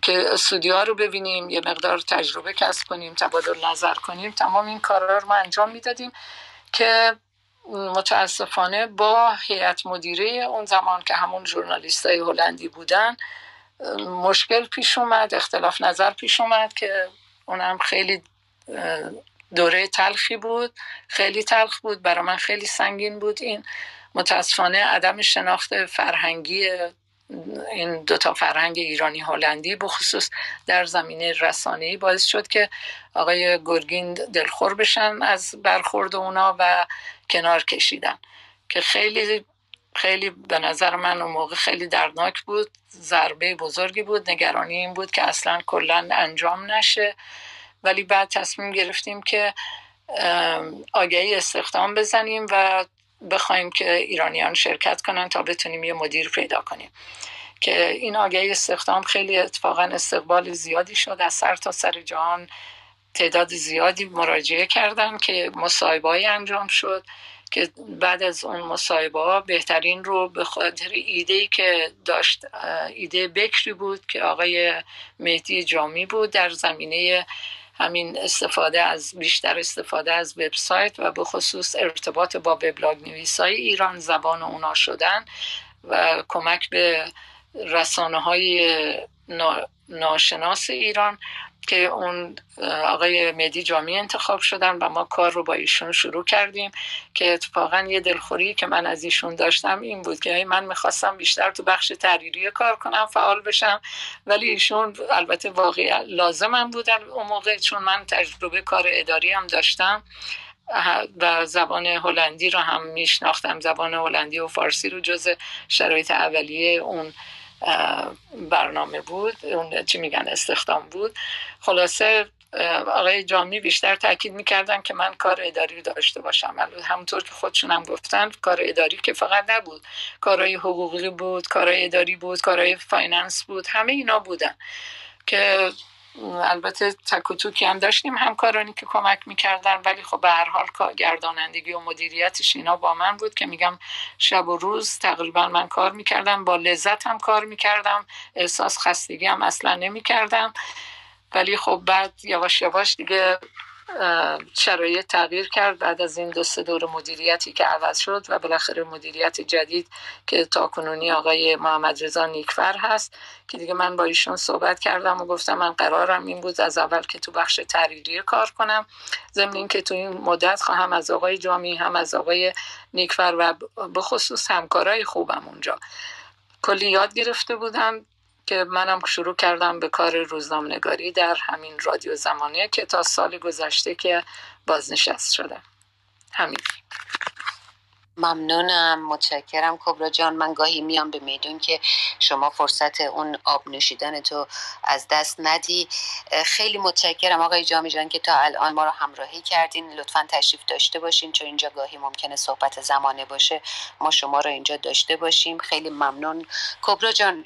S3: که استودیو رو ببینیم یه مقدار تجربه کسب کنیم تبادل نظر کنیم تمام این کارا رو ما انجام می‌دادیم که متاسفانه با هیئت مدیره اون زمان که همون ژورنالیست های هلندی بودن مشکل پیش اومد اختلاف نظر پیش اومد که اونم خیلی دوره تلخی بود خیلی تلخ بود برای من خیلی سنگین بود. این متاسفانه عدم شناخت فرهنگی این دوتا فرهنگ ایرانی هلندی بخصوص در زمینه رسانه‌ای باعث شد که آقای گرگین دلخور بشن از برخورد اونا و کنار کشیدن. که خیلی خیلی به نظر من اون موقع خیلی دردناک بود ضربه بزرگی بود نگرانی این بود که اصلا کلا انجام نشه. ولی بعد تصمیم گرفتیم که آگهی استخدام بزنیم و بخوایم که ایرانیان شرکت کنن تا بتونیم یه مدیر پیدا کنیم. که این آگهی استخدام خیلی اتفاقا استقبال زیادی شد. از سر تا سر جهان تعداد زیادی مراجعه کردن که مصاحبه انجام شد که بعد از اون مصاحبه بهترین رو به خاطر ایده ای که داشت ایده بکری بود که آقای مهدی جامی بود در زمینه همین استفاده از بیشتر استفاده از وبسایت و به خصوص ارتباط با وبلاگ نویسای ایران زبان اونا شدن و کمک به رسانه های ناشناس ایران که اون آقای مدی جامی انتخاب شدن و ما کار رو با ایشون شروع کردیم که اتفاقا یه دلخوری که من از ایشون داشتم این بود که من می‌خواستم بیشتر تو بخش تحریری کار کنم فعال بشم. ولی ایشون البته واقعا لازمم بودن اون موقع چون من تجربه کار اداری هم داشتم. و زبان هلندی رو هم میشناختم. زبان هلندی و فارسی رو جز شرایط اولیه اون برنامه بود اون چی میگن استخدام بود. خلاصه آقای جامی بیشتر تاکید می‌کردن که من کار اداری داشته باشم. همونطور که خودشون هم گفتن کار اداری که فقط نبود. کارهای حقوقی بود کارهای اداری بود کارهای finance بود همه اینا بودن. که البته تک هم داشتیم همکارانی که کمک می‌کردن ولی خب به هر حال گردانندگی و مدیریتش اینا با من بود که میگم شب و روز تقریبا من کار می‌کردم با لذت هم کار می‌کردم احساس خستگی هم اصلا نمی‌کردم. ولی خب بعد یواش یواش دیگه شرایط تغییر کرد بعد از این دو سه دور مدیریتی که عوض شد و بالاخره مدیریت جدید که تا کنونی آقای محمد رضا نیکفر هست که دیگه من با ایشون صحبت کردم و گفتم من قرارم این بود از اول که تو بخش تحریری کار کنم. ضمن اینکه تو این مدت خواهم از آقای جامی هم از آقای نیکفر و به خصوص همکارای خوبم اونجا. کلی یاد گرفته بودم. که منم شروع کردم به کار روزنامه‌نگاری در همین رادیو زمانه که تا سال گذشته که بازنشست شدم. همین.
S2: ممنونم متشکرم. کبرا جان من گاهی میام به میدون که شما فرصت اون آب نوشیدن تو از دست ندی. خیلی متشکرم آقای جامی جان که تا الان ما رو همراهی کردین. لطفا تشریف داشته باشین چون اینجا گاهی ممکنه صحبت زمانه باشه. ما شما رو اینجا داشته باشیم. خیلی ممنون. کبرا جان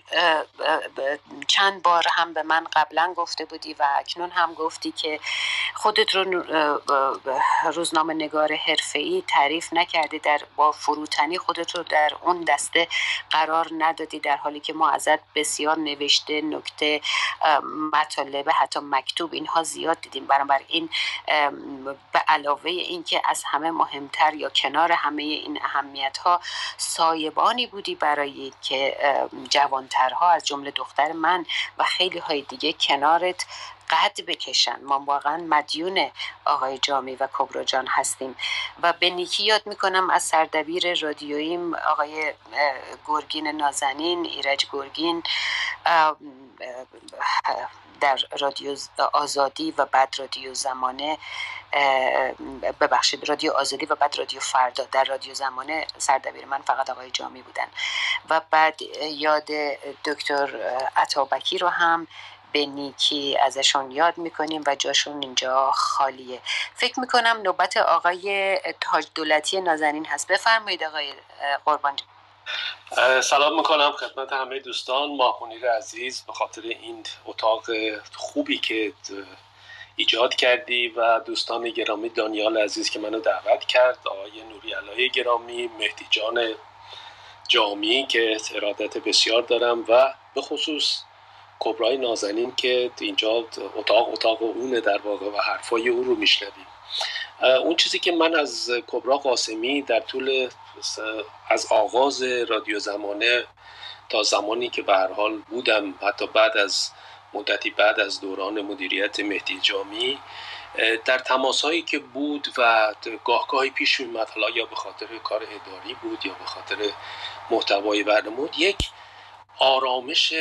S2: چند بار هم به من قبلا گفته بودی و اکنون هم گفتی که خودت رو روزنامه نگار حرفه‌ای تعریف نکردی در با فروتنی خودت رو در اون دسته قرار ندادی در حالی که ما ازت بسیار نوشته نکته مطالبه حتی مکتوب اینها زیاد دیدیم. این به علاوه اینکه از همه مهمتر یا کنار همه این اهمیت ها سایبانی بودی برای که جوانترها از جمله دختر من و خیلی های دیگه کنارت قد بکشن. ما واقعا مدیون آقای جامی و کبرا جان هستیم. و به نیکی یاد می‌کنم از سردبیر رادیوییم آقای گرگین نازنین ایرج گرگین در رادیو آزادی و بعد رادیو زمانه ببخشید رادیو آزادی و بعد رادیو فردا. در رادیو زمانه سردبیر من فقط آقای جامی بودن. و بعد یاد دکتر عطابکی رو هم به نیکی ازشون یاد می‌کنیم و جاشون اینجا خالیه. فکر می‌کنم نوبت آقای تاج دولتی نازنین هست. بفرمایید آقای قربان
S8: سلام می‌کنم خدمت همه دوستان. ماهونیر عزیز به خاطر این اتاق خوبی که ایجاد کردی و دوستان گرامی دانیال عزیز که منو دعوت کرد آقای نوری علای گرامی مهدی جان جامی که ارادت بسیار دارم و به خصوص کبرای نازنین که اینجا اتاق اتاق اونه در واقع و حرفای او رو میشنویم. اون چیزی که من از کبرا قاسمی در طول از آغاز رادیو زمانه تا زمانی که به حال بودم حتی بعد از مدتی بعد از دوران مدیریت مهدی جامی در تماس هایی که بود و گاهگاهی پیش میمد حالا یا به خاطر کار اداری بود یا به خاطر محتوای برنامه یک آرامش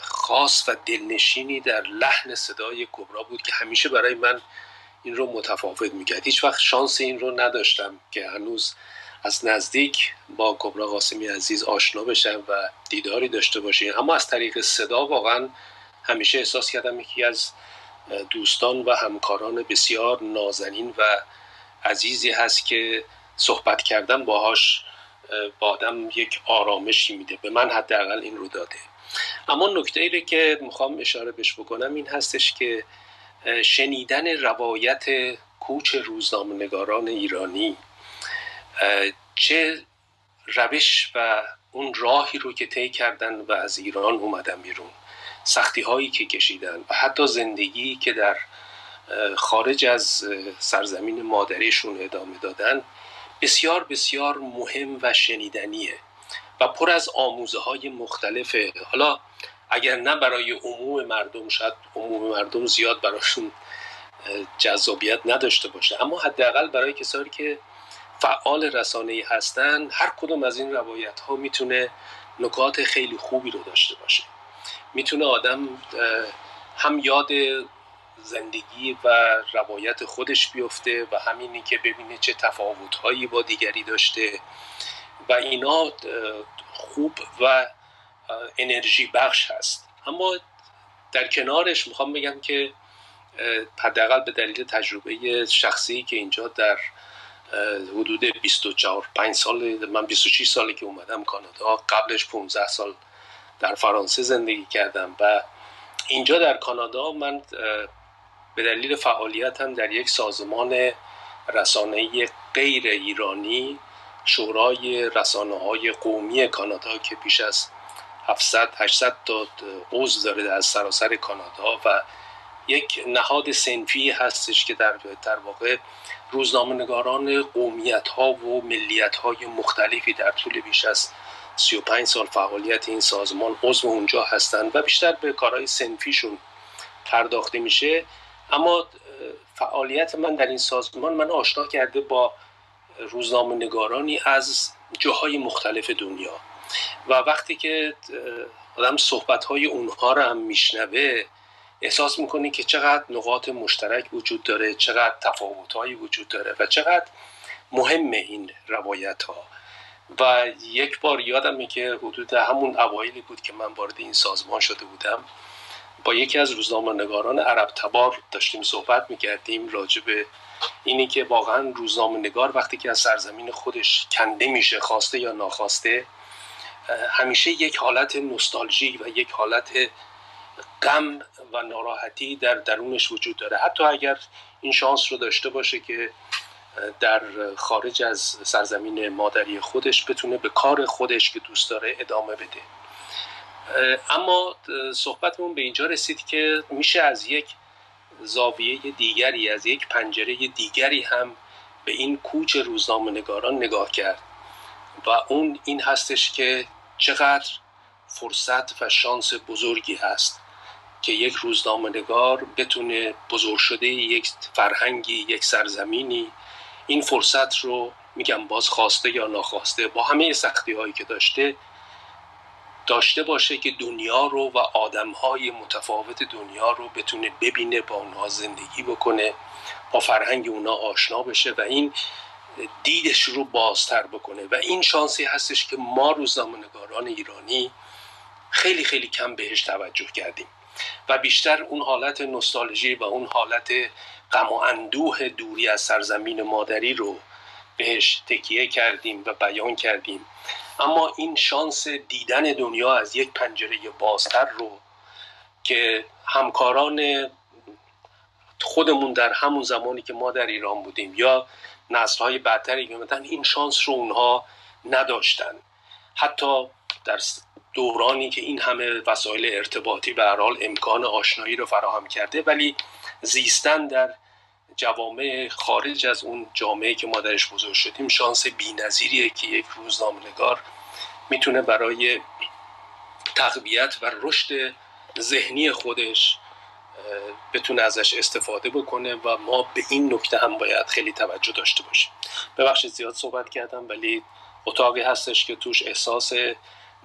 S8: خاص و دلنشینی در لحن صدای کبرا بود که همیشه برای من این رو متفاوت می‌کرد. هیچ وقت شانس این رو نداشتم که هنوز از نزدیک با کبرا قاسمی عزیز آشنا بشم و دیداری داشته باشیم. اما از طریق صدا واقعا همیشه احساس کردم یکی از دوستان و همکاران بسیار نازنین و عزیزی هست که صحبت کردن باهاش با آدم یک آرامشی میده. به من حداقل این رو داده. اما نکته ای که می‌خوام اشاره بش بکنم. این هستش که شنیدن روایت کوچ روزنامه‌نگاران ایرانی چه روش و اون راهی رو که طی کردن و از ایران اومدن بیرون سختی هایی که کشیدن و حتی زندگی که در خارج از سرزمین مادریشون ادامه دادن بسیار بسیار مهم و شنیدنیه و پر از آموزه های مختلفه. حالا اگر نه برای عموم مردم شاید عموم مردم زیاد براشون جذابیت نداشته باشه. اما حداقل برای کسانی که فعال رسانه هستن هر کدوم از این روایت ها می‌تونه نکات خیلی خوبی رو داشته باشه. می‌تونه آدم هم یاد زندگی و روایت خودش بیفته و همینی که ببینه چه تفاوتهایی با دیگری داشته. و اینا خوب و انرژی بخش هست. اما در کنارش می‌خوام بگم که حداقل به دلیل تجربه شخصی که اینجا در حدود 24 5 سال من 26 سالی که اومدم کانادا قبلش 15 سال در فرانسه زندگی کردم و اینجا در کانادا من به دلیل فعالیتم در یک سازمان رسانه غیر ایرانی شورای رسانه های قومی کانادا که پیش از 700 800 تا عضو داره از سراسر کانادا و یک نهاد سنفی هستش که در در واقع روزنامه‌نگاران قومیت ها و ملیت های مختلفی در طول بیش از 35 سال فعالیت این سازمان عضو اونجا هستند و بیشتر به کارهای سنفیشون پرداخته میشه. اما فعالیت من در این سازمان من آشنا کرده با روزنامه نگارانی از جاهای مختلف دنیا. و وقتی که آدم صحبت های اونها رو هم میشنوه احساس می‌کنه که چقدر نقاط مشترک وجود داره چقدر تفاوت وجود داره و چقدر مهم این روایت ها و یک بار یادمه که حدود همون اوایلی بود که من وارد این سازمان شده بودم. با یکی از روزنامه نگاران عرب تبار داشتیم صحبت می‌کردیم راجع به اینی که واقعا روزنامه نگار وقتی که از سرزمین خودش کنده میشه خواسته یا ناخواسته همیشه یک حالت نوستالژی و یک حالت غم و ناراحتی در درونش وجود داره. حتی اگر این شانس رو داشته باشه که در خارج از سرزمین مادری خودش بتونه به کار خودش که دوست داره ادامه بده. اما صحبتمون به اینجا رسید که میشه از یک زاویه دیگری از یک پنجره دیگری هم به این کوچ روزنامه نگاران نگاه کرد. و اون این هستش که چقدر فرصت و شانس بزرگی هست که یک روزنامه نگار بتونه بزرگ شده یک فرهنگی یک سرزمینی این فرصت رو میگم باز خواسته یا ناخواسته با همه سختی هایی که داشته داشته باشه که دنیا رو و آدم های متفاوت دنیا رو بتونه ببینه با اونها زندگی بکنه با فرهنگ اونها آشنا بشه و این دیدش رو بازتر بکنه. و این شانسی هستش که ما روزنامه نگاران ایرانی خیلی خیلی کم بهش توجه کردیم. و بیشتر اون حالت نوستالژی و اون حالت غم و اندوه دوری از سرزمین مادری رو بهش تکیه کردیم و بیان کردیم. اما این شانس دیدن دنیا از یک پنجره بازتر رو که همکاران خودمون در همون زمانی که ما در ایران بودیم یا نسل های بدتری که این شانس رو اونها نداشتن. حتی در دورانی که این همه وسایل ارتباطی به حال امکان آشنایی رو فراهم کرده ولی زیستن در جوامع خارج از اون جامعه که ما درش بزرگ شدیم شانس بینظیریه که یک روزنامه‌نگار می‌تونه برای تقویت و رشد ذهنی خودش بتونه ازش استفاده بکنه و ما به این نکته هم باید خیلی توجه داشته باشیم. ببخشید زیاد صحبت کردم ولی اتاقی هستش که توش احساس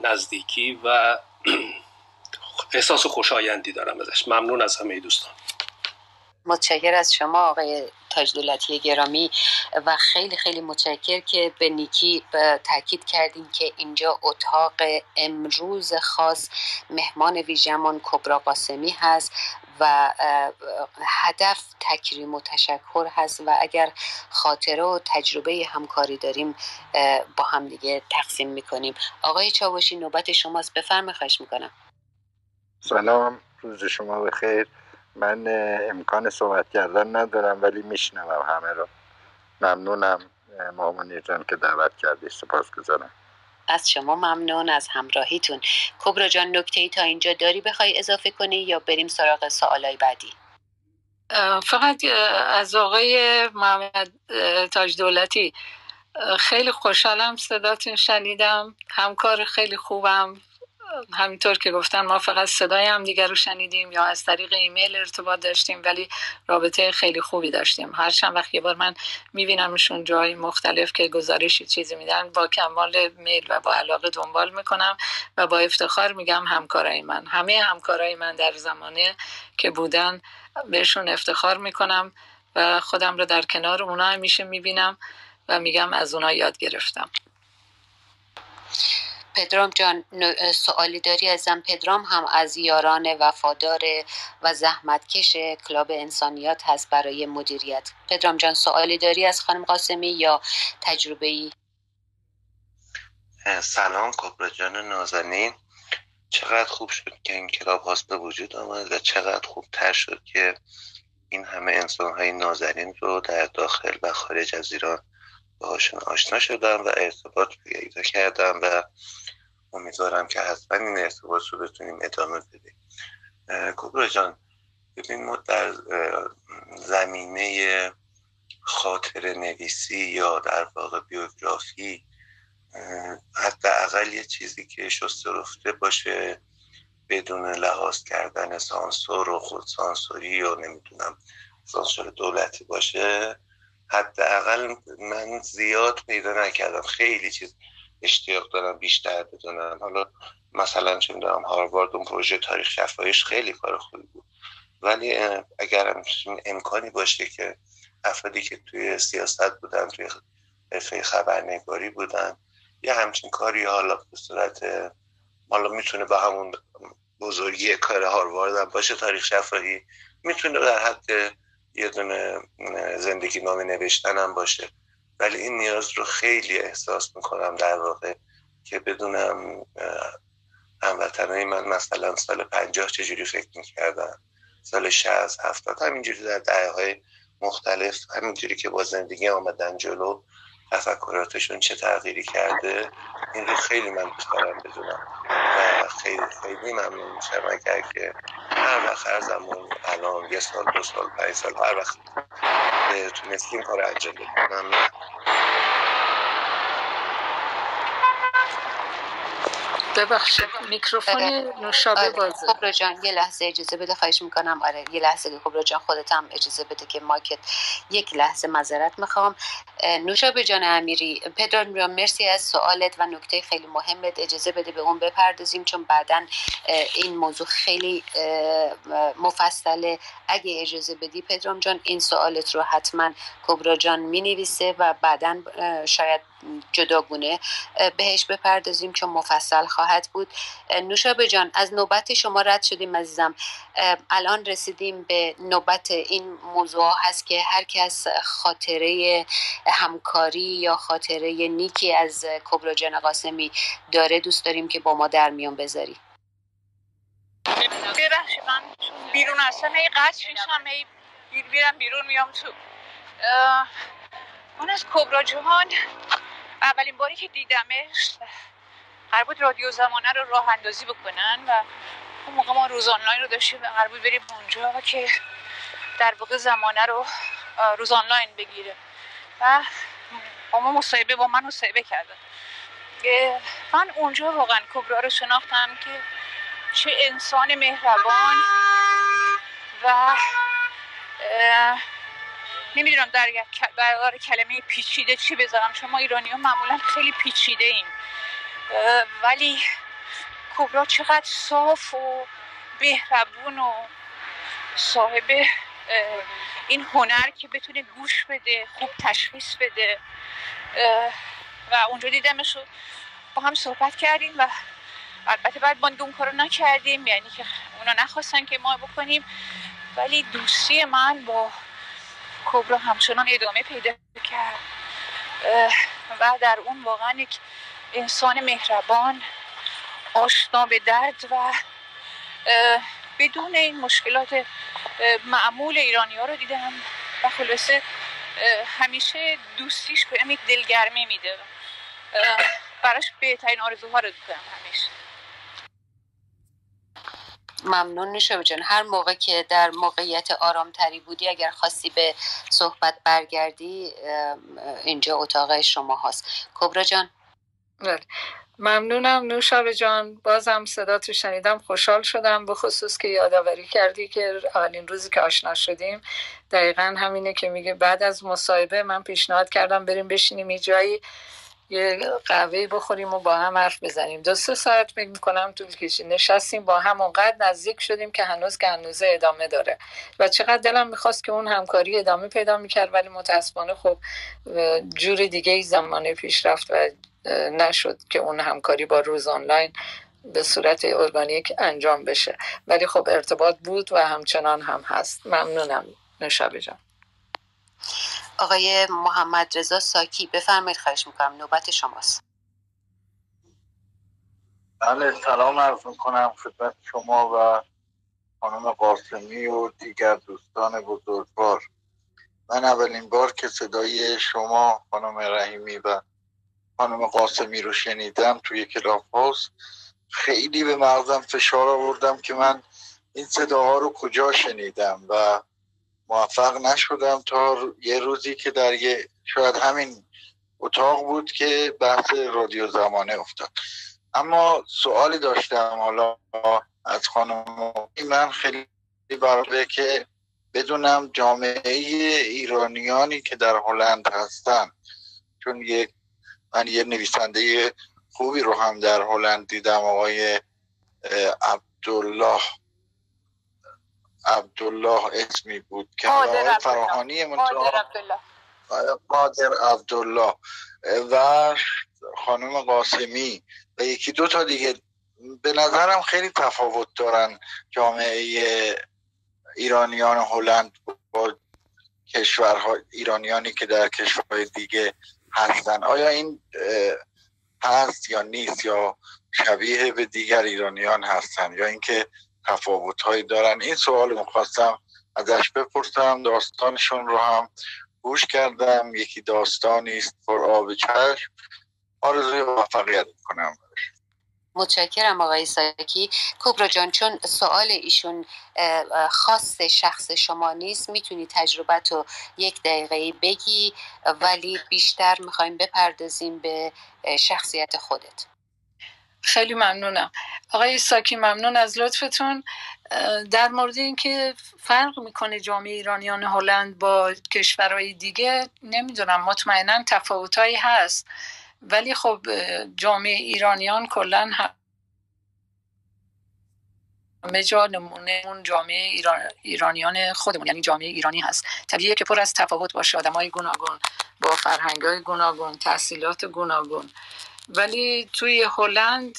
S8: نزدیکی و احساس خوشایندی دارم ازش. ممنون از همه دوستان.
S2: متشکر از شما آقای تاج دولتی گرامی و خیلی خیلی متشکر که به نیکی تاکید کردیم که اینجا اتاق امروز خاص مهمان ویژمون کبرا قاسمی هست و هدف تکریم و تشکر هست و اگر خاطره و تجربه همکاری داریم با هم دیگه تقسیم می‌کنیم. آقای چاوشی نوبت شماست. بفرمه خواهش می‌کنم.
S9: سلام. روز شما بخیر. من امکان صحبت کردن ندارم ولی میشنوم همه رو. ممنونم مامونی جان که دعوت کردی سپاس گذارم.
S2: از شما ممنون از همراهیتون. کبرا جان نکته ای تا اینجا داری بخوای اضافه کنی یا بریم سراغ سوالای بعدی؟
S3: فقط از آقای محمد تاج دولتی خیلی خوشحالم صداتون شنیدم همکار خیلی خوبم. همینطور که گفتن ما فقط صدای هم دیگر رو شنیدیم یا از طریق ایمیل ارتباط داشتیم ولی رابطه خیلی خوبی داشتیم. هر چند وقت یه بار من میبینمشون جای مختلف که گزارشی چیزی میدن با کمال میل و با علاقه دنبال می‌کنم و با افتخار میگم همکارای من. همه همکارای من در زمانه که بودن بهشون افتخار می‌کنم و خودم رو در کنار اونا همیشه می‌بینم و میگم از اونا یاد گرفتم.
S2: پدرام جان سوالی داری ازم. پدرام هم از یاران وفادار و زحمتکش کلاب انسانیات هست برای مدیریت. پدرام جان سوالی داری از خانم قاسمی یا تجربه ای؟
S10: سلام کبرا جان نازنین. چقدر خوب شد که این کلاب هاست به وجود آمد و چقدر خوب تر شد که این همه انسان های نازنین رو در داخل و خارج از ایران باهاشون آشنا شدم و ارتباط پیدا کردم و امیدوارم که حتما این ارتباط رو بتونیم ادامه بدیم کبرا جان ببین ما در زمینه خاطر نویسی یا در واقع بیوگرافی حداقل یه چیزی که شسته رفته باشه بدون لحاظ کردن سانسور و خود سانسوری و نمی‌دونم سانسور دولتی باشه حداقل من زیاد پیدا نکردم. خیلی چیز. اشتیاق دارم بیشتر بدونم. حالا مثلا چه می‌دونم هاروارد اون پروژه تاریخ شفایش خیلی کار خوبی بود. ولی اگر امکانی باشه که افرادی که توی سیاست بودن توی حرفه خبرنگاری بودن یه همچین کاری حالا به صورت حالا می‌تونه به همون بزرگی کار هاروارد هم باشه تاریخ شفاهی می‌تونه در حد یه دونه زندگی نامه نوشتن هم باشه. ولی این نیاز رو خیلی احساس می‌کنم در واقع که بدونم هموطنهای من مثلا سال پنجاه چجوری فکر می‌کردن سال شهست هفتاد همینجوری در دعیه های مختلف همینجوری که با زندگی آمدن جلو تفکراتشون چه تغییری کرده این رو خیلی من دوست دارم بدونم. و خیلی خیلی ممنون میشم اگر که هر وقت هر زمان الان یه سال دو سال پنج سال هر وقت تونستیم کار انجام بدیم ممنون.
S3: ببخشید میکروفون نوشابه آره. بازه.
S2: کبرا جان یه لحظه اجازه بده خواهش می‌کنم. آره یه لحظه که کبرا جان خودت هم اجازه بده که ماکت یک لحظه مذارت می‌خوام. نوشابه جان امیری پدران مرسی از سوالت و نکته خیلی مهمت. اجازه بده به اون بپردازیم چون بعدا این موضوع خیلی مفصله. اگه اجازه بدی پدرام جان این سوالت رو حتما کبرا جان می‌نویسه و بعدا شاید جداگونه بهش بپردازیم چون مفصل خواهد بود. نوشابه جان از نوبت شما رد شدیم عزیزم. الان رسیدیم به نوبت این موضوع هست که هر کس خاطره همکاری یا خاطره نیکی از کبرا جان قاسمی داره دوست داریم که با ما در میان بذاری.
S4: من بیرون هستم. هی قصد میشم هی بیرون بیرون میام تو. من از کبرا جهان اولین باری که دیدمش قرار بود رادیو زمانه رو راه اندازی بکنن و اون موقع ما روز آنلاین رو داشتیم قرار بود بریم اونجا و که در واقع زمانه رو روز آنلاین بگیره. و با ما مصاحبه با من مصاحبه کردن. من اونجا واقعا کبرا رو شناختم که چه انسان مهربان و نمی‌دونم در برقرار کلمه پیچیده چی بذارم. چون ما ایرانی ها معمولا خیلی پیچیده ایم ولی کبرا چقدر صاف و مهربون و صاحب این هنر که بتونه گوش بده خوب تشخیص بده. و اونجا دیدمش با هم صحبت کردیم و البته بعد ما اون کارو نکردیم یعنی که اونا نخواستن که ما بکنیم. ولی دوستی من با کبرا همچنان ادامه پیدا کرد. و در اون واقعا یک انسان مهربان آشنا به درد و بدون این مشکلات معمول ایرانی ها رو دیدم و خلاصه همیشه دوستیش به یک دلگرمی میده. براش بهترین آرزوها رو دارم همیشه.
S2: ممنون میشه جان. هر موقع که در موقعیت آرامتری بودی اگر خواستی به صحبت برگردی اینجا اتاق شما هست. کبرا جان.
S3: ممنونم نوشابه جان. بازم صدا تو شنیدم. خوشحال شدم. به خصوص که یادآوری کردی که اولین روزی که آشنا شدیم. دقیقا همینه که میگه بعد از مصاحبه من پیشنهاد کردم بریم بشینیم یه جایی یه قهوه بخوریم و با هم حرف بزنیم. دو سه ساعت فکر می‌کنم طول کشید. نشستیم با هم اونقدر نزدیک شدیم که هنوز که هنوزه ادامه داره. و چقدر دلم می‌خواست که اون همکاری ادامه پیدا می‌کرد ولی متاسفانه خب جور دیگه ای زمانه پیش رفت و نشد که اون همکاری با روز آنلاین به صورت ارگانیک انجام بشه. ولی خب ارتباط بود و همچنان هم هست. ممنونم نشابه جان.
S2: آقای محمد رضا ساکی بفرمایید خواهش می‌کنم نوبت شماست.
S9: بله سلام عرض می‌کنم خدمت شما و خانم قاسمی و دیگر دوستان بزرگوار. من اولین بار که صدای شما خانم رحیمی و خانم قاسمی رو شنیدم توی کلاف هاوس. خیلی به مغزم فشار آوردم که من این صداها رو کجا شنیدم و موفق نشدم تا یه روزی که در یه شاید همین اتاق بود که بحث رادیو زمانه افتاد. اما سوالی داشتم حالا از خانم من خیلی برای که بدونم جامعه ایرانیانی که در هلند هستن چون یک من یه نویسنده خوبی رو هم در هلند دیدم آقای عبدالله عبدالله اسمی بود که آقای فراهانی قادر عبدالله. و خانم قاسمی و یکی دو تا دیگه به نظرم خیلی تفاوت دارن جامعه ایرانیان هلند با کشورها ایرانیانی که در کشورهای دیگه هستن. آیا این هست یا نیست یا شبیه به دیگر ایرانیان هستن یا اینکه تفاوت هایی دارن؟ این سوال می‌خواستم ازش بپرسم. داستانشون رو هم گوش کردم. یکی داستانی است پر آب چشم. آرزوی موفقیت می‌کنم.
S2: متشکرم آقای ساکی. کبرا جان چون سوال ایشون خاص شخص شما نیست می‌تونی تجربت رو یک دقیقه بگی ولی بیشتر می‌خوایم بپردازیم به شخصیت خودت.
S3: خیلی ممنونم. آقای ساکی ممنون از لطفتون. در مورد اینکه فرق می‌کنه جامعه ایرانیان هلند با کشورهای دیگه نمی‌دونم مطمئنا تفاوتهایی هست. ولی خب جامعه ایرانیان کلا همه جا نمونه اون جامعه ایران، ایرانیان خودمون یعنی جامعه ایرانی هست. طبیعیه که پر از تفاوت باشه. آدم های گوناگون با فرهنگ های گوناگون تحصیلات گوناگون. ولی توی هلند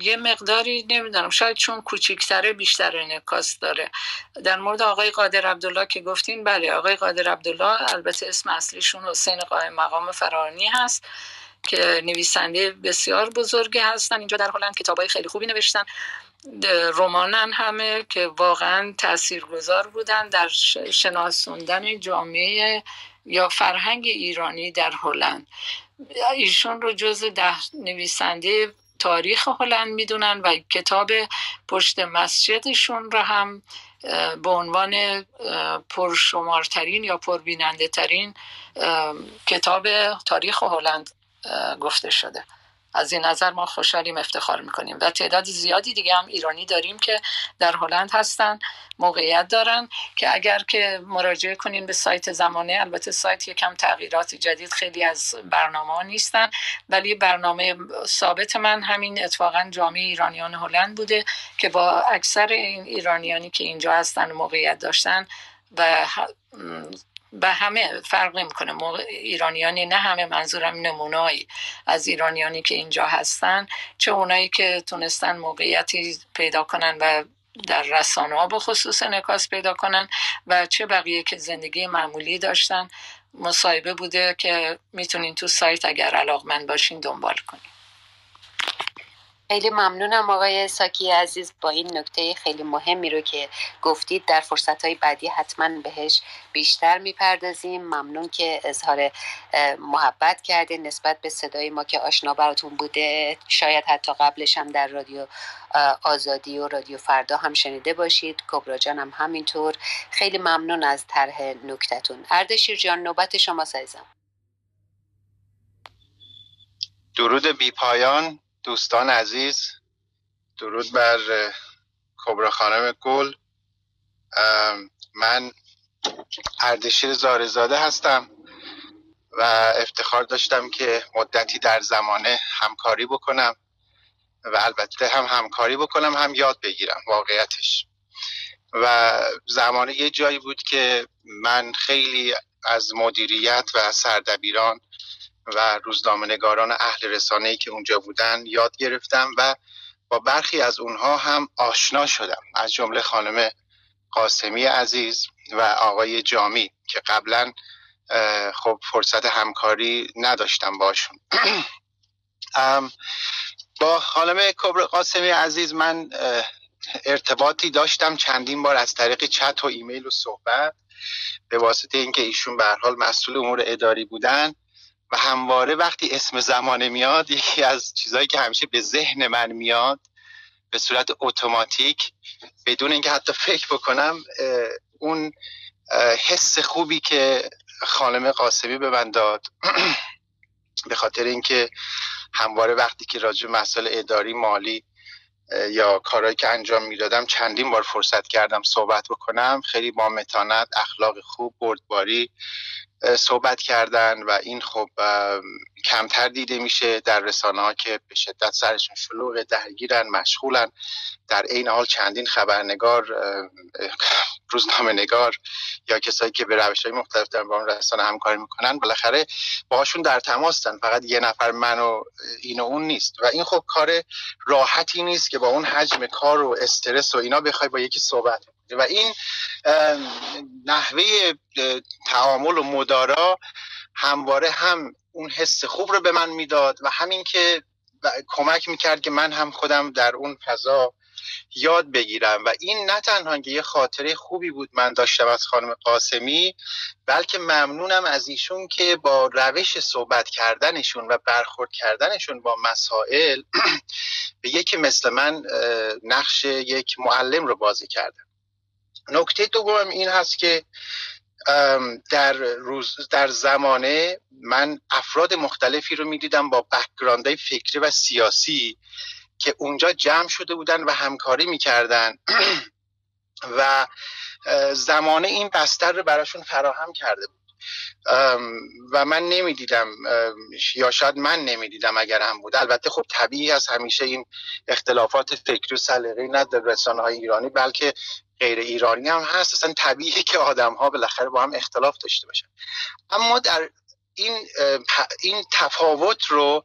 S3: یه مقداری نمی‌دونم شاید چون کوچیکتره بیشتر انعکاس داره. در مورد آقای قادر عبدالله که گفتین بله آقای قادر عبدالله البته اسم اصلیشون حسین قائم مقام فرانی هست که نویسنده بسیار بزرگی هستن. اینجا در هلند کتابای خیلی خوبی نوشتن. رمانن همه که واقعا تاثیرگذار بودن در شناسوندن جامعه یا فرهنگ ایرانی در هلند. ایشون رو جز ده نویسنده تاریخ هلند می‌دونن و کتاب پشت مسجدشون رو هم به عنوان پرشمارترین یا پربیننده ترین کتاب تاریخ هلند گفته شده. از این نظر ما خوشحالیم افتخار می‌کنیم و تعداد زیادی دیگه هم ایرانی داریم که در هلند هستن موقعیت دارن که اگر که مراجعه کنین به سایت زمانه البته سایت یکم تغییرات جدید خیلی از برنامه ها نیستن ولی برنامه ثابت من همین اتفاقا جامعه ایرانیان هلند بوده که با اکثر این ایرانیانی که اینجا هستن موقعیت داشتن و به همه فرق نمی‌کنه ایرانیانی نه همه منظورم نمونایی از ایرانیانی که اینجا هستن چه اونایی که تونستن موقعیتی پیدا کنن و در رسانه ها به خصوص انعکاس پیدا کنن و چه بقیه که زندگی معمولی داشتن. مصاحبه بوده که می‌تونین تو سایت اگر علاقمند باشین دنبال کنین.
S2: خیلی ممنونم آقای ساکی عزیز با این نکته خیلی مهمی رو که گفتید. در فرصت های بعدی حتما بهش بیشتر می‌پردازیم. ممنون که اظهار محبت کرده نسبت به صدای ما که آشنا براتون بوده. شاید حتی قبلش هم در رادیو آزادی و رادیو فردا هم شنیده باشید. کبرا جان هم همینطور. خیلی ممنون از طرح نکتتون اردشیر جان نوبت شما سایزم.
S11: درود بی پایان. دوستان عزیز درود بر کبرا خانم گل. من اردشیر زارزاده هستم و افتخار داشتم که مدتی در زمانه همکاری بکنم و البته هم همکاری بکنم هم یاد بگیرم واقعیتش. و زمانه یه جایی بود که من خیلی از مدیریت و سردبیران و روزنامه‌نگاران اهل رسانه‌ای که اونجا بودن یاد گرفتم و با برخی از اونها هم آشنا شدم. از جمله خانم قاسمی عزیز و آقای جامی که قبلا خب فرصت همکاری نداشتم باشون. با خانم کبر قاسمی عزیز من ارتباطی داشتم. چندین بار از طریق چت و ایمیل و صحبت به واسطه اینکه ایشون به حال مسئول امور اداری بودن. و همواره وقتی اسم زمانه میاد یکی از چیزهایی که همیشه به ذهن من میاد به صورت اتوماتیک بدون اینکه حتی فکر بکنم اون حس خوبی که خانم قاسمی به من داد. به خاطر اینکه همواره وقتی که راجع مسائل اداری مالی یا کارهایی که انجام می‌دادم چندین بار فرصت کردم صحبت بکنم. خیلی با متانت اخلاق خوب بردباری صحبت کردن و این خب کمتر دیده میشه در رسانه ها که به شدت سرشون شلوغ درگیرن مشغولن. در عین حال چندین خبرنگار روزنامه نگار یا کسایی که به روش های مختلف در با رسانه همکاری می‌کنن بالاخره باهاشون در تماسن فقط یه نفر من و این و اون نیست. و این خب کار راحتی نیست که با اون حجم کار و استرس و اینا بخوای با یکی صحبت و این نحوه تعامل و مدارا همواره هم اون حس خوب رو به من می‌داد و همین که کمک می‌کرد که من هم خودم در اون فضا یاد بگیرم. و این نه تنها که یه خاطره خوبی بود من داشتم از خانم قاسمی بلکه ممنونم از ایشون که با روش صحبت کردنشون و برخورد کردنشون با مسائل به یکی مثل من نقش یک معلم رو بازی کردن. نکته دوم این هست که در روز در زمانه من افراد مختلفی رو می‌دیدم با بکگراندهای فکری و سیاسی که اونجا جمع شده بودن و همکاری می‌کردن. و زمانه این بستر رو براشون فراهم کرده بود. و من نمی‌دیدم یا شاید من نمی‌دیدم اگر هم بود. البته خب طبیعی از همیشه این اختلافات فکری و سلیقه‌ای نه در رسانه های ایرانی بلکه غیر ایرانی هم هست. اصلا طبیعی که آدم ها بالاخره با هم اختلاف داشته باشن. اما در این این تفاوت رو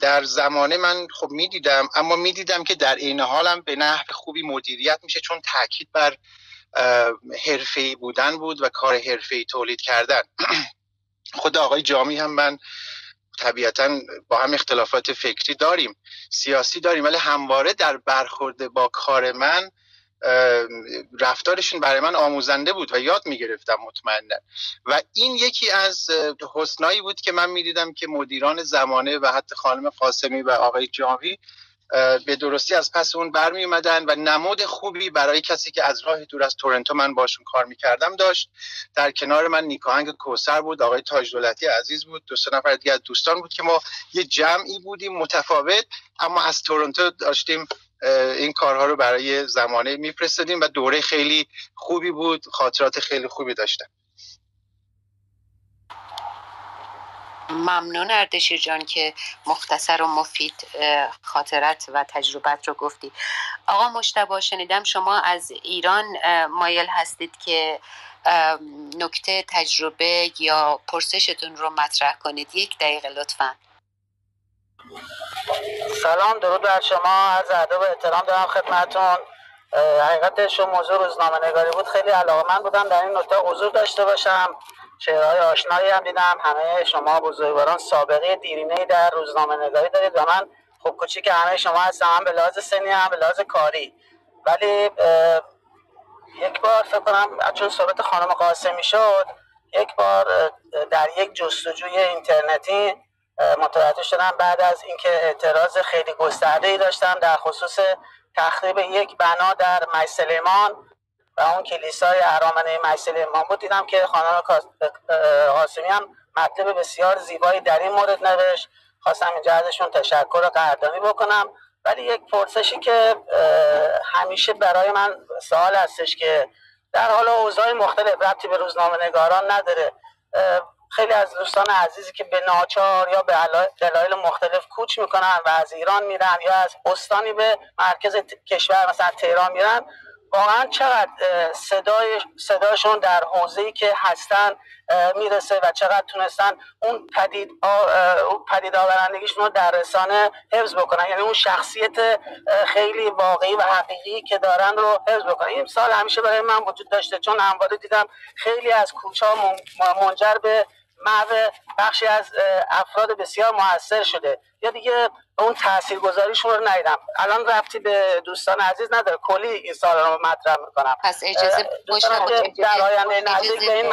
S11: در زمانه من خب می‌دیدم اما می‌دیدم که در این حالم به نحو خوبی مدیریت میشه چون تاکید بر حرفه‌ای بودن بود و کار حرفه‌ای تولید کردن. خود آقای جامی هم من طبیعتا با هم اختلافات فکری داریم سیاسی داریم ولی همواره در برخورد با کار من رفتارشون برای من آموزنده بود و یاد می‌گرفتم مطمئنا. و این یکی از حسنایی بود که من می‌دیدم که مدیران زمانه و حتی خانم قاسمی و آقای جاوی به درستی از پس اون برمی اومدن و نماد خوبی برای کسی که از راه دور از تورنتو من باشون کار می‌کردم داشت. در کنار من نیکاهنگ کوسر بود آقای تاج دولتی عزیز بود دو سه نفر دیگه از دوستان بود که ما یه جمعی بودیم متفاوت اما از تورنتو داشتیم این کارها رو برای زمانه میفرستادیم و دوره خیلی خوبی بود خاطرات خیلی خوبی داشتم.
S2: ممنون اردشیر جان که مختصر و مفید خاطرت و تجربت رو گفتی. آقا مشتبه شنیدم شما از ایران مایل هستید که نکته تجربه یا پرسشتون رو مطرح کنید. یک دقیقه لطفا.
S12: سلام درود بر شما. از ادب و احترام دارم خدمتون حقیقتش موضوع روزنامه نگاری بود. خیلی علاقه من بودم در این نکته حضور داشته باشم. شعرهای آشنایی هم دیدم. همه شما بزرگواران سابقه دیرینه در روزنامه نگاری دارید و من خوب کوچیک همه شما هستم. هم به لحاظ سنی هم به لحاظ کاری. ولی یک بار فکر کنم چون صحبت خانم قاسمی شد یک بار در یک جستجوی اینترنتی متوجه شدم بعد از اینکه اعتراض خیلی گسترده ای داشتم در خصوص تخریب یک بنا در مجسلیمان و اون کلیسای ارامنه مجسلیمان بود. دیدم که خانم قاسمی هم مطلب بسیار زیبایی در این مورد نوشت. خواستم اینجا ازشون تشکر و قدردانی بکنم. ولی یک پرسشی که همیشه برای من سوال هستش که در حال اوضاع مختلف ربطی به روزنامه نگاران نداره. خیلی از دوستان عزیزی که به ناچار یا به دلایل مختلف کوچ می‌کنن و از ایران میرن یا از استانی به مرکز کشور مثلا تهران میرن واقعا چقدر صدای صداشون در حوزه‌ای که هستن می‌رسه و چقدر تونستن اون پدید پدید آورندگیشون رو در رسانه حفظ بکنن. یعنی اون شخصیت خیلی واقعی و حقیقی که دارن رو حفظ بکنن. این سال همیشه برای من وجود داشته چون همواره دیدم خیلی از کوچه منجر به محو بخشی از افراد بسیار موثر شده. یا دیگه اون تاثیرگذاریشون رو ندیدم. الان رفتی به دوستان عزیز نداره. کلی این سال رو مطرح می‌کنم.
S2: پس اجازه
S12: در آینده نزدیک به این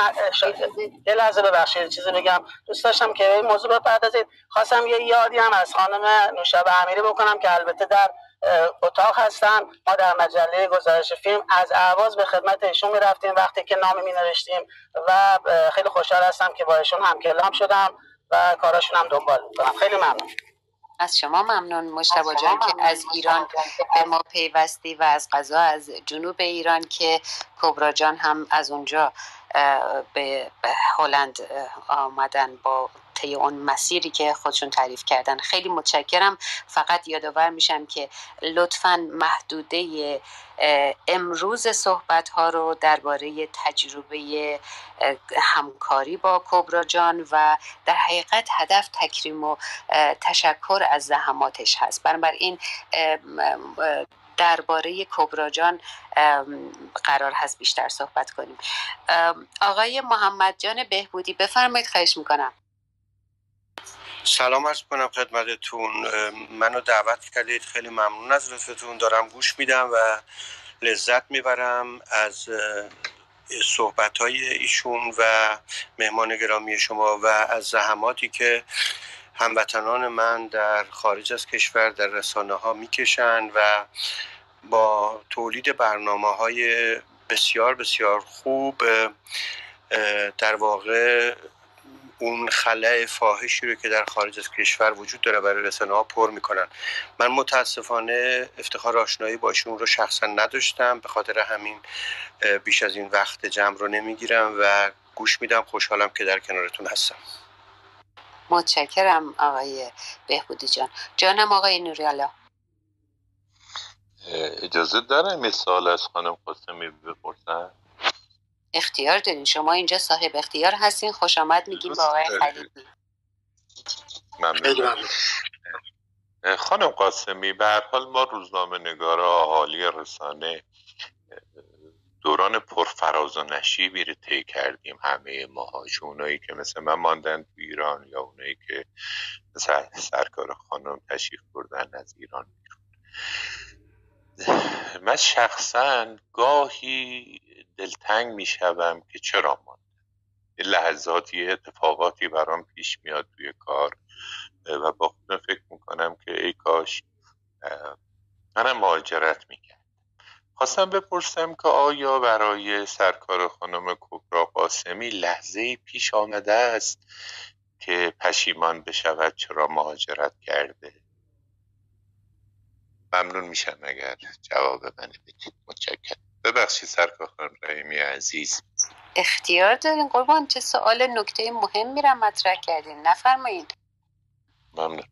S12: یه لحظه ببخشید چیزی بگم. دوست داشتم که این موضوع بپردازید. خواستم یه یادی هم از خانم نوشابه امیری بکنم که البته در اتاق هستن. ما در مجله گزارش فیلم از اعواز به خدمت ایشون می‌رفتیم وقتی که نامی می نوشتیم و خیلی خوشحال هستم که با ایشون هم کلام شدم و کاراشون هم دنبال می‌کنم. خیلی ممنون.
S2: از شما ممنون مشتبه جان که از ایران به ما پیوستی و از غذا از جنوب ایران که کبرا جان هم از اونجا به هلند آمدن با طی اون مسیری که خودشون تعریف کردن. خیلی متشکرم. فقط یادآور میشم که لطفا محدوده امروز صحبت ها رو درباره تجربه همکاری با کبرا جان و در حقیقت هدف تکریم و تشکر از زحماتش هست. بنابراین درباره کبرا جان قرار هست بیشتر صحبت کنیم. آقای محمد جان بهبودی بفرمایید خواهش می‌کنم.
S11: سلام عرض کنم خدمتتون. منو دعوت کردید. خیلی ممنون از لطفتون. دارم گوش میدم و لذت می‌برم از صحبت های ایشون و مهمان گرامی شما و از زحماتی که هموطنان من در خارج از کشور در رسانه ها می‌کشن و با تولید برنامه های بسیار بسیار خوب در واقع اون خلع فاحشی رو که در خارج از کشور وجود داره برای رسانه ها پر می‌کنن. من متاسفانه افتخار آشنایی با ایشون رو شخصا نداشتم به خاطر همین بیش از این وقت جمع رو نمی‌گیرم و گوش میدم. خوشحالم که در کنارتون هستم.
S2: متشکرم آقای بهبودی جان. جانم آقای نوریالا.
S6: اجازه داره مثال از خانم قاسمی بپرسن
S2: اختیار دارین. شما اینجا صاحب اختیار هستین. خوش آمد میگیم با آقای
S6: ممنون. خانم قاسمی به حال ما روزنامه نگارا اهالی رسانه دوران پرفراز و نشیبی رو طی کردیم همه ماها. اونایی که مثل من ماندن تو ایران یا اونایی که مثل سرکار خانم تشریف بردن از ایران بیرون. من شخصا گاهی دلتنگ می‌شوم که چرا ماندن یه لحظاتی اتفاقاتی برام پیش میاد توی کار و با خودم فکر می‌کنم که ای کاش منم مهاجرت می‌کرد خواستم بپرسم که آیا برای سرکار خانم کبرا قاسمی لحظه پیش آمده است که پشیمان بشود چرا مهاجرت کرده؟ ممنون میشم اگر جواب من بدید. متشکرم. ببخشید سرکار خانم رحیمی عزیز.
S2: اختیار دارین قربان چه سوال نکته مهم میرم مطرح کردین. نفرمایین
S6: ممنون.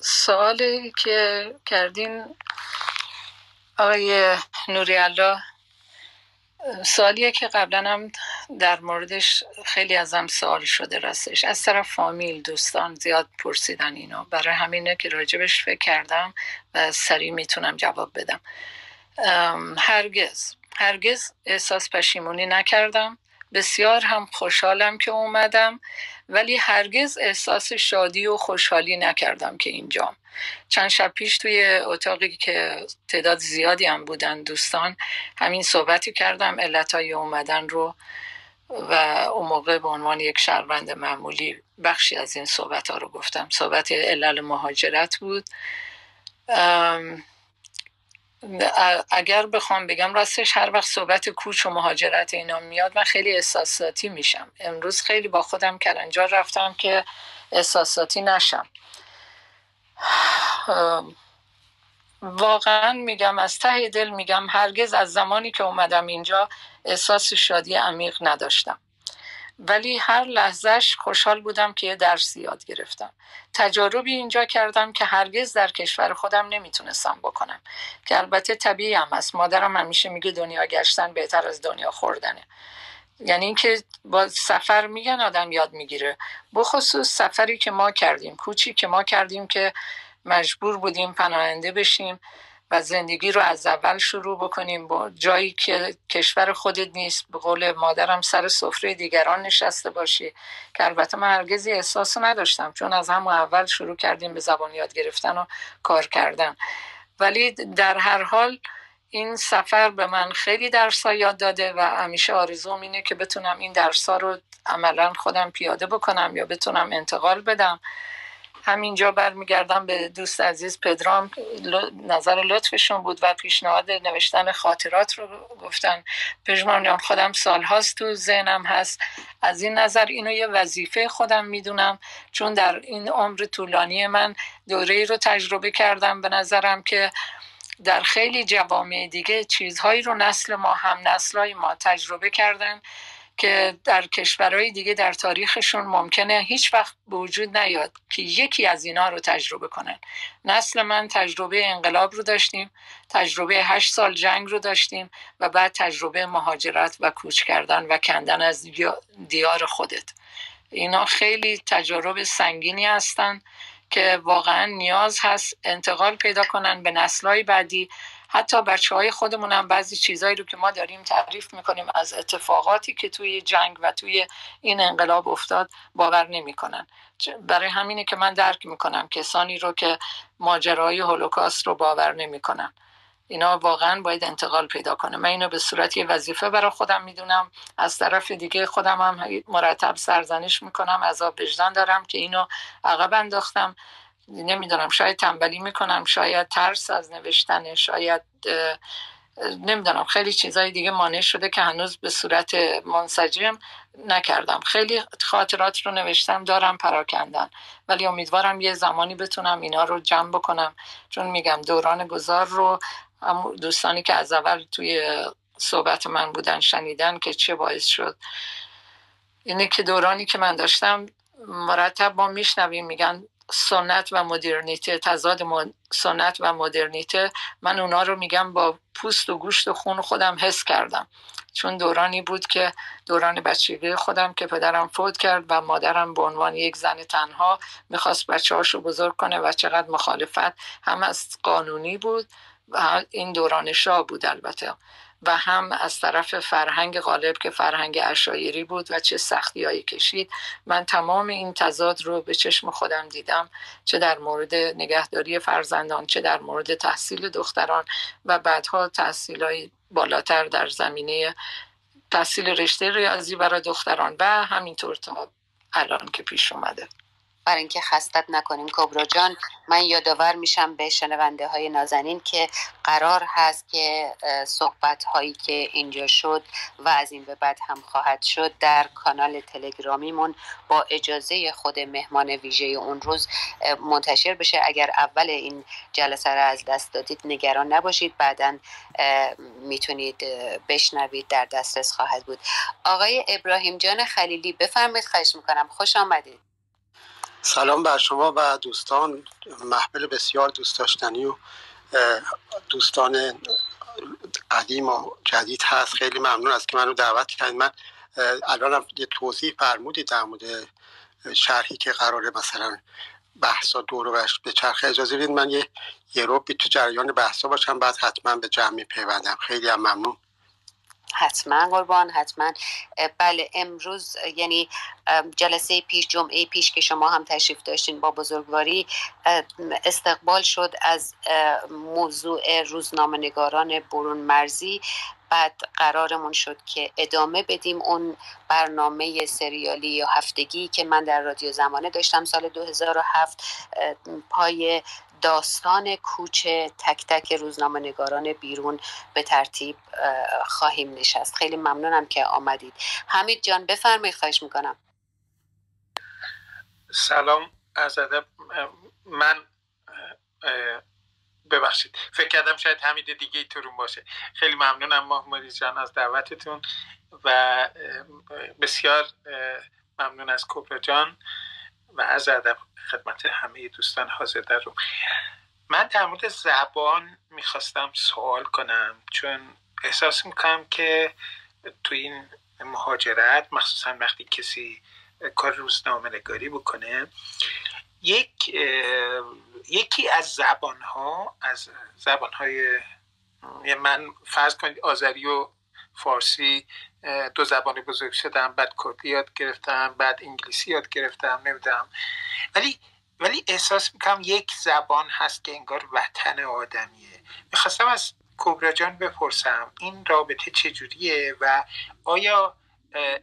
S3: سوالی که کردین آقای نوری الله سوالیه که قبلا هم در موردش خیلی ازم سوال شده راستش. از طرف فامیل دوستان زیاد پرسیدن اینو. برای همینه که راجبش فکر کردم و سریع می‌تونم جواب بدم. هرگز. هرگز احساس پشیمونی نکردم. بسیار هم خوشحالم که اومدم ولی هرگز احساس شادی و خوشحالی نکردم که اینجام. چند شب پیش توی اتاقی که تعداد زیادی هم بودن دوستان همین صحبتی کردم علتهای اومدن رو و اون موقع به عنوان یک شهروند معمولی بخشی از این صحبت ها رو گفتم. صحبت علل مهاجرت بود. اگر بخوام بگم راستش هر وقت صحبت کوچ و مهاجرت اینا میاد من خیلی احساساتی میشم. امروز خیلی با خودم کلنجار رفتم که احساساتی نشم. واقعا میگم از ته دل میگم هرگز از زمانی که اومدم اینجا احساس شادی عمیق نداشتم. ولی هر لحظهش خوشحال بودم که یه درس یاد گرفتم. تجاربی اینجا کردم که هرگز در کشور خودم نمی‌تونستم بکنم. که البته طبیعی هم است مادرم همیشه میگه دنیا گشتن بهتر از دنیا خوردنه. یعنی اینکه با سفر میگن آدم یاد می‌گیره. بخصوص سفری که ما کردیم. کوچی که ما کردیم که مجبور بودیم پناهنده بشیم. و زندگی رو از اول شروع بکنیم با جایی که کشور خودت نیست به قول مادرم سر سفره دیگران نشسته باشی که البته من هرگزی احساس نداشتم چون از همون اول شروع کردیم به زبان یاد گرفتن و کار کردن. ولی در هر حال این سفر به من خیلی درس یاد داده و همیشه آرزوم اینه که بتونم این درس رو عملا خودم پیاده بکنم یا بتونم انتقال بدم. همینجا برمیگردم به دوست عزیز پدرام. نظر لطفشون بود و پیشنهاد نوشتن خاطرات رو گفتن. پژمان خودم سالهاست تو ذهنم هست. از این نظر اینو یه وظیفه خودم می‌دونم چون در این عمر طولانی من دوره رو تجربه کردم به نظرم که در خیلی جوامع دیگه چیزهایی رو نسل ما هم نسلهای ما تجربه کردن. که در کشورهای دیگه در تاریخشون ممکنه هیچ وقت به وجود نیاد که یکی از اینا رو تجربه کنن. نسل من تجربه انقلاب رو داشتیم تجربه هشت سال جنگ رو داشتیم و بعد تجربه مهاجرت و کوچ کردن و کندن از دیار خودت. اینا خیلی تجارب سنگینی هستن که واقعا نیاز هست انتقال پیدا کنن به نسلهای بعدی حتی بچه های خودمون هم بعضی چیزهایی رو که ما داریم تعریف می‌کنیم از اتفاقاتی که توی جنگ و توی این انقلاب افتاد باور نمی‌کنن. برای همینه که من درک می‌کنم کسانی رو که ماجرای هولوکاست رو باور نمی‌کنن. اینا واقعا باید انتقال پیدا کنه. من اینو به صورت یه وظیفه برای خودم می‌دونم. از طرف دیگه خودم هم مرتب سرزنش می‌کنم. عذاب وجدان دارم که اینو عقب انداختم. نمی‌دونم شاید تنبلی می‌کنم شاید ترس از نوشتن شاید نمی‌دونم خیلی چیزای دیگه مانع شده که هنوز به صورت منسجم نکردم. خیلی خاطرات رو نوشتم دارم پراکندن ولی امیدوارم یه زمانی بتونم اینا رو جمع بکنم. چون میگم دوران گذار رو دوستانی که از اول توی صحبت من بودن شنیدن که چه باعث شد. اینه که دورانی که من داشتم مرتب ما میشنویم میگن سنت و مدرنیته تضاد سنت و مدرنیته. من اونا رو میگم با پوست و گوشت و خون خودم حس کردم. چون دورانی بود که دوران بچگی خودم که پدرم فوت کرد و مادرم به عنوان یک زن تنها می‌خواست بچه هاشو بزرگ کنه و چقدر مخالفت هم از قانونی بود و این دوران شاه بود البته. و هم از طرف فرهنگ غالب که فرهنگ اشایری بود و چه سختی هایی کشید. من تمام این تضاد رو به چشم خودم دیدم چه در مورد نگهداری فرزندان چه در مورد تحصیل دختران و بعدها تحصیل های بالاتر در زمینه تحصیل رشته ریاضی برای دختران و همینطور تا الان که پیش اومده.
S2: برای اینکه خستت نکنیم. کبرا جان من یادآور میشم به شنونده های نازنین که قرار هست که صحبت هایی که اینجا شد و از این به بعد هم خواهد شد در کانال تلگرامیمون با اجازه خود مهمان ویژه اون روز منتشر بشه. اگر اول این جلسه را از دست دادید نگران نباشید. بعدا می‌تونید بشنوید در دسترس خواهد بود. آقای ابراهیم جان خلیلی بفرمایید خواهش می‌کنم. خوش آمدید.
S13: سلام بر شما و دوستان محفل بسیار دوست داشتنی و دوستان قدیم و جدید هست. خیلی ممنون است که منو دعوت کردید من الان یه توضیح فرمودید در مورد شرحی که قراره مثلا بحثا دور به چرخ اجازه بدید من یه یه تو جریان بحثا باشم بعد حتما به جمعی پیوندم. خیلی هم ممنون.
S2: حتما قربان حتما. بله امروز یعنی جلسه پیش جمعه پیش که شما هم تشریف داشتین با بزرگواری استقبال شد از موضوع روزنامه نگاران برون مرزی. بعد قرارمون شد که ادامه بدیم اون برنامه سریالی یا هفتگی که من در رادیو زمانه داشتم سال 2007 پای داستان کوچ تک تک روزنامه نگاران بیرون به ترتیب خواهیم نشست. خیلی ممنونم که آمدید. حمید جان بفرمایید خواهش می‌کنم.
S14: سلام از ادب. من ببخشید فکر کردم شاید حمید دیگه تورون باشه. خیلی ممنونم محمدی جان از دعوتتون و بسیار ممنون از کوپر جان. و از ادب خدمت همه دوستان حاضر در رو من در مورد زبان می‌خواستم سوال کنم چون احساس می‌کنم که تو این مهاجرت مخصوصا وقتی کسی کار روزنامه نگاری بکنه یک یکی از زبان ها از زبان های من فرض کنید آذری و فارسی دو زبان بزرگ شدم بعد کردی یاد گرفتم بعد انگلیسی یاد گرفتم نمی‌دونم. ولی ولی احساس می‌کنم یک زبان هست که انگار وطن آدمیه. می‌خواستم از کبرا جان بپرسم این رابطه چجوریه و آیا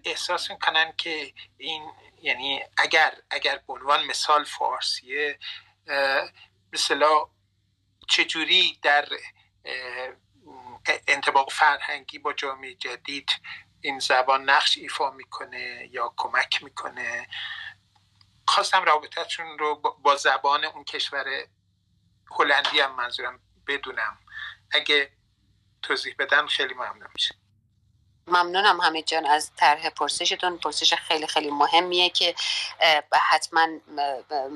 S14: احساس می‌کنن که این یعنی اگر اگر به عنوان مثال فارسیه مثلا چجوری در انتباق فرهنگی با جامعه جدید این زبان نقش ایفا می‌کنه یا کمک می‌کنه؟ خواستم رابطتشون رو با زبان اون کشور هلندی هم منظورم بدونم. اگه توضیح بدن خیلی ممنون میشه
S2: ممنونم حمید جان از طرح پرسشتون. پرسش خیلی خیلی مهمیه که حتما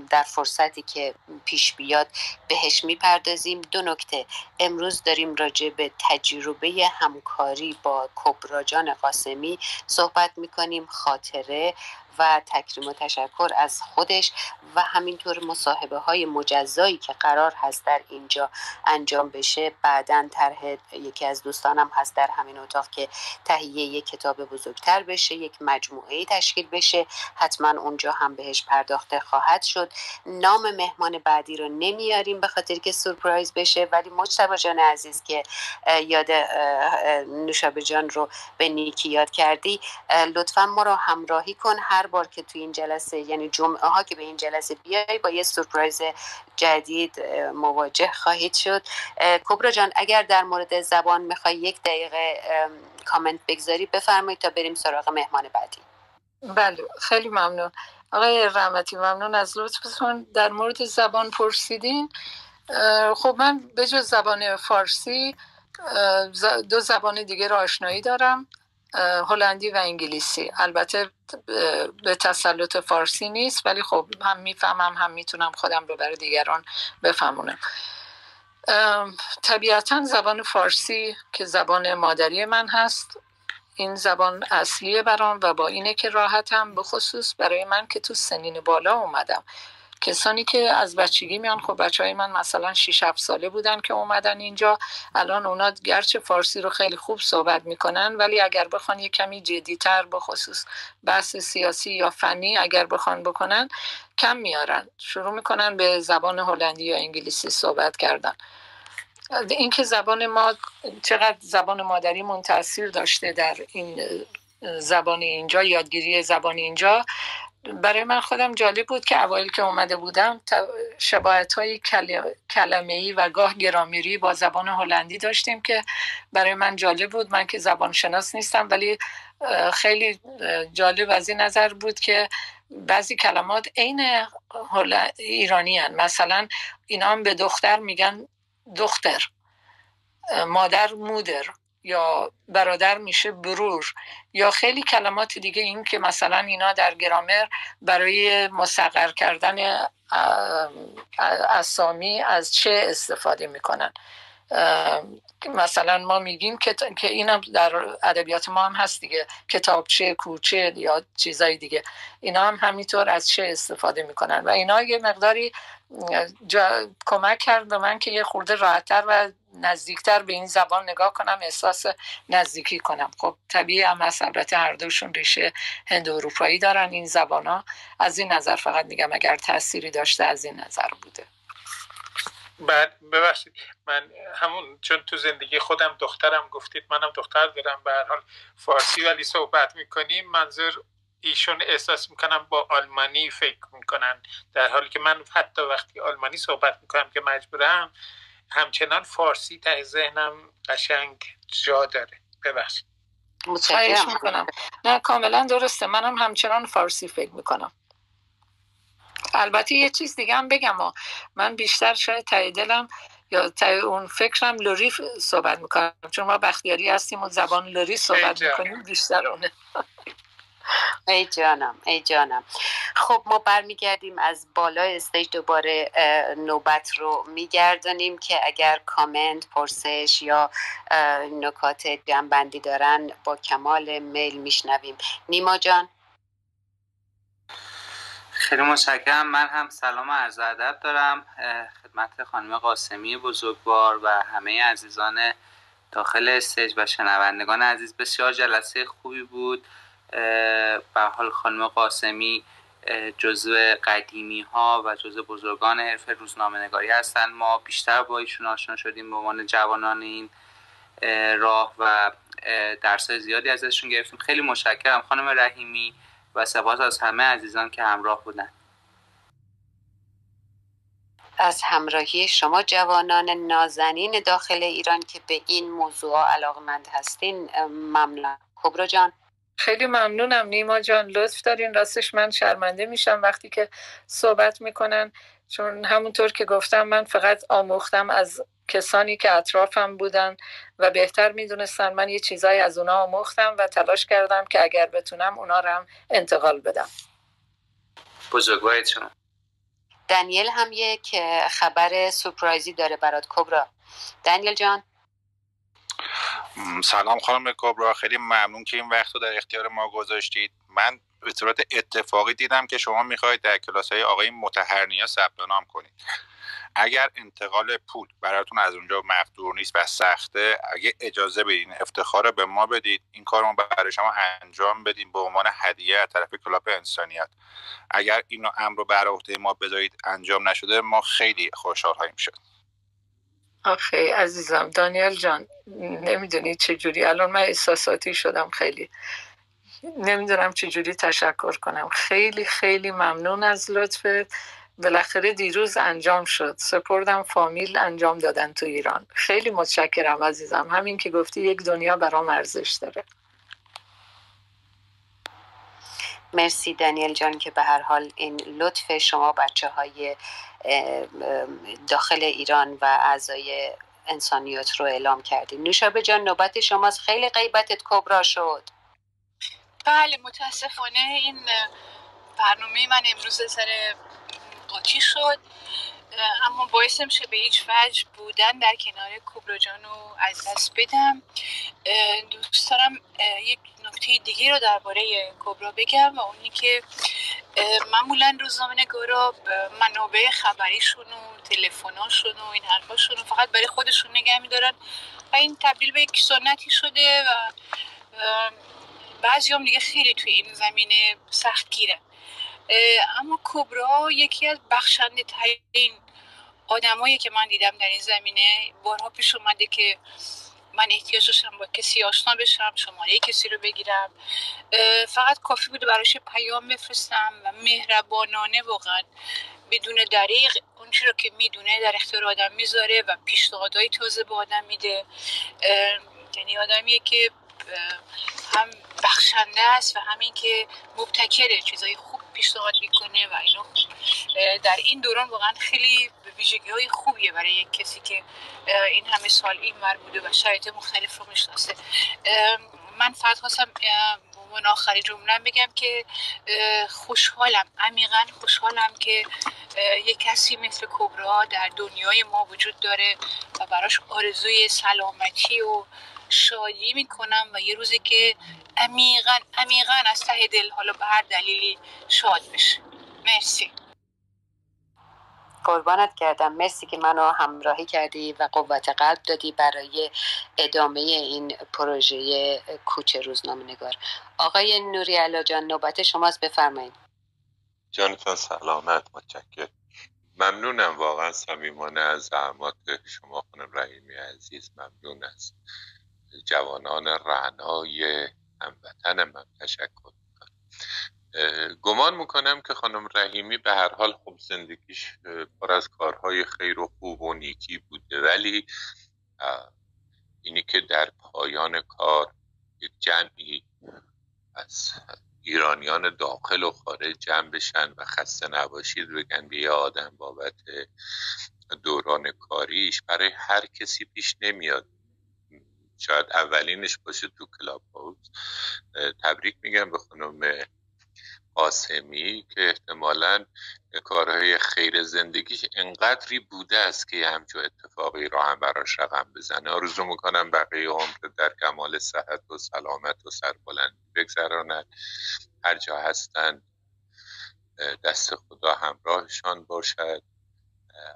S2: در فرصتی که پیش بیاد بهش می‌پردازیم. دو نکته. امروز داریم راجع به تجربه همکاری با کبراجان قاسمی صحبت می‌کنیم. خاطره و تکریم و تشکر از خودش و همینطور مصاحبه های مجزایی که قرار هست در اینجا انجام بشه. بعدا طرح یکی از دوستانم هست در همین اتاق که تهیه یک کتاب بزرگتر بشه یک مجموعه تشکیل بشه. حتما اونجا هم بهش پرداخته خواهد شد. نام مهمان بعدی رو نمیاریم به خاطر که سورپرایز بشه ولی مجتبا جان عزیز که یاد نوشابه جان رو به نیکی یاد کردی لطفا ما رو همراهی کن. هر بار که توی این جلسه یعنی جمعه ها که به این جلسه بیای با یه سورپرایز جدید مواجه خواهید شد. کبرا جان اگر در مورد زبان می‌خوای یک دقیقه کامنت بگذاری بفرمایید تا بریم سراغ مهمان بعدی.
S3: بله خیلی ممنون. آقای رحمتی ممنون از لطفتون. در مورد زبان پرسیدین. خب من به جز زبان فارسی دو زبان دیگه را آشنایی دارم. هلندی و انگلیسی. البته به تسلط فارسی نیست ولی خب هم می‌فهمم هم می‌تونم خودم رو برای دیگران بفهمونم. طبیعتا زبان فارسی که زبان مادری من هست این زبان اصلیه برام و با اینه که راحتم به خصوص برای من که تو سنین بالا اومدم. کسانی که از بچگی میان خب بچه های من مثلا 6 7 ساله بودن که اومدن اینجا. الان اونا گرچه فارسی رو خیلی خوب صحبت می‌کنن ولی اگر بخوان یه کمی جدیتر به خصوص بحث سیاسی یا فنی اگر بخوان بکنن کم میارن. شروع می‌کنن به زبان هلندی یا انگلیسی صحبت کردن. اینکه زبان ما چقدر زبان مادریمون تاثیر داشته در این زبان اینجا یادگیری زبان اینجا برای من خودم جالب بود که اوایل که اومده بودم شباهت های کلمه ای و گاه گرامیری با زبان هلندی داشتیم که برای من جالب بود من که زبان شناس نیستم ولی خیلی جالب از این نظر بود که بعضی کلمات عین ایرانی هن. مثلا اینا هم به دختر میگن دختر مادر مودر یا برادر میشه برور. یا خیلی کلمات دیگه این که مثلا اینا در گرامر برای مصغر کردن اسامی از چه استفاده می‌کنن. مثلا ما میگیم که اینم در ادبیات ما هم هست دیگه. کتابچه کوچه یا چیزای دیگه. اینا هم همینطور از چه استفاده می‌کنن. و اینا یه مقداری کمک کرد به من که یه خورده راحتتر و نزدیکتر به این زبان نگاه کنم احساس نزدیکی کنم. خب طبیعی هم هست البته هر دوشون ریشه هند اروپایی دارن. این زبان ها از این نظر فقط میگم اگر تأثیری داشته از این نظر بوده.
S14: بعد ببخشید من همون چون تو زندگی خودم دخترم گفتید منم دختر دارم. به هر حال فارسی ولی صحبت می‌کنیم. منظور ایشون احساس می‌کنم با آلمانی فکر می‌کنن. در حالی که من حتی وقتی آلمانی صحبت می‌کنم که مجبورم همچنان فارسی ته ذهنم قشنگ جا داره. ببخشید.
S3: می‌کنم. نه کاملا درسته. منم همچنان فارسی فکر می‌کنم. البته یه چیز دیگه هم بگم. من بیشتر شاید تای دلم یا تای اون فکرم لوری صحبت می‌کنم. چون ما بختیاری هستیم و زبان لوری صحبت می‌کنیم بیشتر اونه.
S2: ای جانم ای جانم. خب ما برمیگردیم از بالای استیج دوباره نوبت رو میگردانیم که اگر کامنت پرسش یا نکات جنبندی دارن با کمال میل میشنویم. نیما جان.
S15: خیلی متشکرم. من هم سلام عرض ادب دارم خدمت خانم قاسمی بزرگوار و همه عزیزان داخل استیج و شنوندگان عزیز. بسیار جلسه خوبی بود. به حال خانم قاسمی جزو قدیمی ها و جزو بزرگان حرف روزنامه نگاری هستند ما بیشتر با ایشون آشنا شدیم به عنوان جوانان این راه و درس زیادی ازشون گرفتیم. خیلی مشکرم خانم رحیمی و سپاس از همه عزیزان که همراه بودن.
S2: از همراهی شما جوانان نازنین داخل ایران که به این موضوع علاقمند هستین ممنون کبرا جان.
S3: خیلی ممنونم نیما جان. لطف دارین. راستش من شرمنده میشم وقتی که صحبت می‌کنن چون همونطور که گفتم من فقط آموختم از کسانی که اطرافم بودن و بهتر می‌دونستن من یه چیزایی از اونا آموختم و تلاش کردم که اگر بتونم اونا رو هم انتقال بدم.
S15: بزرگوارید شما.
S2: دنیل هم یک خبر سپرایزی داره برات کبرا. دنیل جان.
S5: سلام خانم کبرا خیلی ممنون که این وقت رو در اختیار ما گذاشتید. من به صورت اتفاقی دیدم که شما می‌خواهید در کلاس های آقای متحرنیا ثبت نام کنید. اگر انتقال پول براتون از اونجا مقدور نیست و سخته اگه اجازه بدین افتخار به ما بدید. این کار ما برای شما انجام بدیم به عنوان هدیه از طرف کلاب انسانیت. اگر اینو امر رو بر عهده ما بذارید انجام نشده ما خیلی خوشحال خواهیم شد.
S3: آخه عزیزم دانیل جان نمی‌دونی چجوری؟ الان من احساساتی شدم خیلی. نمی‌دونم چجوری تشکر کنم. خیلی خیلی ممنون از لطفت. بالاخره دیروز انجام شد. سپردم فامیل انجام دادن تو ایران. خیلی متشکرم عزیزم. همین که گفتی یک دنیا برام ارزش داره.
S2: مرسی دانیل جان که به هر حال این لطف شما بچه های داخل ایران و اعضای انسانیت رو اعلام کردیم نوشابه جان نوبت شماست. خیلی غیبتت کبرا شد.
S4: بله متاسفانه این برنامه من امروز سر قاطی شد. اما باعث میشه به هیچ وجه بودن در کنار کبرا رو از دست بدم. دوست دارم یک نکته دیگه رو درباره کبرا بگم و اونی که معمولا روزنامه نگارا منابع خبریشون و تلفناشون و این حرفاشون فقط برای خودشون نگه میدارن و این تبدیل به یک سنتی شده و بعضی هم دیگه خیلی توی این زمینه سخت گیرن اما کبرا یکی از بخشنده ترین آدمایی که من دیدم در این زمینه. بارها پیش اومده که من احتیاج داشتم با کسی آشنا بشم شماره کسی رو بگیرم. فقط کافی بوده براش پیام بفرستم و مهربانانه واقعا بدون دریغ اون رو که می‌دونه در اختیار آدم می‌ذاره و پیشنهادهای تازه به آدم میده. یعنی آدمیه که هم بخشنده است و همین که مبتکره چیزای خوب پیشنهاد می‌کنه و اینو در این دوران واقعا خیلی ویژگی های خوبیه برای یک کسی که این همه سال این ور بوده و شرایط مختلف رو می‌شناسه. من فقط خواستم من آخری جمله بگم که خوشحالم عمیقا خوشحالم که یک کسی مثل کبرا در دنیای ما وجود داره و براش آرزوی سلامتی و شادی می‌کنم و یه روزی که عمیقا عمیقا از ته دل حالا به هر دلیلی شاد بشه. مرسی.
S2: قربانت کردم. مرسی که منو همراهی کردی و قوت قلب دادی برای ادامه این پروژه کوچه روزنامه نگار آقای نوری علا جان نوبت شماست بفرمایید.
S6: جانتان سلامت متشکر ممنونم واقعا صمیمانه از زحمات شما خانم رحیمی عزیز ممنون است. جوانان رعنای هموطن من تشکر گمان می‌کنم که خانم رحیمی به هر حال خوب زندگیش پر از کارهای خیر و خوب و نیکی بوده. ولی اینی که در پایان کار یک جمعی از ایرانیان داخل و خارج جمع بشن و خسته نباشید بگن بیا آدم بابت دوران کاریش برای هر کسی پیش نمیاد. شاید اولینش باشه تو کلاب هاوس. تبریک میگم به خانم قاسمی که احتمالا کارهای خیر زندگیش انقدری بوده است که همچون اتفاقی را هم براش رقم بزنه. آرزو می‌کنم بقیه عمر در کمال صحت و سلامت و سربلندی بگذرانند. هر جا هستند دست خدا همراهشان باشد.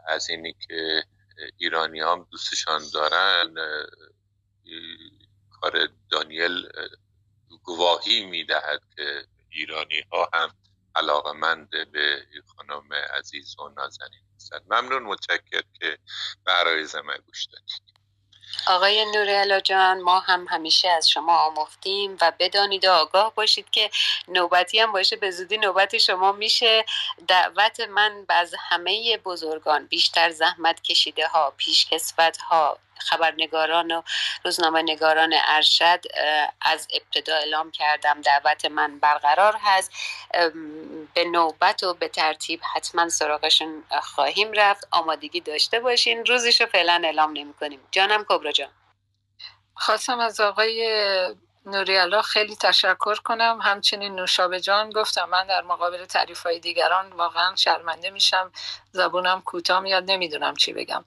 S6: از اینی که ایرانی هم دوستشان دارن کار دانیل گواهی می‌دهد که ایرانی ها هم علاقمند به خانم عزیز و نازنین هستند. ممنون متشکر که برای زمه گوش دادید.
S2: آقای نوریالا جان ما هم همیشه از شما آموختیم و بدانید و آگاه باشید که نوبتی هم باشه به زودی نوبت شما میشه. دعوت من از همه بزرگان بیشتر زحمت کشیده ها پیشکسوت ها خبرنگاران و روزنامه نگاران ارشد از ابتدا اعلام کردم دعوت من برقرار هست. به نوبت و به ترتیب حتما سراغشون خواهیم رفت. آمادگی داشته باشین. روزش رو فعلا اعلام نمی کنیم جانم کبرا جان.
S3: خواستم از آقای نوریالا خیلی تشکر کنم. همچنین نوشابه جان گفتم من در مقابل تعریف های دیگران واقعا شرمنده میشم. زبونم کوتاه میاد. نمی‌دونم چی بگم.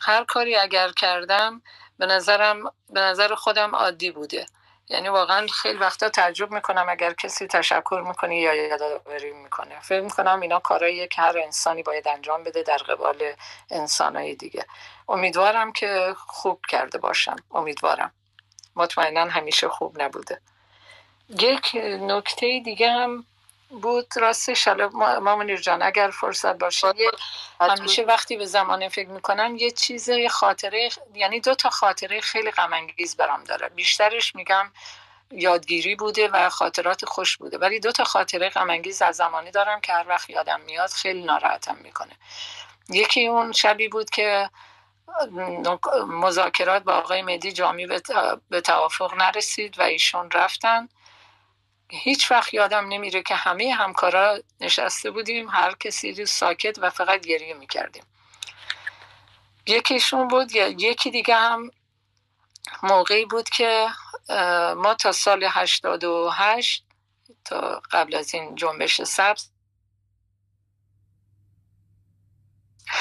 S3: هر کاری اگر کردم به نظرم به نظر خودم عادی بوده. یعنی واقعا خیلی وقتا تعجب می‌کنم اگر کسی تشکر می‌کنه یا یادآوری می‌کنه. فکر می‌کنم اینا کارهاییه که هر انسانی باید انجام بده در قبال انسانهای دیگه. امیدوارم که خوب کرده باشم. امیدوارم. مطمئنا همیشه خوب نبوده. یک نکته دیگه هم بود. راستش حالا مامونیر جان اگر فرصت باشه همیشه وقتی به زمانه فکر می‌کنم یه چیز یه خاطره یعنی دو تا خاطره خیلی غم انگیز برام داره. بیشترش میگم یادگیری بوده و خاطرات خوش بوده. ولی دو تا خاطره غم انگیز از زمانی دارم که هر وقت یادم میاد خیلی ناراحتم می‌کنه. یکی اون شبی بود که مذاکرات با آقای مدی جامی به توافق نرسید و ایشون رفتن. هیچ وقت یادم نمیره که همه همکارا نشسته بودیم هر کسی رو ساکت و فقط گریه می‌کردیم. یکیشون بود یکی دیگه هم موقعی بود که ما تا سال 88 تا قبل از این جنبش سبز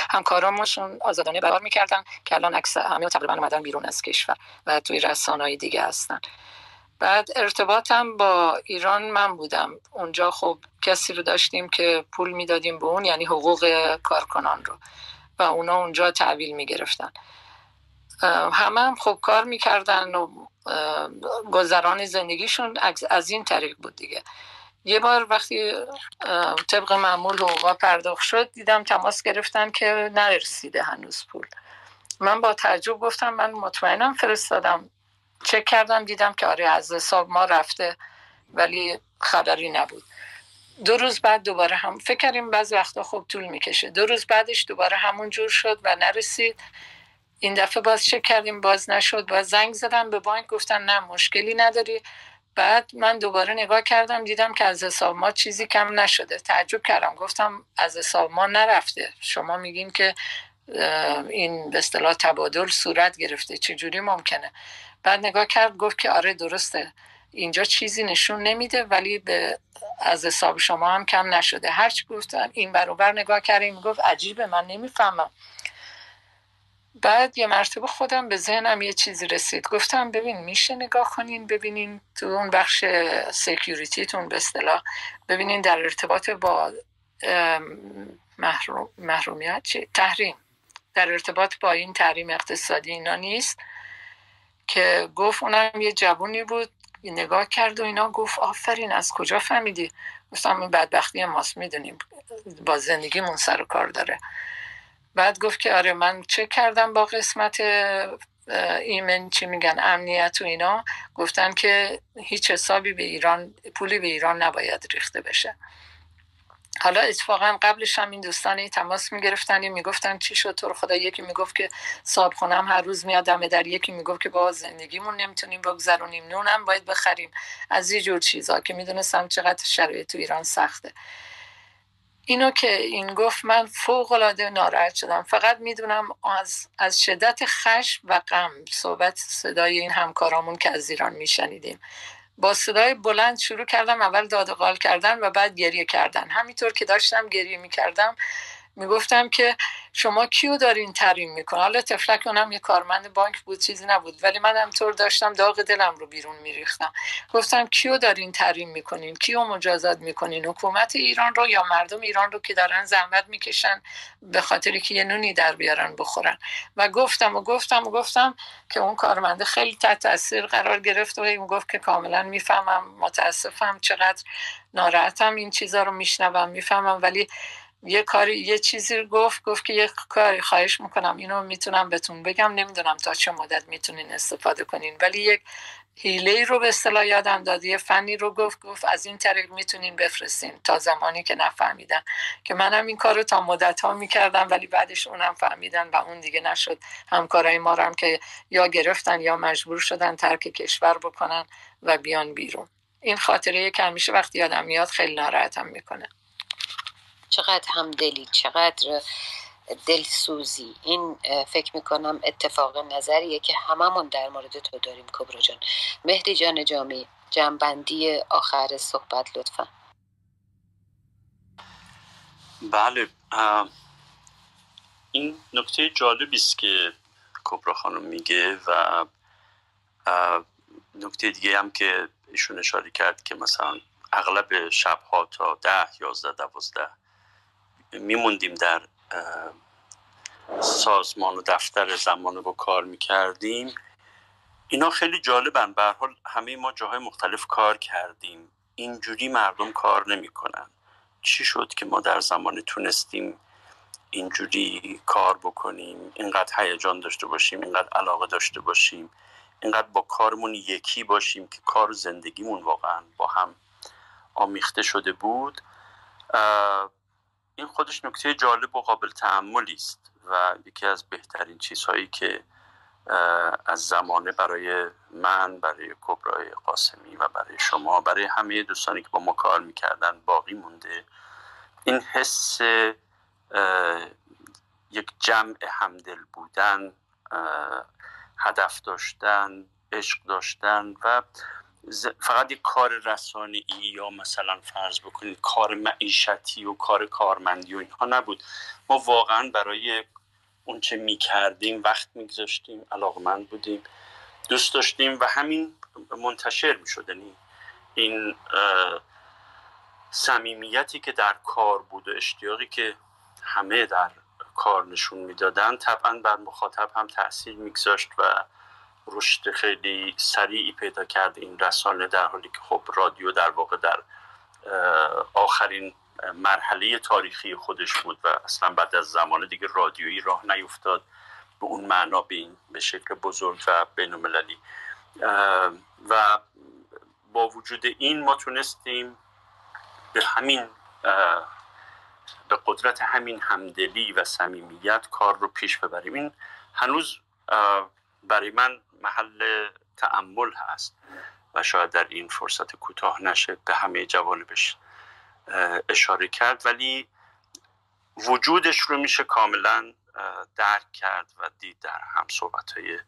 S3: همکارامشون آزادانه برار می‌کردن که الان اکثر همه تقریبا اومدن بیرون از کشور و توی رسانه دیگه هستن. بعد ارتباطم با ایران من بودم. اونجا خب کسی رو داشتیم که پول می‌دادیم به اون یعنی حقوق کارکنان رو. و اونا اونجا تحویل می‌گرفتن. همه هم خب کار می‌کردن و گذران زندگیشون از این طریق بود دیگه. یه بار وقتی طبق معمول حقوقا پرداخت شد دیدم تماس گرفتن که نرسیده هنوز پول. من با تعجب گفتم من مطمئنم فرستادم چک کردم دیدم که آره از حساب ما رفته ولی خبری نبود. دو روز بعد دوباره هم فکر کردیم بعضی وقتا خوب طول می‌کشه. دو روز بعدش دوباره همون جور شد و نرسید. این دفعه باز چک کردیم باز نشد. باز زنگ زدم به بانک گفتن نه مشکلی نداری. بعد من دوباره نگاه کردم دیدم که از حساب ما چیزی کم نشده. تعجب کردم. گفتم از حساب ما نرفته. شما میگین که این به اصطلاح تبادل صورت گرفته. چجوری ممکنه؟ بعد نگاه کرد گفت که آره درسته. اینجا چیزی نشون نمیده ولی به از حساب شما هم کم نشده. هرچی گفتم این برابر نگاه کردیم گفت عجیبه من نمی‌فهمم. بعد یه مرتبه خودم به ذهنم یه چیزی رسید. گفتم ببین میشه نگاه کنین ببینین تو اون بخش security تون به اصطلاح ببینین در ارتباط با محروم، محرومیت چی؟ تحریم. در ارتباط با این تحریم اقتصادی اینا نیست. که گفت اونم یه جوونی بود نگاه کرد و اینا گفت آفرین از کجا فهمیدی؟ گفتم این بدبختی ماست می‌دونیم با زندگیمون سر و کار داره. بعد گفت که آره من چه کردم با قسمت ایمن چی میگن امنیت و اینا؟ گفتن که هیچ حسابی به ایران پولی به ایران نباید ریخته بشه. حالا اتفاقا قبلش هم این دوستان تماس می‌گرفتن می‌گفتن چی شد تو خدا یکی می‌گفت که صاحب خونم هر روز میاد دم در یکی می‌گفت که با زندگیمون نمی‌تونیم بگذرونیم نونم باید بخریم. از این جور چیزا که می‌دونستم چقدر شرایط تو ایران سخته. اینو که این گفت من فوق العاده ناراحت شدم. فقط می‌دونم از, از شدت خشم و غم صحبت صدای این همکارامون که از ایران میشنیدیم. با صدای بلند شروع کردم اول داد و قال کردن و بعد گریه کردن. همینطور که داشتم گریه می‌کردم می‌گفتم که شما کیو دارین تحریم میکنین حالا طفلک اونم یه کارمند بانک بود چیزی نبود ولی من هم طور داشتم داغ دلم رو بیرون میریختم. گفتم کیو دارین تحریم می‌کنین؟ کیو مجازات می‌کنین؟ حکومت ایران رو یا مردم ایران رو که دارن زحمت می‌کشن به خاطری که یه نونی در بیارن بخورن؟ و گفتم و گفتم و گفتم که اون کارمنده خیلی تحت تاثیر قرار گرفت و این گفت که کاملا می‌فهمم متاسفم چقدر ناراحتم این چیزا رو میشنوم می‌فهمم ولی یه کاری یه چیزی گفت گفت که یه کاری خواهش می‌کنم. اینو می‌تونم بهتون بگم. نمی‌دونم تا چه مدت می‌تونین استفاده کنین. ولی یک هیله رو به اصطلاح یادم داد. یه فنی رو گفت گفت از این طریق می‌تونین بفرستین. تا زمانی که نفهمیدن که منم این کار رو تا مدت ها می‌کردم ولی بعدش اونم فهمیدن و اون دیگه نشد. همکارای ما هم که یا گرفتن یا مجبور شدن ترک کشور بکنن و بیان بیرون. این خاطره که همیشه وقتی یادم میاد خیلی ناراحتم می‌کنه.
S2: چقدر همدلی چقدر دلسوزی. این فکر می‌کنم اتفاق نظریه که هممون در مورد تو داریم کبرا جان. مهدی جان جامی جنبندی آخر صحبت لطفا.
S7: بله این نکته جالبی است که کبرا خانم میگه و نکته دیگه هم که ایشون اشاره کرد که مثلا اغلب شبها تا ده یازده دوازده میموندیم در سازمان و دفتر زمان رو کار می‌کردیم. اینا خیلی جالبن. به حال همه ما جاهای مختلف کار کردیم. اینجوری مردم کار نمی‌کنن. چی شد که ما در زمان تونستیم اینجوری کار بکنیم؟ اینقدر هیجان داشته باشیم اینقدر علاقه داشته باشیم اینقدر با کارمون یکی باشیم که کار زندگیمون واقعا با هم آمیخته شده بود. این خودش نکته جالب و قابل تعملی است و یکی از بهترین چیزهایی که از زمانه برای من برای کبرای قاسمی و برای شما برای همه دوستانی که با ما کار می‌کردن باقی مونده. این حس یک جمع همدل بودن هدف داشتن عشق داشتن و فقط یک کار رسانه ای یا مثلا فرض بکنید کار معیشتی و کار کارمندی و اینها نبود. ما واقعا برای اونچه می کردیم وقت میگذاشتیم علاقمند بودیم دوست داشتیم و همین منتشر می شد یعنی این صمیمیتی که در کار بود و اشتیاقی که همه در کار نشون می‌دادن طبعا بر مخاطب هم تاثیر میگذاشت و رشد خیلی سریعی پیدا کرد این رسانه در حالی که خب رادیو در واقع در آخرین مرحله تاریخی خودش بود و اصلا بعد از زمان دیگه رادیویی راه نیفتاد به اون معنا به, این به شکل بزرگ و بین و با وجود این ما تونستیم به همین به قدرت همین همدلی و صمیمیت کار رو پیش ببریم. این هنوز برای من محل تعمل هست و شاید در این فرصت کوتاه نشه به همه جوانبش اشاره کرد. ولی وجودش رو میشه کاملا درک کرد و دید در هم صحبت های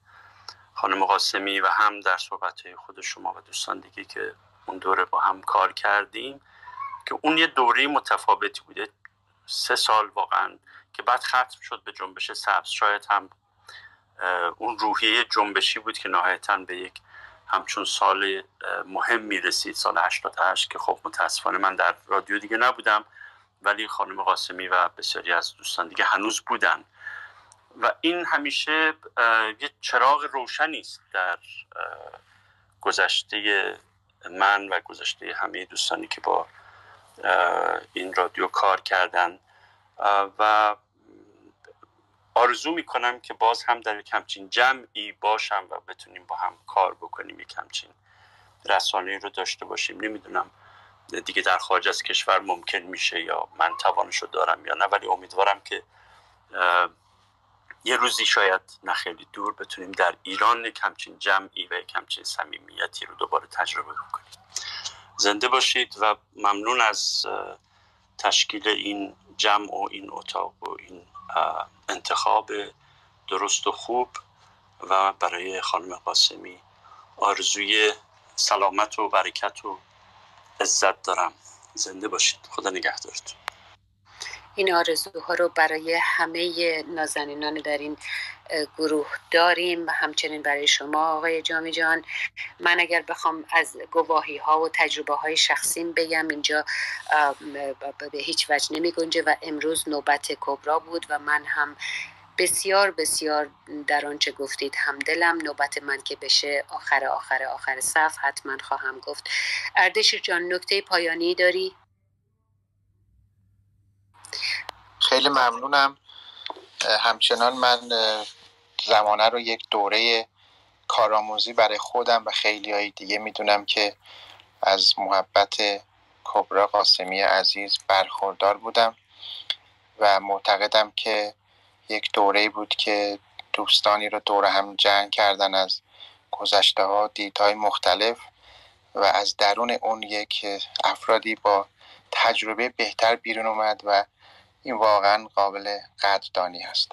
S7: خانم قاسمی و هم در صحبت های خود شما و دوستان دیگه که اون دوره با هم کار کردیم که اون یه دوره متفاوتی بوده. سه سال واقعا که بعد ختم شد به جنبش سبز شاید هم اون روحیه جنبشی بود که نهایتا به یک همچون سال مهم می‌رسید سال 88 که خب متاسفانه من در رادیو دیگه نبودم ولی خانم قاسمی و بسیاری از دوستان دیگه هنوز بودن. و این همیشه یه چراغ روشنی است در گذشته من و گذشته همه دوستانی که با این رادیو کار کردن. و آرزو می‌کنم که باز هم در یک همچین جمعی باشم و بتونیم با هم کار بکنیم یک همچین رسانه رو داشته باشیم. نمی‌دونم دیگه در خارج از کشور ممکن میشه یا من توانشو دارم یا نه ولی امیدوارم که یه روزی شاید نه خیلی دور بتونیم در ایران یک همچین جمعی و یک همچین صمیمیتی رو دوباره تجربه کنیم زنده باشید و ممنون از تشکیل این جمع و این اتاق و این انتخاب درست و خوب و برای خانم قاسمی آرزوی سلامت و برکت و عزت دارم. زنده باشید. خدا نگهدارتون.
S2: این آرزوها رو برای همه نازنینان در این گروه داریم همچنین برای شما آقای جامی جان. من اگر بخوام از گواهی ها و تجربه های شخصیم بگم اینجا به هیچ وجه نمی گنجه و امروز نوبت کبرا بود و من هم بسیار بسیار در آنچه گفتید همدلم نوبت من که بشه آخر آخر آخر صف حتما خواهم گفت. اردش جان نکته پایانی داری؟
S11: خیلی ممنونم. همچنان من زمانه رو یک دوره کارآموزی برای خودم و خیلی های دیگه می‌دونم که از محبت کبرا قاسمی عزیز برخوردار بودم و معتقدم که یک دوره بود که دوستانی رو دور هم جنگ کردن از گذشته ها دیدهای مختلف و از درون اون یک افرادی با تجربه بهتر بیرون اومد و این واقعا قابل قدردانی هست.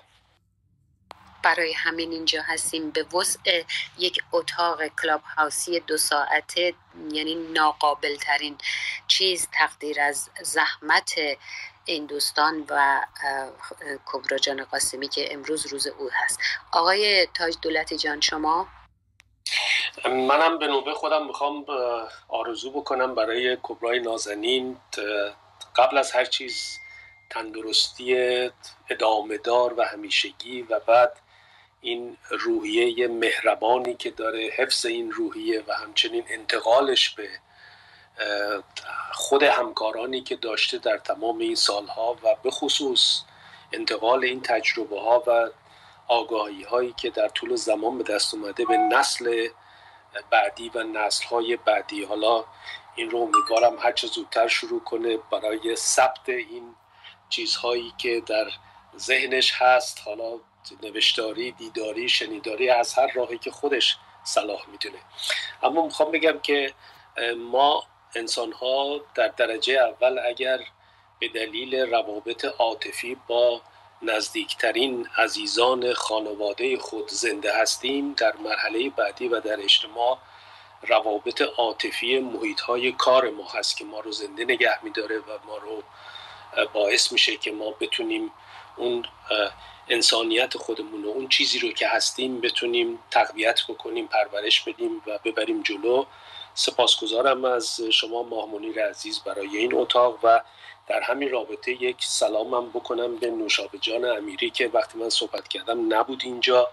S2: برای همین اینجا هستیم. به وسع یک اتاق کلاب هاوسی دو ساعته یعنی ناقابل ترین چیز تقدیر از زحمت این دوستان و کبرا جان قاسمی که امروز روز او هست. آقای تاج دولتی جان شما؟
S8: منم به نوبه خودم می‌خوام آرزو بکنم برای کبرای نازنین قبل از هر چیز تندرستی ادامه دار و همیشگی و بعد این روحیه مهربانی که داره حفظ این روحیه و همچنین انتقالش به خود همکارانی که داشته در تمام این سالها و به خصوص انتقال این تجربه ها و آگاهی هایی که در طول زمان به دست اومده به نسل بعدی و نسل های بعدی. حالا این رو امیدوارم هر چه زودتر شروع کنه برای ثبت این چیزهایی که در ذهنش هست. حالا نوشتاری دیداری شنیداری از هر راهی که خودش صلاح می‌دونه. اما می‌خوام بگم که ما انسان ها در درجه اول اگر به دلیل روابط عاطفی با نزدیکترین عزیزان خانواده خود زنده هستیم در مرحله بعدی و در اجتماع روابط عاطفی محیط های کار ما هست که ما رو زنده نگه میداره و ما رو باعث میشه که ما بتونیم اون انسانیت خودمون و اون چیزی رو که هستیم بتونیم تقویت بکنیم پرورش بدیم و ببریم جلو. سپاسگزارم از شما ماه عزیز برای این اتاق و در همین رابطه یک سلامم بکنم به نوشابه جان امیری که وقتی من صحبت کردم نبود اینجا.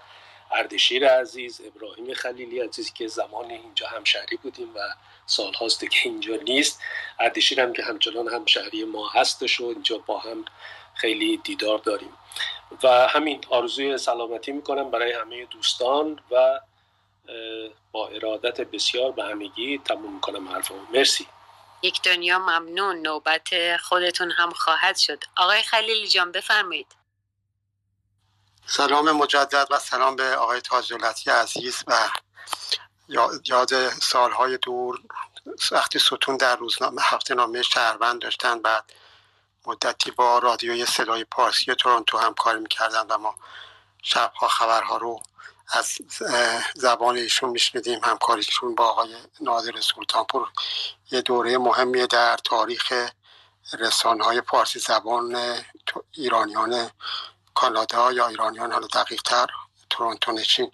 S8: اردشیر عزیز ابراهیم خلیلی عزیز که زمان اینجا همشهری بودیم و سالهاست که اینجا نیست. اردشیر هم که همچنان همشهری ما هستش و اینجا با هم خیلی دیدار داریم. و همین آرزوی سلامتی می‌کنم برای همه دوستان و با ارادت بسیار به همگی تموم می‌کنم حرفم مرسی.
S2: یک دنیا ممنون. نوبت خودتون هم خواهد شد. آقای خلیلی جان بفرمایید.
S13: سلام مجدد و سلام به آقای تاج عزیز و یاد سالهای دور. وقتی ستون در روزنامه هفته نامه شهروند داشتن بعد مدتی با رادیوی صدای پارسی تورنتو همکاری می‌کردن و ما شبها خبرها رو از زبان ایشون میشنیدیم. همکاریشون با آقای نادر سلطانپور یه دوره مهمی در تاریخ رسانه های پارسی زبان ایرانیان کانادا یا ایرانیان حالا دقیق تر تورنتو نشین.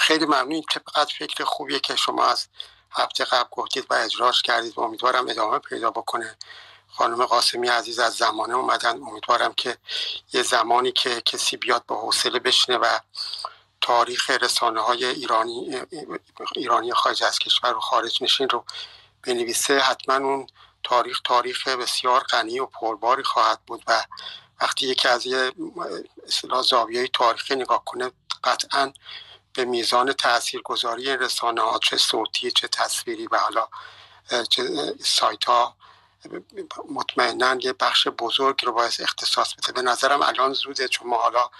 S13: خیلی ممنون. چقدر فکر خوبیه که شما از هفته قبل گفتید و اجراش کردید و امیدوارم ادامه پیدا بکنه. خانم قاسمی عزیز از زمانه اومدن. امیدوارم که یه زمانی که کسی بیاد با حوصله بشینه و تاریخ رسانه های ایرانی ایرانی خارج از کشور و خارج نشین رو بنویسه. حتما اون تاریخ تاریخ بسیار غنی و پرباری خواهد بود و وقتی یکی از یه اصطلاح زاویه تاریخی نگاه کنه قطعا به میزان تاثیرگذاری رسانه ها چه صوتی چه تصویری و حالا چه سایت ها مطمئنا یه بخش بزرگ رو باید اختصاص بده به نظرم الان زوده چون ما حالا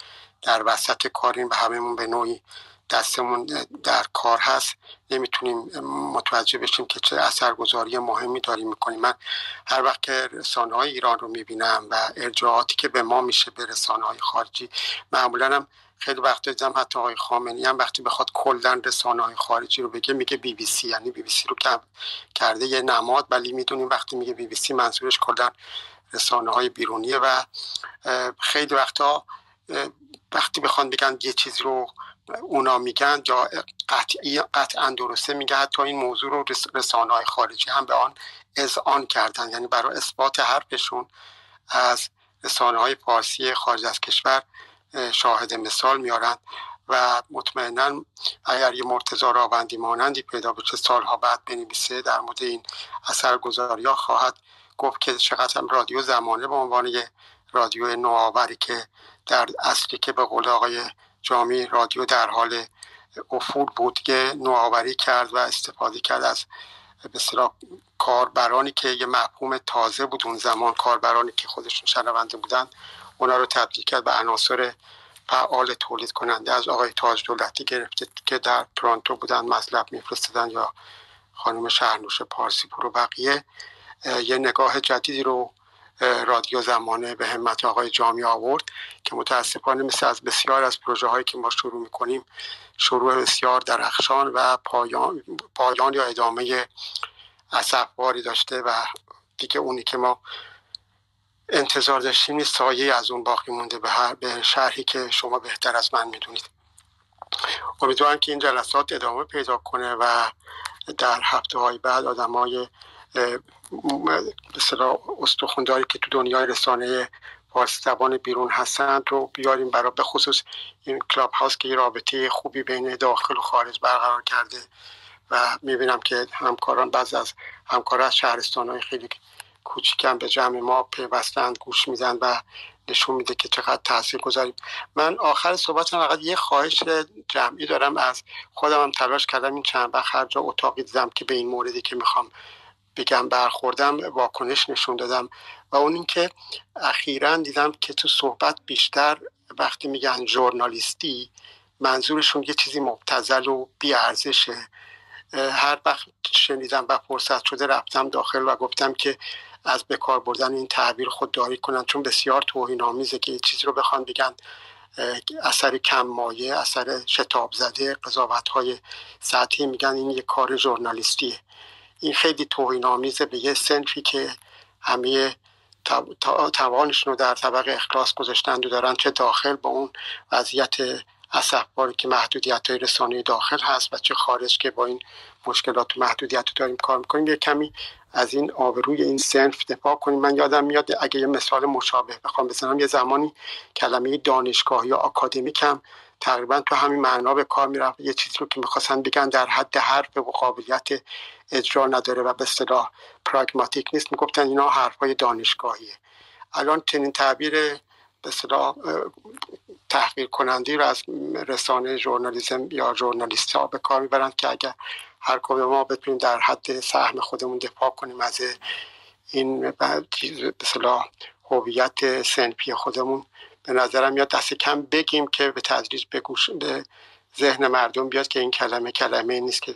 S13: در وسط کاریم و هممون به نوعی دستمون در کار هست. نمی‌تونیم متوجه بشیم که چه اثرگذاری مهمی داریم می‌کنیم. من هر وقت که رسانه های ایران رو می‌بینم و ارجاعاتی که به ما میشه به رسانه های خارجی معمولا هم خیلی وقت دیدم حتی آقای خامنی هم وقتی بخواد کلا رسانه های خارجی رو بگه میگه بی بی سی یعنی بی بی سی رو کم کرده یه نماد. ولی می‌دونیم وقتی میگه بی بی سی منظورش کلا رسانه های بیرونیه و خیلی وقتا وقتی بخوان بگن یه چیزی رو اونا میگن یا قطعی قطعا درسته میگه حتی این موضوع رو رسانه های خارجی هم به آن آن کردن. یعنی برای اثبات حرفشون از رسانه های پارسی خارج از کشور شاهد مثال میارن و مطمئنا اگر یه مرتضا راوندی مانندی پیدا بشه سالها بعد بنویسه در مورد این اثرگذاری ها خواهد گفت که چقدر هم رادیو زمانه به عنوان رادیو نوآوری که در اصلی که به قول آقای جامی رادیو در حال افول بود که نوآوری کرد و استفاده کرد از به کاربرانی که یه مفهوم تازه بود اون زمان کاربرانی که خودشون شنونده بودن. اونا رو تبدیل کرد به عناصر فعال تولید کننده از آقای تاج دولتی گرفته که در تورانتو بودن مطلب میفرستدن یا خانم شهرنوش پارسی پور و بقیه یه نگاه جدیدی رو رادیو زمانه به همت آقای جامی آورد که متاسفانه مثل از بسیار از پروژه هایی که ما شروع می‌کنیم شروع بسیار درخشان و پایان, پایان یا ادامه اصفباری داشته و دیگه اونی که ما انتظار داشتیم نیست؟ سایه از اون باقی مونده به, هر به شرحی که شما بهتر از من می‌دونید. امیدوارم که این جلسات ادامه پیدا کنه و در هفته های بعد آدم های مثلا استخونداری که تو دنیای رسانه فارسی زبان بیرون هستند رو بیاریم برای به خصوص این کلاب هاست که یه رابطه خوبی بین داخل و خارج برقرار کرده و می‌بینم که همکاران بعض از همکار از شهرستان های خیلی کوچیکم به جمع ما پیوستند گوش میدن و نشون میده که چقدر تاثیر گذاریم من آخر صحبت فقط یه خواهش جمعی دارم. از خودم هم تلاش کردم این چند وقت هر جا اتاقی دیدم که به این موردی که می‌خوام بگم برخوردم واکنش نشون دادم. و اون اینکه اخیرا دیدم که تو صحبت بیشتر وقتی میگن ژورنالیستی منظورشون یه چیزی مبتزل و بیارزشه. هر وقت شنیدم و فرصت شده رفتم داخل و گفتم که از بکار بردن این تعبیر خودداری کنن چون بسیار توهین آمیزه که چیزی رو بخوان بگن اثر کم مایه اثر شتاب زده قضاوت های سطحی میگن. این یه کار ژورنالیستیه. این خیلی توهین آمیزه به یه سنفی که همه توانشون رو در طبق اخلاص گذاشتند و دارن چه داخل با اون وضعیت اصفباری که محدودیت های رسانه داخل هست و چه خارج که با این مشکلات و محدودیت رو داریم کار می‌کنیم یه کمی از این آبروی این سنف دفاع کنیم. من یادم میاد اگه یه مثال مشابه بخوام بزنم یه زمانی کلمه دانشگاه یا آکادمیک هم تقریبا تو همین معنا به کار می‌رفت. یه چیزی رو که می‌خواستن بگن در حد حرف و قابلیت اجرا نداره و به اصطلاح پراگماتیک نیست. می‌گفتن اینا حرفای دانشگاهیه. الان چنین تعبیر به اصطلاح تحقیر کنندی رو از رسانه ژورنالیسم یا ژورنالیست ها به کار می‌برند که اگر هر کدوم ما بتونیم در حد سهم خودمون دفاع کنیم از این به اصطلاح هویت سنفی خودمون. به نظرم میاد دست کم بگیم که به تدریج به به ذهن مردم بیاد که این کلمه کلمه نیست که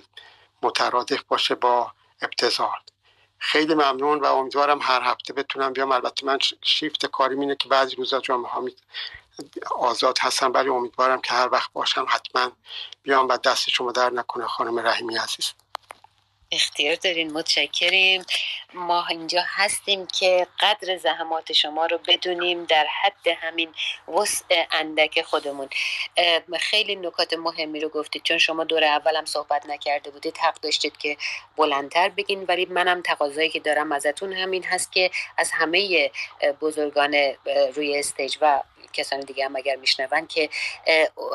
S13: مترادف باشه با ابتزال. خیلی ممنون و امیدوارم هر هفته بتونم بیام. البته من شیفت کاری اینه که بعضی روزا جامعه ها آزاد هستم. ولی امیدوارم که هر وقت باشم حتما بیام و دست شما در نکنه خانم رحیمی عزیز.
S2: اختیار دارین متشکریم ما اینجا هستیم که قدر زحمات شما رو بدونیم در حد همین وسع اندک خودمون. خیلی نکات مهمی رو گفتید چون شما دور اولم صحبت نکرده بودید حق داشتید که بلندتر بگین. ولی منم تقاضایی که دارم ازتون همین هست که از همه بزرگان روی استیج و کسان دیگه هم اگر میشنون که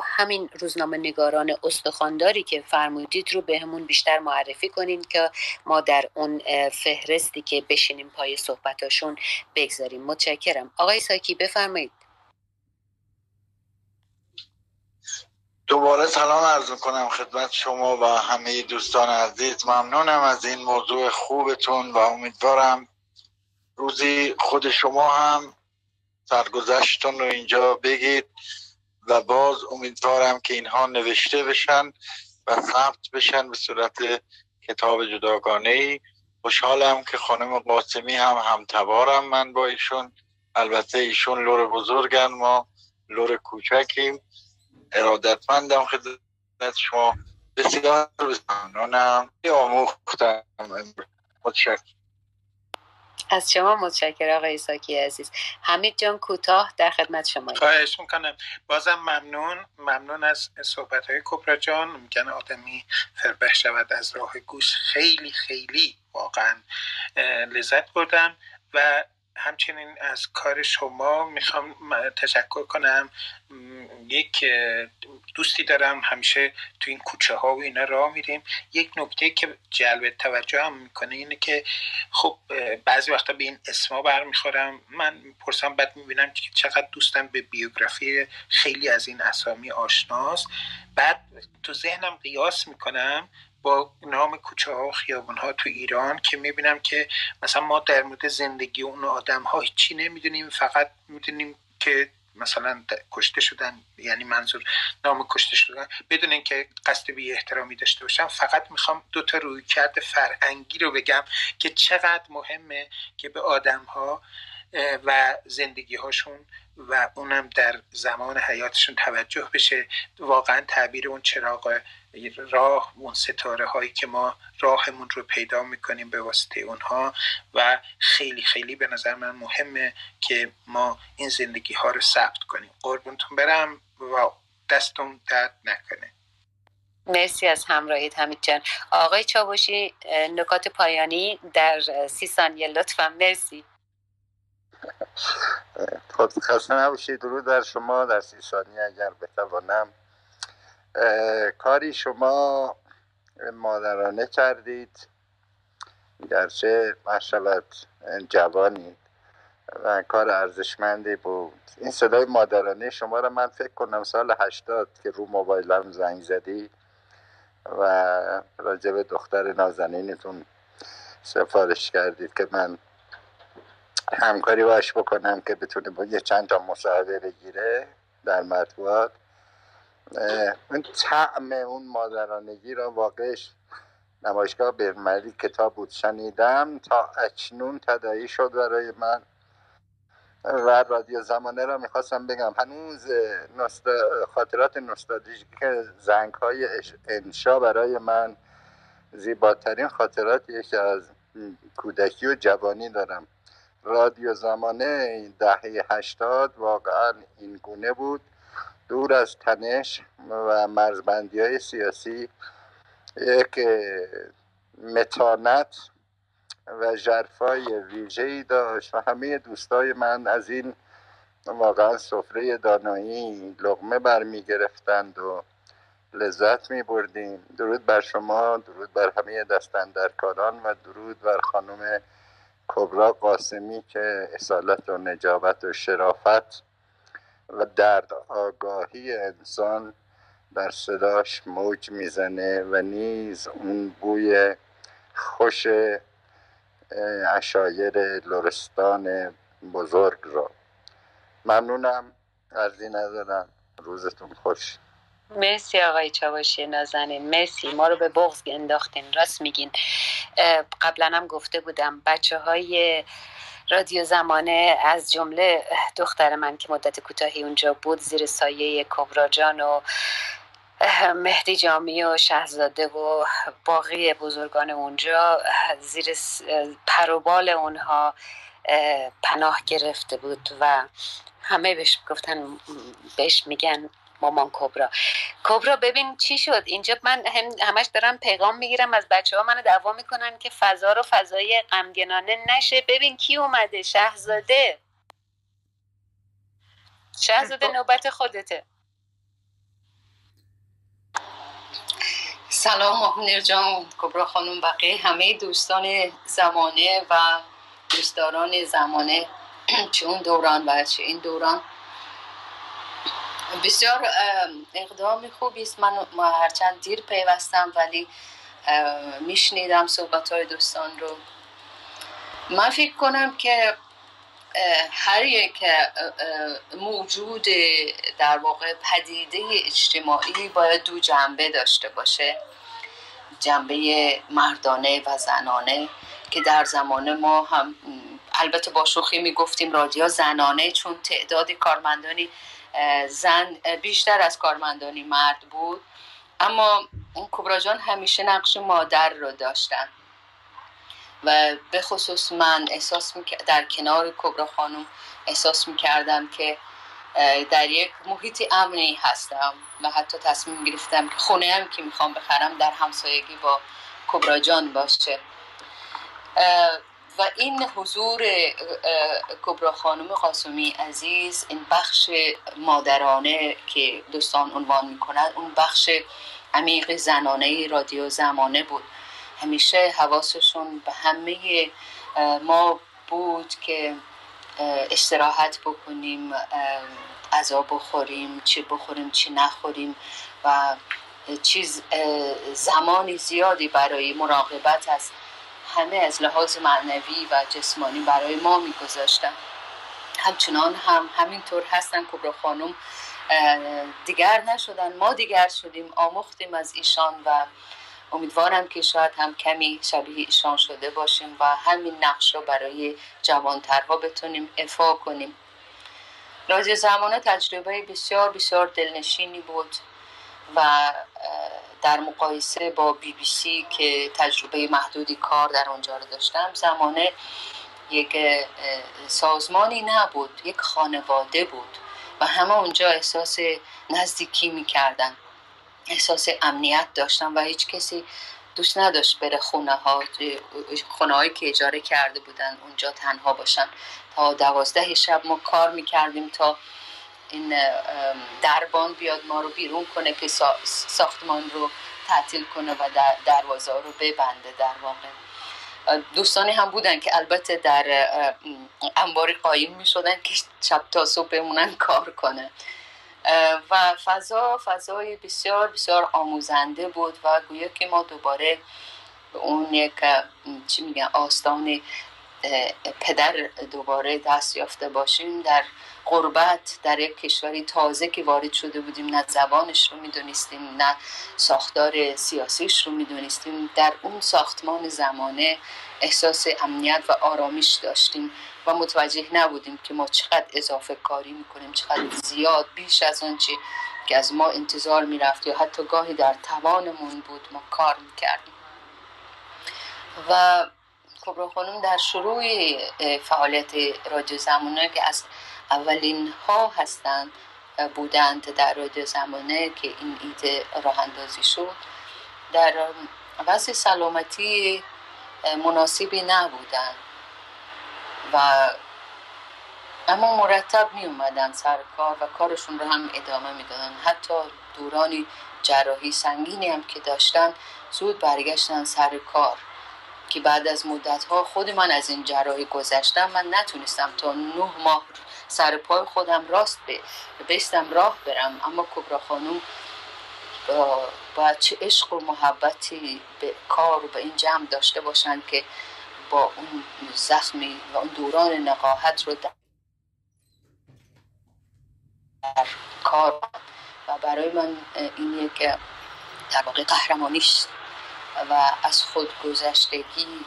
S2: همین روزنامه نگاران استخانداری که فرمودید رو به همون بیشتر معرفی کنین که ما در اون فهرستی که بشینیم پای صحبتاشون بگذاریم. متشکرم. آقای ساکی بفرمایید.
S9: دوباره سلام عرض کنم خدمت شما و همه دوستان عزیز. ممنونم از این موضوع خوبتون و امیدوارم روزی خود شما هم سرگذشتون رو اینجا بگید و باز امیدوارم که اینها نوشته بشن و ثبت بشن به صورت کتاب جداگانه ای خوشحالم که خانم قاسمی هم همتوارم من با ایشون. البته ایشون لور بزرگن ما لور کوچکیم. ارادتمندم خدمت شما. بسیار ممنونم آموختم. متشکرم.
S2: از شما متشکر آقای ساکی عزیز. حمید جان کوتاه در خدمت شما
S14: خواهش می‌کنم. بازم ممنون. ممنون از صحبت های کبرا جان. میگن آدمی فربه شود از راه گوش. خیلی خیلی واقعا لذت بردم و همچنین از کار شما می‌خوام تشکر کنم. یک دوستی دارم. همیشه تو این کوچه ها و اینا راه میریم. یک نکته که جلب توجه هم می‌کنه اینه که خب بعضی وقتا به این اسما برمیخورم. من پرسم بعد می‌بینم که چقدر دوستم به بیوگرافی خیلی از این اسامی آشناست. بعد تو ذهنم قیاس می‌کنم با نام کوچه ها و خیابون ها تو ایران که می‌بینم که مثلا ما در مورد زندگی اون آدم ها هیچی نمی‌دونیم فقط می‌دونیم که مثلا کشته شدن یعنی منظور نام کشته شدن بدون اینکه قصد بی احترامی داشته باشم فقط می‌خوام دو تا روی کرده فرهنگی رو بگم که چقدر مهمه که به آدم ها و زندگی هاشون و اونم در زمان حیاتشون توجه بشه. واقعا تعبیر اون چراغ راه اون ستاره هایی که ما راهمون رو پیدا می‌کنیم به واسطه اونها و خیلی خیلی به نظر من مهمه که ما این زندگی ها رو ثبت کنیم. قربونتون برم و دستون درد نکنه.
S2: مرسی از همراهیت حمید جان. آقای چاوشی نکات پایانی در سی ثانیه لطفا. مرسی.
S9: خود خسته نباشید. درود در شما. در سی ثانیه اگر بتوانم کاری شما مادرانه کردید. گرچه مشالت جوانید و کار ارزشمندی بود. این صدای مادرانه شما را من فکر کنم سال هشتاد که رو موبایلم زنگ زدی و راجب دختر نازنینتون سفارش کردید که من همکاری باش بکنم که بتونه با یه چند تا مصاحبه بگیره در مطبوعات اون طعم اون مادرانگی را واقعش نمایشگاه برمری کتاب بود شنیدم تا اکنون تدایی شد برای من. و رادیو زمانه را می‌خواستم بگم. هنوز خاطرات که زنگ های انشا برای من زیباترین خاطراتی که از کودکی و جوانی دارم. رادیو زمانه دهه هشتاد واقعا این گونه بود. دور از تنش و مرزبندی های سیاسی یک متانت و جرفای ویژه ای داشت و همه دوستای من از این واقعا سفره دانایی لغمه برمی گرفتند و لذت می بردیم درود بر شما درود بر همه دستندرکاران و درود بر خانم کبرا قاسمی که اصالت و نجابت و شرافت و درد آگاهی انسان در صداش موج می‌زنه و نیز اون بوی خوش اشایر لرستان بزرگ رو ممنونم عرضی ندارم. روزتون خوش.
S2: مرسی آقای چاوشی نازنین. مرسی. ما رو به بغض انداختین. راست میگین. قبلا هم گفته بودم بچه های رادیو زمانه از جمله دختر من که مدت کوتاهی اونجا بود زیر سایه کبراجان و مهدی جامی و شهزاده و باقی بزرگان اونجا زیر پروبال اونها پناه گرفته بود و همه بهش گفتن بهش میگن مامان کبرا. کبرا ببین چی شد؟ اینجا من هم همش دارم پیغام می‌گیرم از بچه ها منو دعوا می‌کنن که فضا رو فضای غمگنانه نشه. ببین کی اومده؟ شهزاده. شهزاده نوبت خودته.
S16: سلام مهنر جان کبرا خانم بقیه همه دوستان زمانه و دوستداران زمانه چه اون دوران و چه این دوران بسیار اقدام خوبی است. من هرچند دیر پیوستم ولی میشنیدم صحبت های دوستان رو. من فکر کنم که هر یک موجود در واقع پدیده اجتماعی باید دو جنبه داشته باشه. جنبه مردانه و زنانه که در زمان ما هم البته با شوخی می‌گفتیم رادیو زنانه چون تعداد کارمندانی زن بیشتر از کارمندانی مرد بود. اما اون کبرا جان همیشه نقش مادر رو داشتن. و به خصوص من احساس در کنار کبرا خانم احساس می کردم که در یک محیط امنی هستم و حتی تصمیم گرفتم که خونه هم که می‌خوام بخرم در همسایگی با کبرا جان باشه. و این حضور کبرا خانم قاسمی عزیز این بخش مادرانه که دوستان عنوان می‌کنند اون بخش عمیق زنانه رادیو زمانه بود. همیشه حواسشون به همه ما بود که استراحت بکنیم غذا بخوریم چی بخوریم چی نخوریم و چیز زمانی زیادی برای مراقبت از همه از لحاظ معنوی و جسمانی برای ما میگذاشتن. همچنان هم همینطور هستن کبرا خانم دیگر نشدن. ما دیگر شدیم آموختیم از ایشان و امیدوارم که شاید هم کمی شبیه ایشان شده باشیم و همین نقش رو برای جوانترها بتونیم افا کنیم. رازی زمانه تجربه بسیار بسیار دلنشینی بود و در مقایسه با بی بی سی که تجربه محدودی کار در اونجا رو داشتم زمانه یک سازمانی نبود یک خانواده بود و همه اونجا احساس نزدیکی می‌کردن احساس امنیت داشتن و هیچ کسی دوست نداشت بره خونه ها خونه هایی که اجاره کرده بودن اونجا تنها باشن. تا دوازده شب ما کار می‌کردیم تا این دربان بیاد ما رو بیرون کنه که ساختمان رو تعطیل کنه و دروازه رو ببنده در واقع. دوستانی هم بودن که البته در انباری قایم می شدن که شب تا صبح بمونن کار کنه. و فضا فضای بسیار بسیار آموزنده بود و گویا که ما دوباره به اون یک چی میگن آستان پدر دوباره دست یافته باشیم در غربت در یک کشوری تازه که وارد شده بودیم نه زبانش رو می‌دونستیم نه ساختار سیاسیش رو می‌دونستیم. در اون ساختمان زمانه احساس امنیت و آرامش داشتیم و متوجه نبودیم که ما چقدر اضافه کاری می‌کنیم چقدر زیاد بیش از آنچه که از ما انتظار می‌رفت یا حتی گاهی در توانمون بود ما کار می‌کردیم. و کبرا خانم در شروع فعالیت رادیو زمانه که از اولین ها هستند بودند در رادیو زمانه که این ایده راه اندازی شد. در وضع سلامتی مناسبی نبودند و اما مرتب می اومدن سر کار و کارشون رو هم ادامه می‌دادن حتی دورانی جراحی سنگینی هم که داشتن زود برگشتن سر کار که بعد از مدت ها خود من از این جراحی گذشتم. من نتونستم تا نه ماه سر پای خودم راست به بستم راه برم. اما کبرا خانوم با چه عشق و محبتی به کار و به این جمع داشته باشند که با اون زخمی و اون دوران نقاهت رو در کار و برای من این یک در واقع قهرمانیش و از خودگذشتگی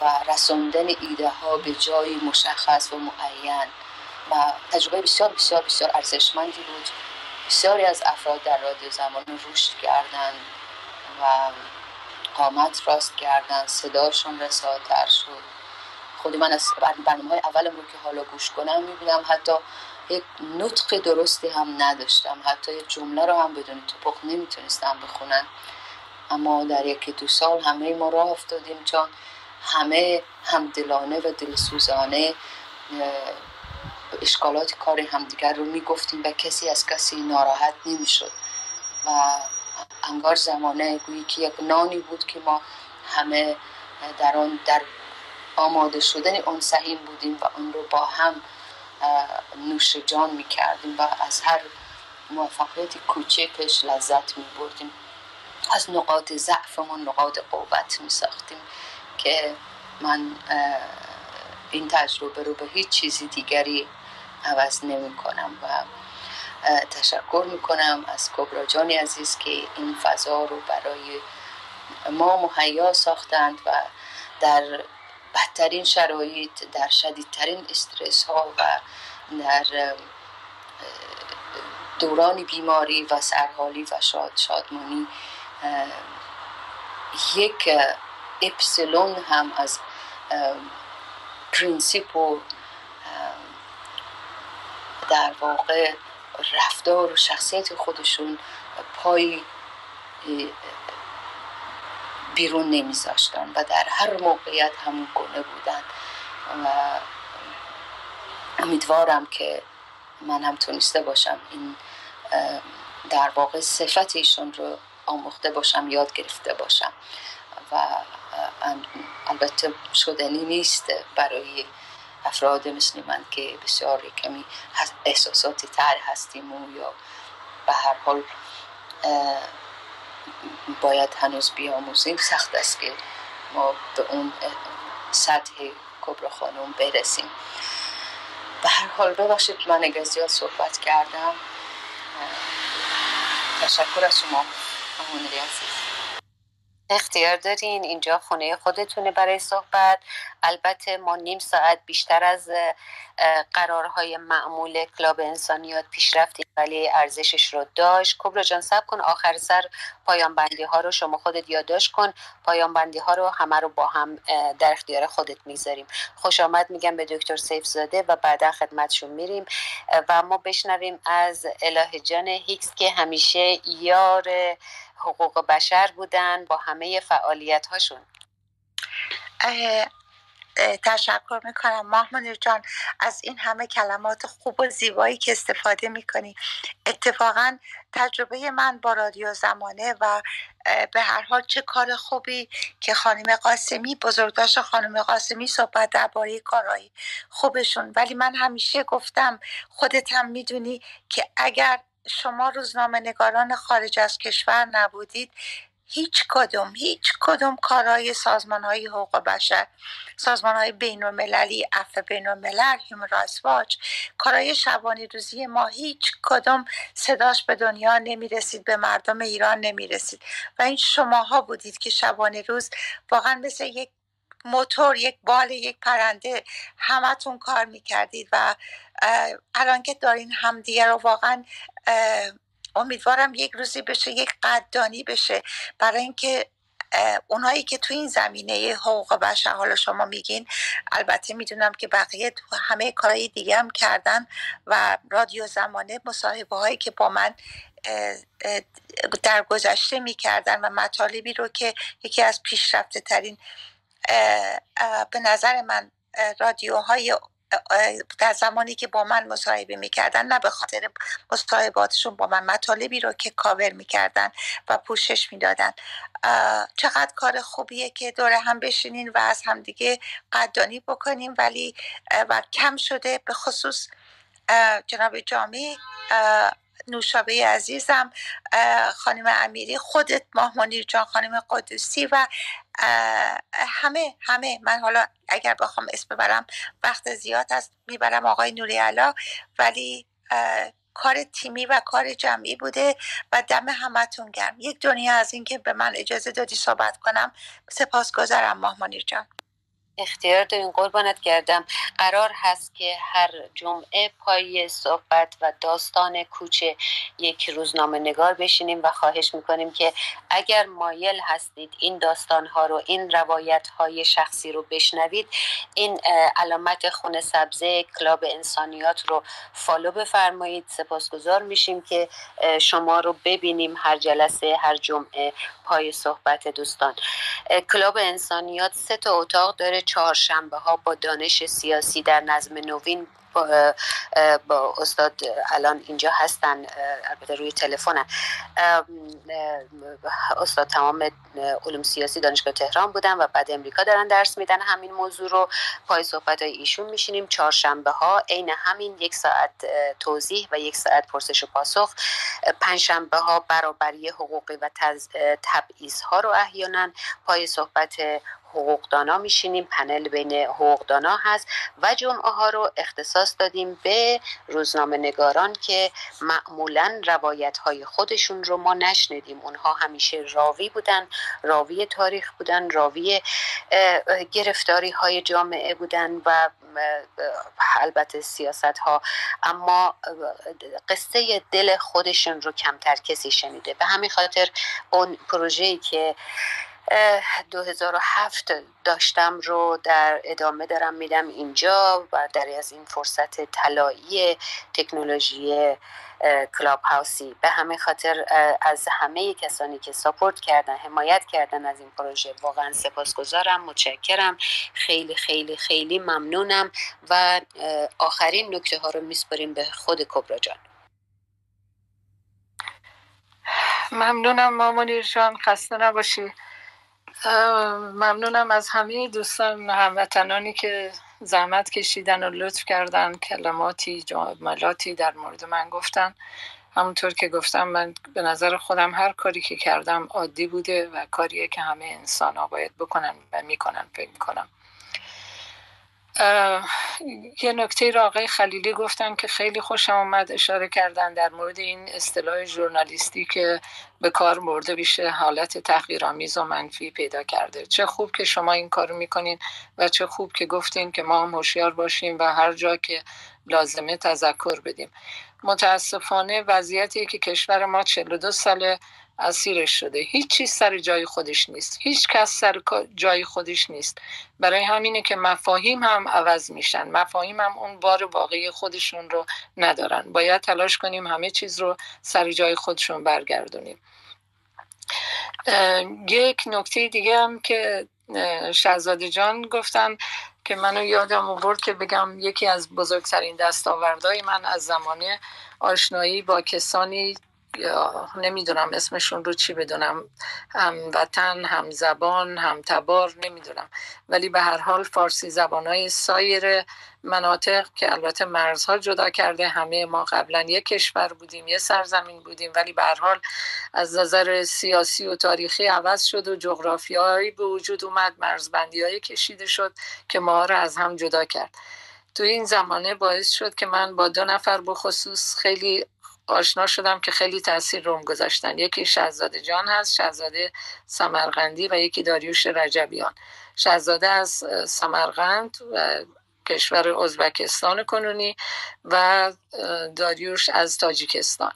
S16: و رساندن ایده ها به جای مشخص و معین و تجربه بسیار بسیار بسیار ارزشمندی بود. بسیاری از افراد در رادیو زمان رشد کردند و قامت راست کردن صداشون رساتر شد. خودی من از برنامه های اولم رو که حالا گوش کنم می‌بینم حتی یک نطق درستی هم نداشتم. حتی یک جمله رو هم بدون توپق نمی‌تونستم بخونم. اما در یکی دو سال همه ما راه افتادیم چون همه همدلانه و دلسوزانه اشکالات کار همدیگر رو می‌گفتیم و کسی از کسی ناراحت نمی‌شد. و انگار زمانه گویی که یک نانی بود که ما همه در آن در آماده شدن اون سهیم بودیم و اون رو با هم نوش جان می کردیم و از هر موفقیت کوچکش لذت می بردیم از نقاط ضعفمون نقاط قوت می ساختیم که من این تجربه رو به هیچ چیزی دیگری عوض نمی کنم و تشکر می‌کنم از کبرا جانی عزیز که این فضا رو برای ما مهیا ساختند و در بدترین شرایط در شدیدترین استرس ها و در دوران بیماری و سرحالی و شاد شادمانی یک اپسیلون هم از پرنسیپ و در واقع رفتار و شخصیت خودشون پای بیرون نمیذاشتن و در هر موقعیت همون گونه بودن. و امیدوارم که من هم تونسته باشم این در واقع صفت ایشون رو آموخته باشم یاد گرفته باشم. و البته شدنی نیست برای افراد مثل من که بسیار کمی احساساتی تر هستیم و یا به هر حال باید هنوز بیاموزیم. سخت است که ما به اون سطح کبرا خانم برسیم. به هر حال ببخشید من اگر زیاد صحبت کردم. تشکر از شما همون عزیز.
S2: اختیار دارین اینجا خونه خودتونه برای صحبت. البته ما نیم ساعت بیشتر از قرارهای معمول کلاب انسانیات پیش رفتیم ولی ارزشش رو داشت. کبرا جان سب کن آخر سر پایان بندی ها رو شما خودت یادداشت کن. پایان بندی ها رو همه رو با هم در اختیار خودت می‌ذاریم. خوش آمد میگم به دکتر سیف زاده و بعدا خدمتشون میریم. و ما بشنویم از اله جان هیکس که همیشه یار حقوق بشر بودن با همه فعالیت هاشون
S17: تشکر می‌کنم. محمود جان از این همه کلمات خوب و زیبایی که استفاده می‌کنی اتفاقا تجربه من با رادیو زمانه و به هر حال چه کار خوبی که خانم قاسمی بزرگداشت خانم قاسمی صحبت درباره کارهایی خوبشون. ولی من همیشه گفتم خودت هم می‌دونی که اگر شما روزنامه نگاران خارج از کشور نبودید. هیچ کدوم هیچ کدوم کارهای سازمان های حقوق بشر سازمان های بین المللی اف بین الملل هیومن واچ کارهای شبانی روزی ما هیچ کدوم صداش به دنیا نمی رسید به مردم ایران نمی رسید و این شماها بودید که شبانه روز واقعا مثل یک موتور یک بال یک پرنده همتون کار می‌کردید و الان که دارین همدیگه رو واقعا امیدوارم یک روزی بشه یک قدردانی بشه. برای اینکه اونایی که تو این زمینه حقوق بشر حالا شما میگین البته می‌دونم که بقیه تو همه کارهای دیگه هم کردن و رادیو زمانه مصاحبه هایی که با من در گذشته می‌کردن و مطالبی رو که یکی از پیشرفته ترین به نظر من رادیوهای در زمانی که با من مصاحبه می‌کردن نه به خاطر مصاحباتشون با من مطالبی رو که کاور می‌کردن و پوشش می‌دادن. چقدر کار خوبیه که دوره هم بشینین و از همدیگه قدردانی بکنیم ولی و کم شده به خصوص جناب جامعه نوشابه عزیزم خانم امیری خودت ماه جان خانم قدوسی و همه همه. من حالا اگر بخوام اسم ببرم وقت زیاد هست می‌برم آقای نوری علا. ولی کار تیمی و کار جمعی بوده و دم همتون گرم. یک دنیا از اینکه به من اجازه دادی صحبت کنم. سپاسگزارم ماه جان.
S2: اختیار دارین قربانت کردم قرار هست که هر جمعه پای صحبت و داستان کوچه یک روزنامه نگار بشینیم و خواهش می‌کنیم که اگر مایل هستید این داستان ها رو این روایت های شخصی رو بشنوید این علامت خونه سبزه کلاب انسانیات رو فالو بفرمایید. سپاسگزار میشیم که شما رو ببینیم هر جلسه هر جمعه پای صحبت دوستان. کلاب انسانیات سه تا اتاق داره چهارشنبه ها با دانش سیاسی در نظم نوین با, با استاد الان اینجا هستن البته روی تلفنن استاد تمام علوم سیاسی دانشگاه تهران بودن و بعد امریکا دارن درس میدن همین موضوع رو. پای صحبت های ایشون میشینیم. چهارشنبه ها عین همین یک ساعت توضیح و یک ساعت پرسش و پاسخ. پنجشنبه ها برابری حقوقی و تبعیض ها رو احیانا. پای صحبت حقوقدانا میشینیم پنل بین حقوقدانا هست و جمعه ها رو اختصاص دادیم به روزنامه نگاران که معمولا روایت های خودشون رو ما نشنیدیم. اونها همیشه راوی بودن راوی تاریخ بودن راوی گرفتاری های جامعه بودن و البته سیاست ها اما قصه دل خودشون رو کمتر کسی شنیده. به همین خاطر اون پروژه‌ای که 2007 داشتم رو در ادامه دارم میدم اینجا و در از این فرصت طلایی تکنولوژی کلاب هاوسی به همه خاطر از همه کسانی که ساپورت کردن حمایت کردن از این پروژه واقعا سپاسگزارم متشکرم. خیلی خیلی خیلی ممنونم و آخرین نکته ها رو میسپریم به خود کبرا جان.
S3: ممنونم مامونیر جان خسته نباشی ممنونم از همه دوستان هموطنانی که زحمت کشیدن و لطف کردن کلماتی جملاتی در مورد من گفتن. همونطور که گفتم من به نظر خودم هر کاری که کردم عادی بوده و کاریه که همه انسان ها باید بکنن و می‌کنن فکر می‌کنم. یه نکته را آقای خلیلی گفتن که خیلی خوشم آمد اشاره کردن در مورد این اصطلاح ژورنالیستی که به کار برده بشه حالت تحقیرآمیز و منفی پیدا کرده. چه خوب که شما این کارو می‌کنین و چه خوب که گفتین که ما هم هوشیار باشیم و هر جا که لازمه تذکر بدیم. متاسفانه وضعیتی که کشور ما 42 ساله اسیرش شده. هیچ چیز سر جای خودش نیست. هیچ کس سر جای خودش نیست. برای همینه که مفاهیم هم عوض میشن. مفاهیم هم اون بار واقعی خودشون رو ندارن. باید تلاش کنیم همه چیز رو سر جای خودشون برگردونیم. یک نکته دیگه هم که شهزاده جان گفتن که منو یادم آورد که بگم یکی از بزرگترین دستاوردهای من از زمانه آشنایی با کسانی نمی‌دونم اسمشون رو چی بدونم هم وطن هم زبان هم تبار نمی‌دونم. ولی به هر حال فارسی زبان های سایر مناطق که البته مرزها جدا کرده همه ما قبلا یک کشور بودیم یه سرزمین بودیم ولی به هر حال از نظر سیاسی و تاریخی عوض شد و جغرافیایی به وجود اومد مرزبندی های کشیده شد که ما را از هم جدا کرد. تو این زمانه باعث شد که من با دو نفر بخصوص خیلی آشنا شدم که خیلی تاثیر روم گذاشتن. یکی شهزاده جان هست شهزاده سمرقندی و یکی داریوش رجبیان. شهزاده از سمرقند و کشور ازبکستان کنونی و داریوش از تاجیکستان.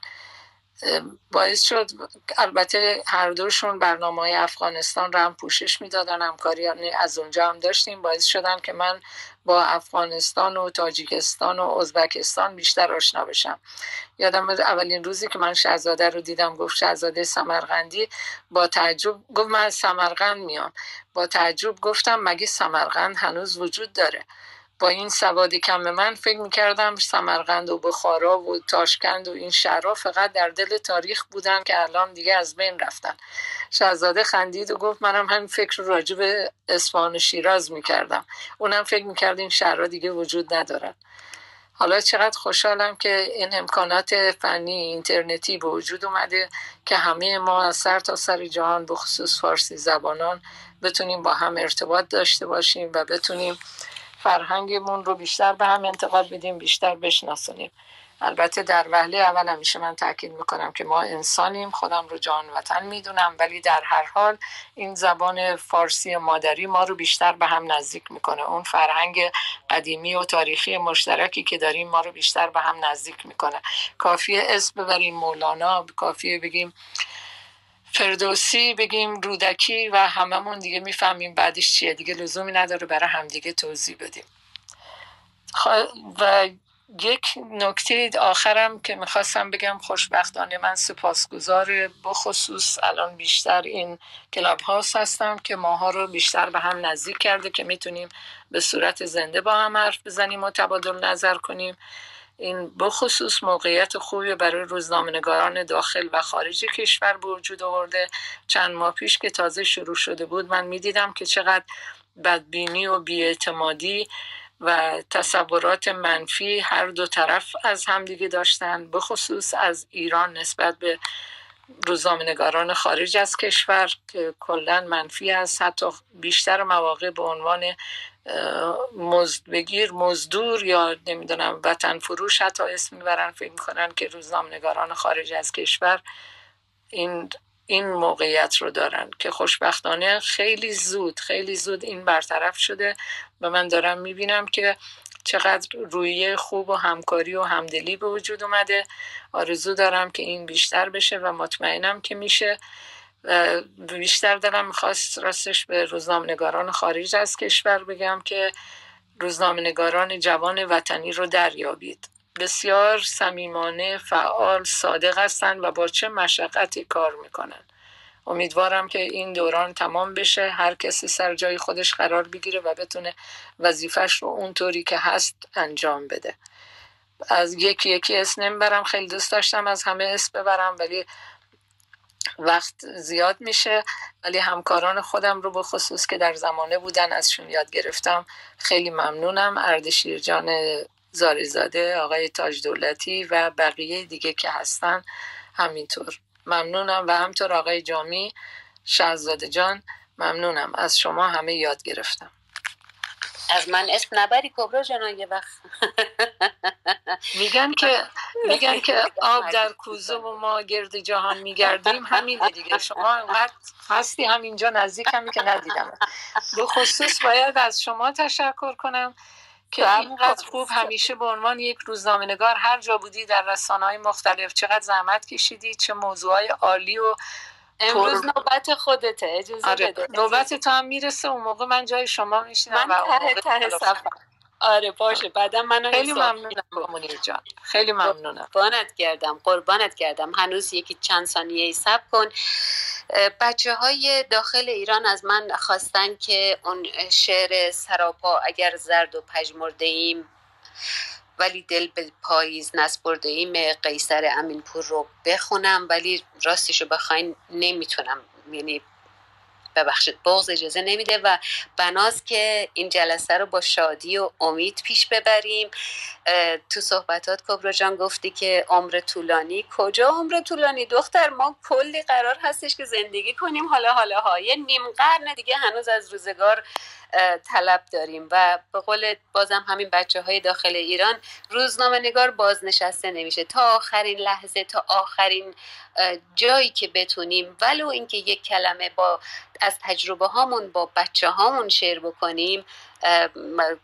S3: باعث شد البته هر دوشون برنامه های افغانستان رو هم پوشش می‌دادن همکاری از اونجا هم داشتیم. باعث شدن که من با افغانستان و تاجیکستان و ازبکستان بیشتر آشنا بشم. یادم اولین روزی که من شهزاده رو دیدم گفت شهزاده سمرقندی. با تعجب گفت من سمرقند میام. با تعجب گفتم مگه سمرقند هنوز وجود داره؟ با این سواد کم من فکر می‌کردم سمرقند و بخارا و تاشکند و این شهرها فقط در دل تاریخ بودن که الان دیگه از بین رفتن. شهزاده خندید و گفت منم همین فکر راجع به اصفهان و شیراز می‌کردم. اونم فکر می‌کرد این شهرها دیگه وجود ندارن. حالا چقدر خوشحالم که این امکانات فنی اینترنتی به وجود اومده که همه ما از سر تا سر جهان به خصوص فارسی زبانان بتونیم با هم ارتباط داشته باشیم و بتونیم فرهنگمون رو بیشتر به هم انتقال بدیم بیشتر بشناسونیم. البته در وهله اول همیشه من تاکید می‌کنم که ما انسانیم خودم رو جان وطن می‌دونم ولی در هر حال این زبان فارسی مادری ما رو بیشتر به هم نزدیک می‌کنه. اون فرهنگ قدیمی و تاریخی مشترکی که داریم ما رو بیشتر به هم نزدیک می‌کنه. کافیه اسم ببریم مولانا کافیه بگیم فردوسی بگیم رودکی و هممون دیگه می‌فهمیم بعدش چیه. دیگه لزومی نداره برای همدیگه توضیح بدیم. و یک نکته آخرم که می‌خواستم بگم خوشبختانه من سپاسگزار بخصوص الان بیشتر این کلاب هاست هستم که ماها رو بیشتر به هم نزدیک کرده که می‌تونیم به صورت زنده با هم حرف بزنیم و تبادل نظر کنیم. این بخصوص موقعیت خوبی برای روزنامه‌نگاران داخل و خارج کشور به وجود آورده. چند ماه پیش که تازه شروع شده بود من می‌دیدم که چقدر بدبینی و بیاعتمادی و تصورات منفی هر دو طرف از همدیگه داشتن بخصوص از ایران نسبت به روزنامه‌نگاران خارج از کشور که کلا منفی است. حتی بیشتر مواقع به عنوان مزد بگیر مزدور یا نمی‌دونم وطن فروش حتی اسم می‌برن فکر می‌کنن که روزنامه‌نگاران خارج از کشور این این موقعیت رو دارن که خوشبختانه خیلی زود خیلی زود این برطرف شده و من دارم می‌بینم که چقدر رویه خوب و همکاری و همدلی به وجود اومده. آرزو دارم که این بیشتر بشه و مطمئنم که میشه. بیشتر دلم می‌خواست راستش به روزنامه‌نگاران خارج از کشور بگم که روزنامه‌نگاران جوان وطنی رو دریابید. بسیار صمیمانه فعال صادق هستند و با چه مشقتی کار می‌کنن امیدوارم که این دوران تمام بشه هر کسی سر جای خودش قرار بگیره و بتونه وظیفش رو اونطوری که هست انجام بده. از یکی یکی اسم نمی‌برم خیلی دوست داشتم از همه اسم ببرم ولی وقت زیاد میشه ولی همکاران خودم رو به خصوص که در زمانه بودن ازشون یاد گرفتم خیلی ممنونم. اردشیر جان زاریزاده آقای تاج دولتی و بقیه دیگه که هستن همینطور. ممنونم. و همطور آقای جامی شهزاده جان ممنونم. از شما همه یاد گرفتم.
S2: از من اسم نبری کبرا جنان یه وقت
S3: میگن که میگن که آب در کوزه و ما گرد جهان میگردیم. همین دیگه. شما انقدر هستی همینجا نزدیکمی که ندیدم. به خصوص باید از شما تشکر کنم که اینقدر خوب همیشه به عنوان یک روزنامه‌نگار هر جا بودی در رسانه های مختلف چقدر زحمت کشیدی چه موضوعهای عالی و
S2: امروز نوبت خودته اجازه
S3: آره.
S2: بده.
S3: نوبت تو هم می‌رسه اون موقع من جای شما میشینم
S2: من ته ته صفحه آره باشه. بعدا منو
S3: خیلی ممنونم منیر جان. خیلی ممنونم.
S2: قربانت کردم قربانت کردم هنوز یکی چند ثانیه سب کن. بچه های داخل ایران از من خواستن که اون شعر سراپا اگر زرد و پژمرده ایم ولی دل به پاییز نسپرده. ایم قیصر امینپور رو بخونم ولی راستش رو بخواین نمی‌تونم. یعنی ببخشید بغض اجازه نمیده و بناز که این جلسه رو با شادی و امید پیش ببریم. تو صحبتات کبرا جان گفتی که عمر طولانی کجا؟ عمر طولانی دختر ما کلی قرار هستش که زندگی کنیم. حالا حالا های نیم قرن دیگه هنوز از روزگار طلب داریم و به قول بازم همین بچه های داخل ایران روزنامه نگار بازنشسته نمیشه. تا آخرین لحظه تا آخرین جایی که بتونیم. ولو اینکه یک کلمه با از تجربه هامون با بچه هامون شیر بکنیم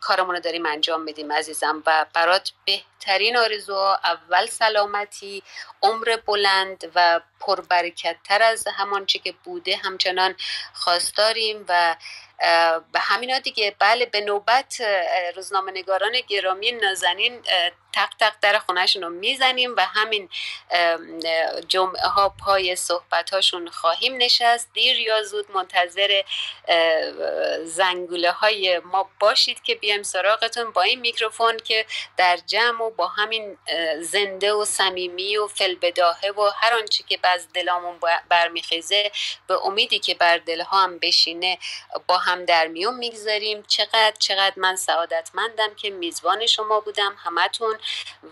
S2: کارمون رو داریم انجام میدیم عزیزم. و برات بهترین آرزوها اول سلامتی عمر بلند و پربرکتتر از همان چی که بوده همچنان خواستاریم. و به همینا دیگه. بله به نوبت روزنامه نگاران گرامی نازنین تق تق در خونهشون رو می‌زنیم و همین جمعه ها پای صحبت هاشون خواهیم نشست. دیر یا زود منتظر زنگوله های ما باشید که بیایم سراغتون با این میکروفون که در جمع و با همین زنده و صمیمی و فلبداهه و هر آنچه که باز دلامون برمیخیزه به امیدی که بر دلها هم بشینه با هم در میون می‌گذاریم. چقدر چقدر من سعادتمندم که میزبان شما بودم. همتون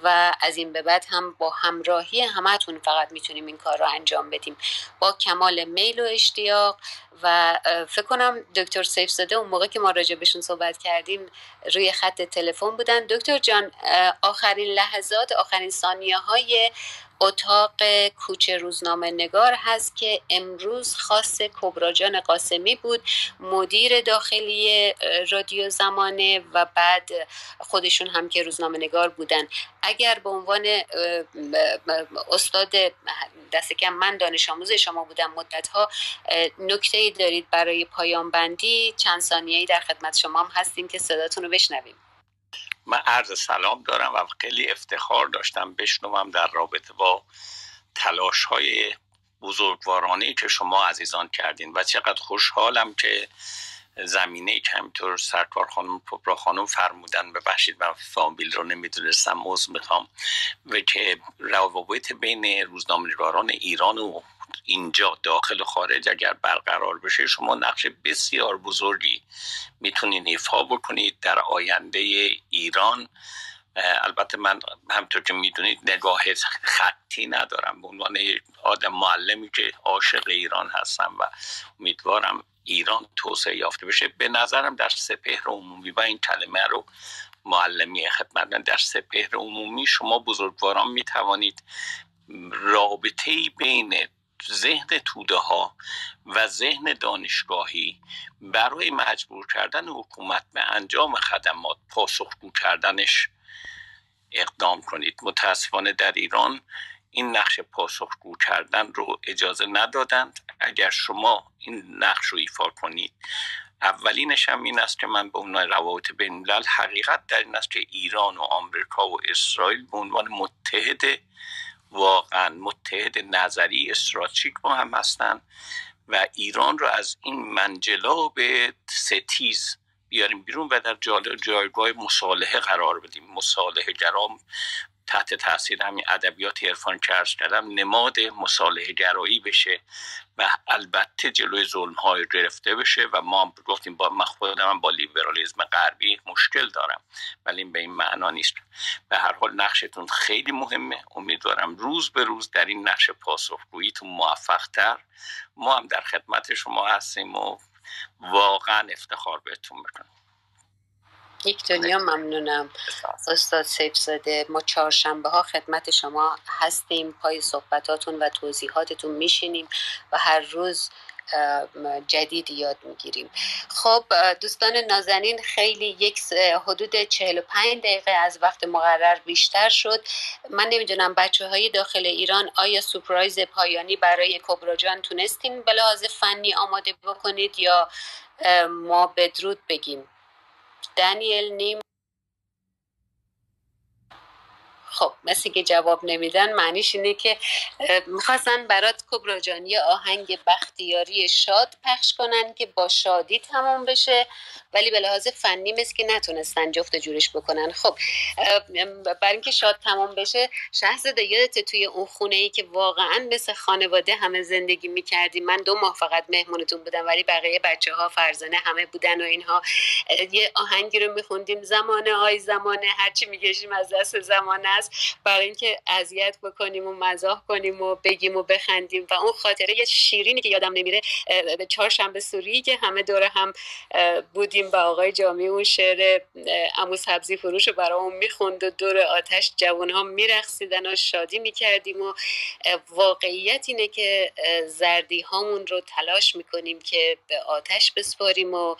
S2: و از این به بعد هم با همراهی همتون فقط می‌تونیم این کار رو انجام بدیم. با کمال میل و اشتیاق و فکر کنم دکتر سیف زاده اون موقع که ما راجع بهشون صحبت کردیم روی خط تلفن بودن. دکتر جان آخرین لحظات آخرین ثانیه های اتاق کوچه روزنامه نگار هست که امروز خاص کبراجان قاسمی بود مدیر داخلی رادیو زمانه و بعد خودشون هم که روزنامه نگار بودن. اگر به عنوان استاد دست کم من دانش آموز شما بودم مدت ها نکته ای دارید برای پایان بندی چند ثانیه در خدمت شما هم هستیم که صداتون رو بشنویم.
S7: من عرض سلام دارم و خیلی افتخار داشتم بشنوم در رابطه با تلاش های بزرگوارانه که شما عزیزان کردین و چقدر خوشحالم که زمینه که همینطور سرکار خانم پوپرا خانم فرمودن ببخشید من فامیل رو نمی‌دونستم موز می‌خوام و که روابط بین روزنامه‌نگاران ایران و اینجا داخل و خارج اگر برقرار بشه شما نقش بسیار بزرگی می‌تونید ایفا بکنید در آینده ایران. البته من همطور که می‌دونید نگاه خطی ندارم. به عنوان آدم معلمی که عاشق ایران هستم و امیدوارم ایران توسعه یافته بشه به نظرم در سپهر عمومی و این کلمه رو معلمی خدمت در سپهر عمومی شما بزرگواران می توانید رابطه بین ذهن توده ها و ذهن دانشگاهی برای مجبور کردن حکومت به انجام خدمات پاسخگو کردنش اقدام کنید. متاسفانه در ایران این نقش پاسخگو کردن رو اجازه ندادند. اگر شما این نقش رو ایفا کنید اولینش هم این است که من به عنوان روابط بین حقیقت در این است که ایران و آمریکا و اسرائیل به عنوان متحد واقعا متحد نظری استراتژیک با هم هستند و ایران رو از این منجلاب ستیز بیاریم بیرون و در جایگاه مصالحه قرار بدیم. مصالحه گرام تحت تاثیر همین ادبیات عرفان که ارز کردم نماد مصالحه گرایی بشه و البته جلوی ظلم های گرفته بشه و ما گفتیم با من خودم با لیبرالیزم غربی مشکل دارم ولی این به این معنا نیست. به هر حال نقشتون خیلی مهمه. امیدوارم روز به روز در این نقش پاسخگوییتون موفق تر ما هم در خدمت شما هستیم و واقعا افتخار بهتون می‌کنم.
S2: یک دنیا ممنونم. استاد سیف زاده ما چهارشنبه ها خدمت شما هستیم. پای صحبتاتون و توضیحاتتون میشینیم و هر روز جدید یاد می‌گیریم. خب دوستان نازنین خیلی یک حدود 45 دقیقه از وقت مقرر بیشتر شد. من نمی‌دونم بچه های داخل ایران آیا سپرایز پایانی برای کبراجان تونستین به لحاظ فنی آماده بکنید یا ما بدرود بگیم؟ دانیل نیم خب مثل که جواب نمیدن معنیش اینه که می‌خواستن برات کبرا جان یه آهنگ بختیاری شاد پخش کنن که با شادی تمام بشه ولی به لحاظ فنی مثل که نتونستن جفت جورش بکنن. خب برای اینکه شاد تمام بشه شهزاده یادت توی اون خونه ای که واقعا مثل خانواده همه زندگی می‌کردیم. من دو ماه فقط مهمونتون بودم ولی بقیه بچه ها فرزانه همه بودن و اینها. یه آهنگی رو میخوندیم زمانه آی زمانه هرچی میگشیم از دست زمانه است برای اینکه اذیت بکنیم و مزاح کنیم و بگیم و بخندیم. و اون خاطره شیرینی که یادم نمیره چهارشنبه سوری که همه دور هم بودیم با آقای جامی. اون شعر امو سبزی فروش رو برامون می‌خوند و دور آتش جوان ها میرخصیدن و شادی می‌کردیم و واقعیت اینه که زردی هامون رو تلاش می‌کنیم که به آتش بسپاریم و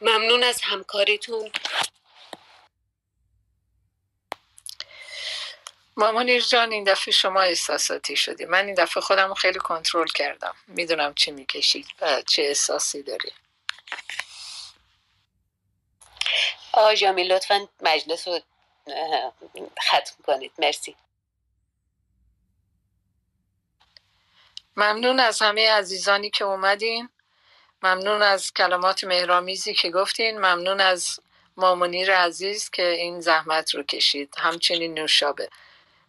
S2: ممنون از همکاریتون.
S3: مامانیر جان این دفعه شما احساساتی شدی. من این دفعه خودم خیلی کنترل کردم. می‌دونم چی می‌کشید و چه احساسی داری.
S2: آقای لطفا مجلس رو ختم کنید. مرسی.
S3: ممنون از همه عزیزانی که اومدین. ممنون از کلمات مهرامیزی که گفتین. ممنون از مامونیر عزیز که این زحمت رو کشید. همچنین نوشابه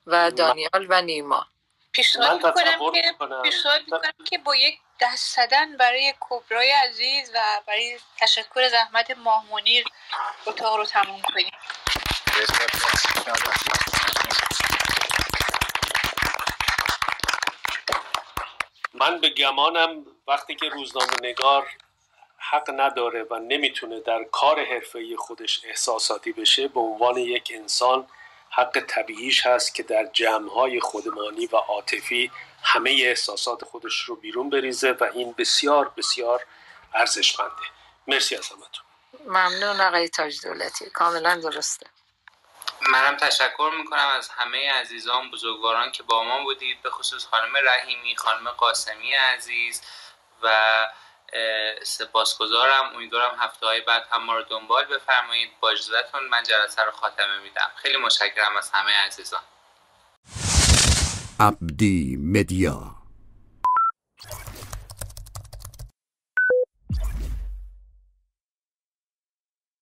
S3: و دانیال و نیما.
S4: پیشنهاد می‌کنم که پیشنهاد می‌کنم که با یک دست زدن برای کبرای عزیز و برای تشکر زحمت ماه منیر اتاق رو تموم کنیم.
S8: من به گمانم وقتی که روزنامه نگار حق نداره و نمی‌تونه در کار حرفه‌ای خودش احساساتی بشه به عنوان یک انسان حق طبیعیش هست که در جمعهای خودمانی و عاطفی همه احساسات خودش رو بیرون بریزه و این بسیار بسیار ارزشمنده. مرسی از همتون.
S3: ممنون آقای تاج دولتی. کاملا درسته.
S15: منم تشکر می‌کنم از همه عزیزان بزرگواران که با ما بودید به خصوص خانم رحیمی خانم قاسمی عزیز و سپاسگزارم. امیدوارم هفته های بعد هم ما رو دنبال بفرمایید. با اجازهتون من جلسه رو خاتمه میدم. خیلی متشکرم از همه عزیزان.
S1: عبدی مدیا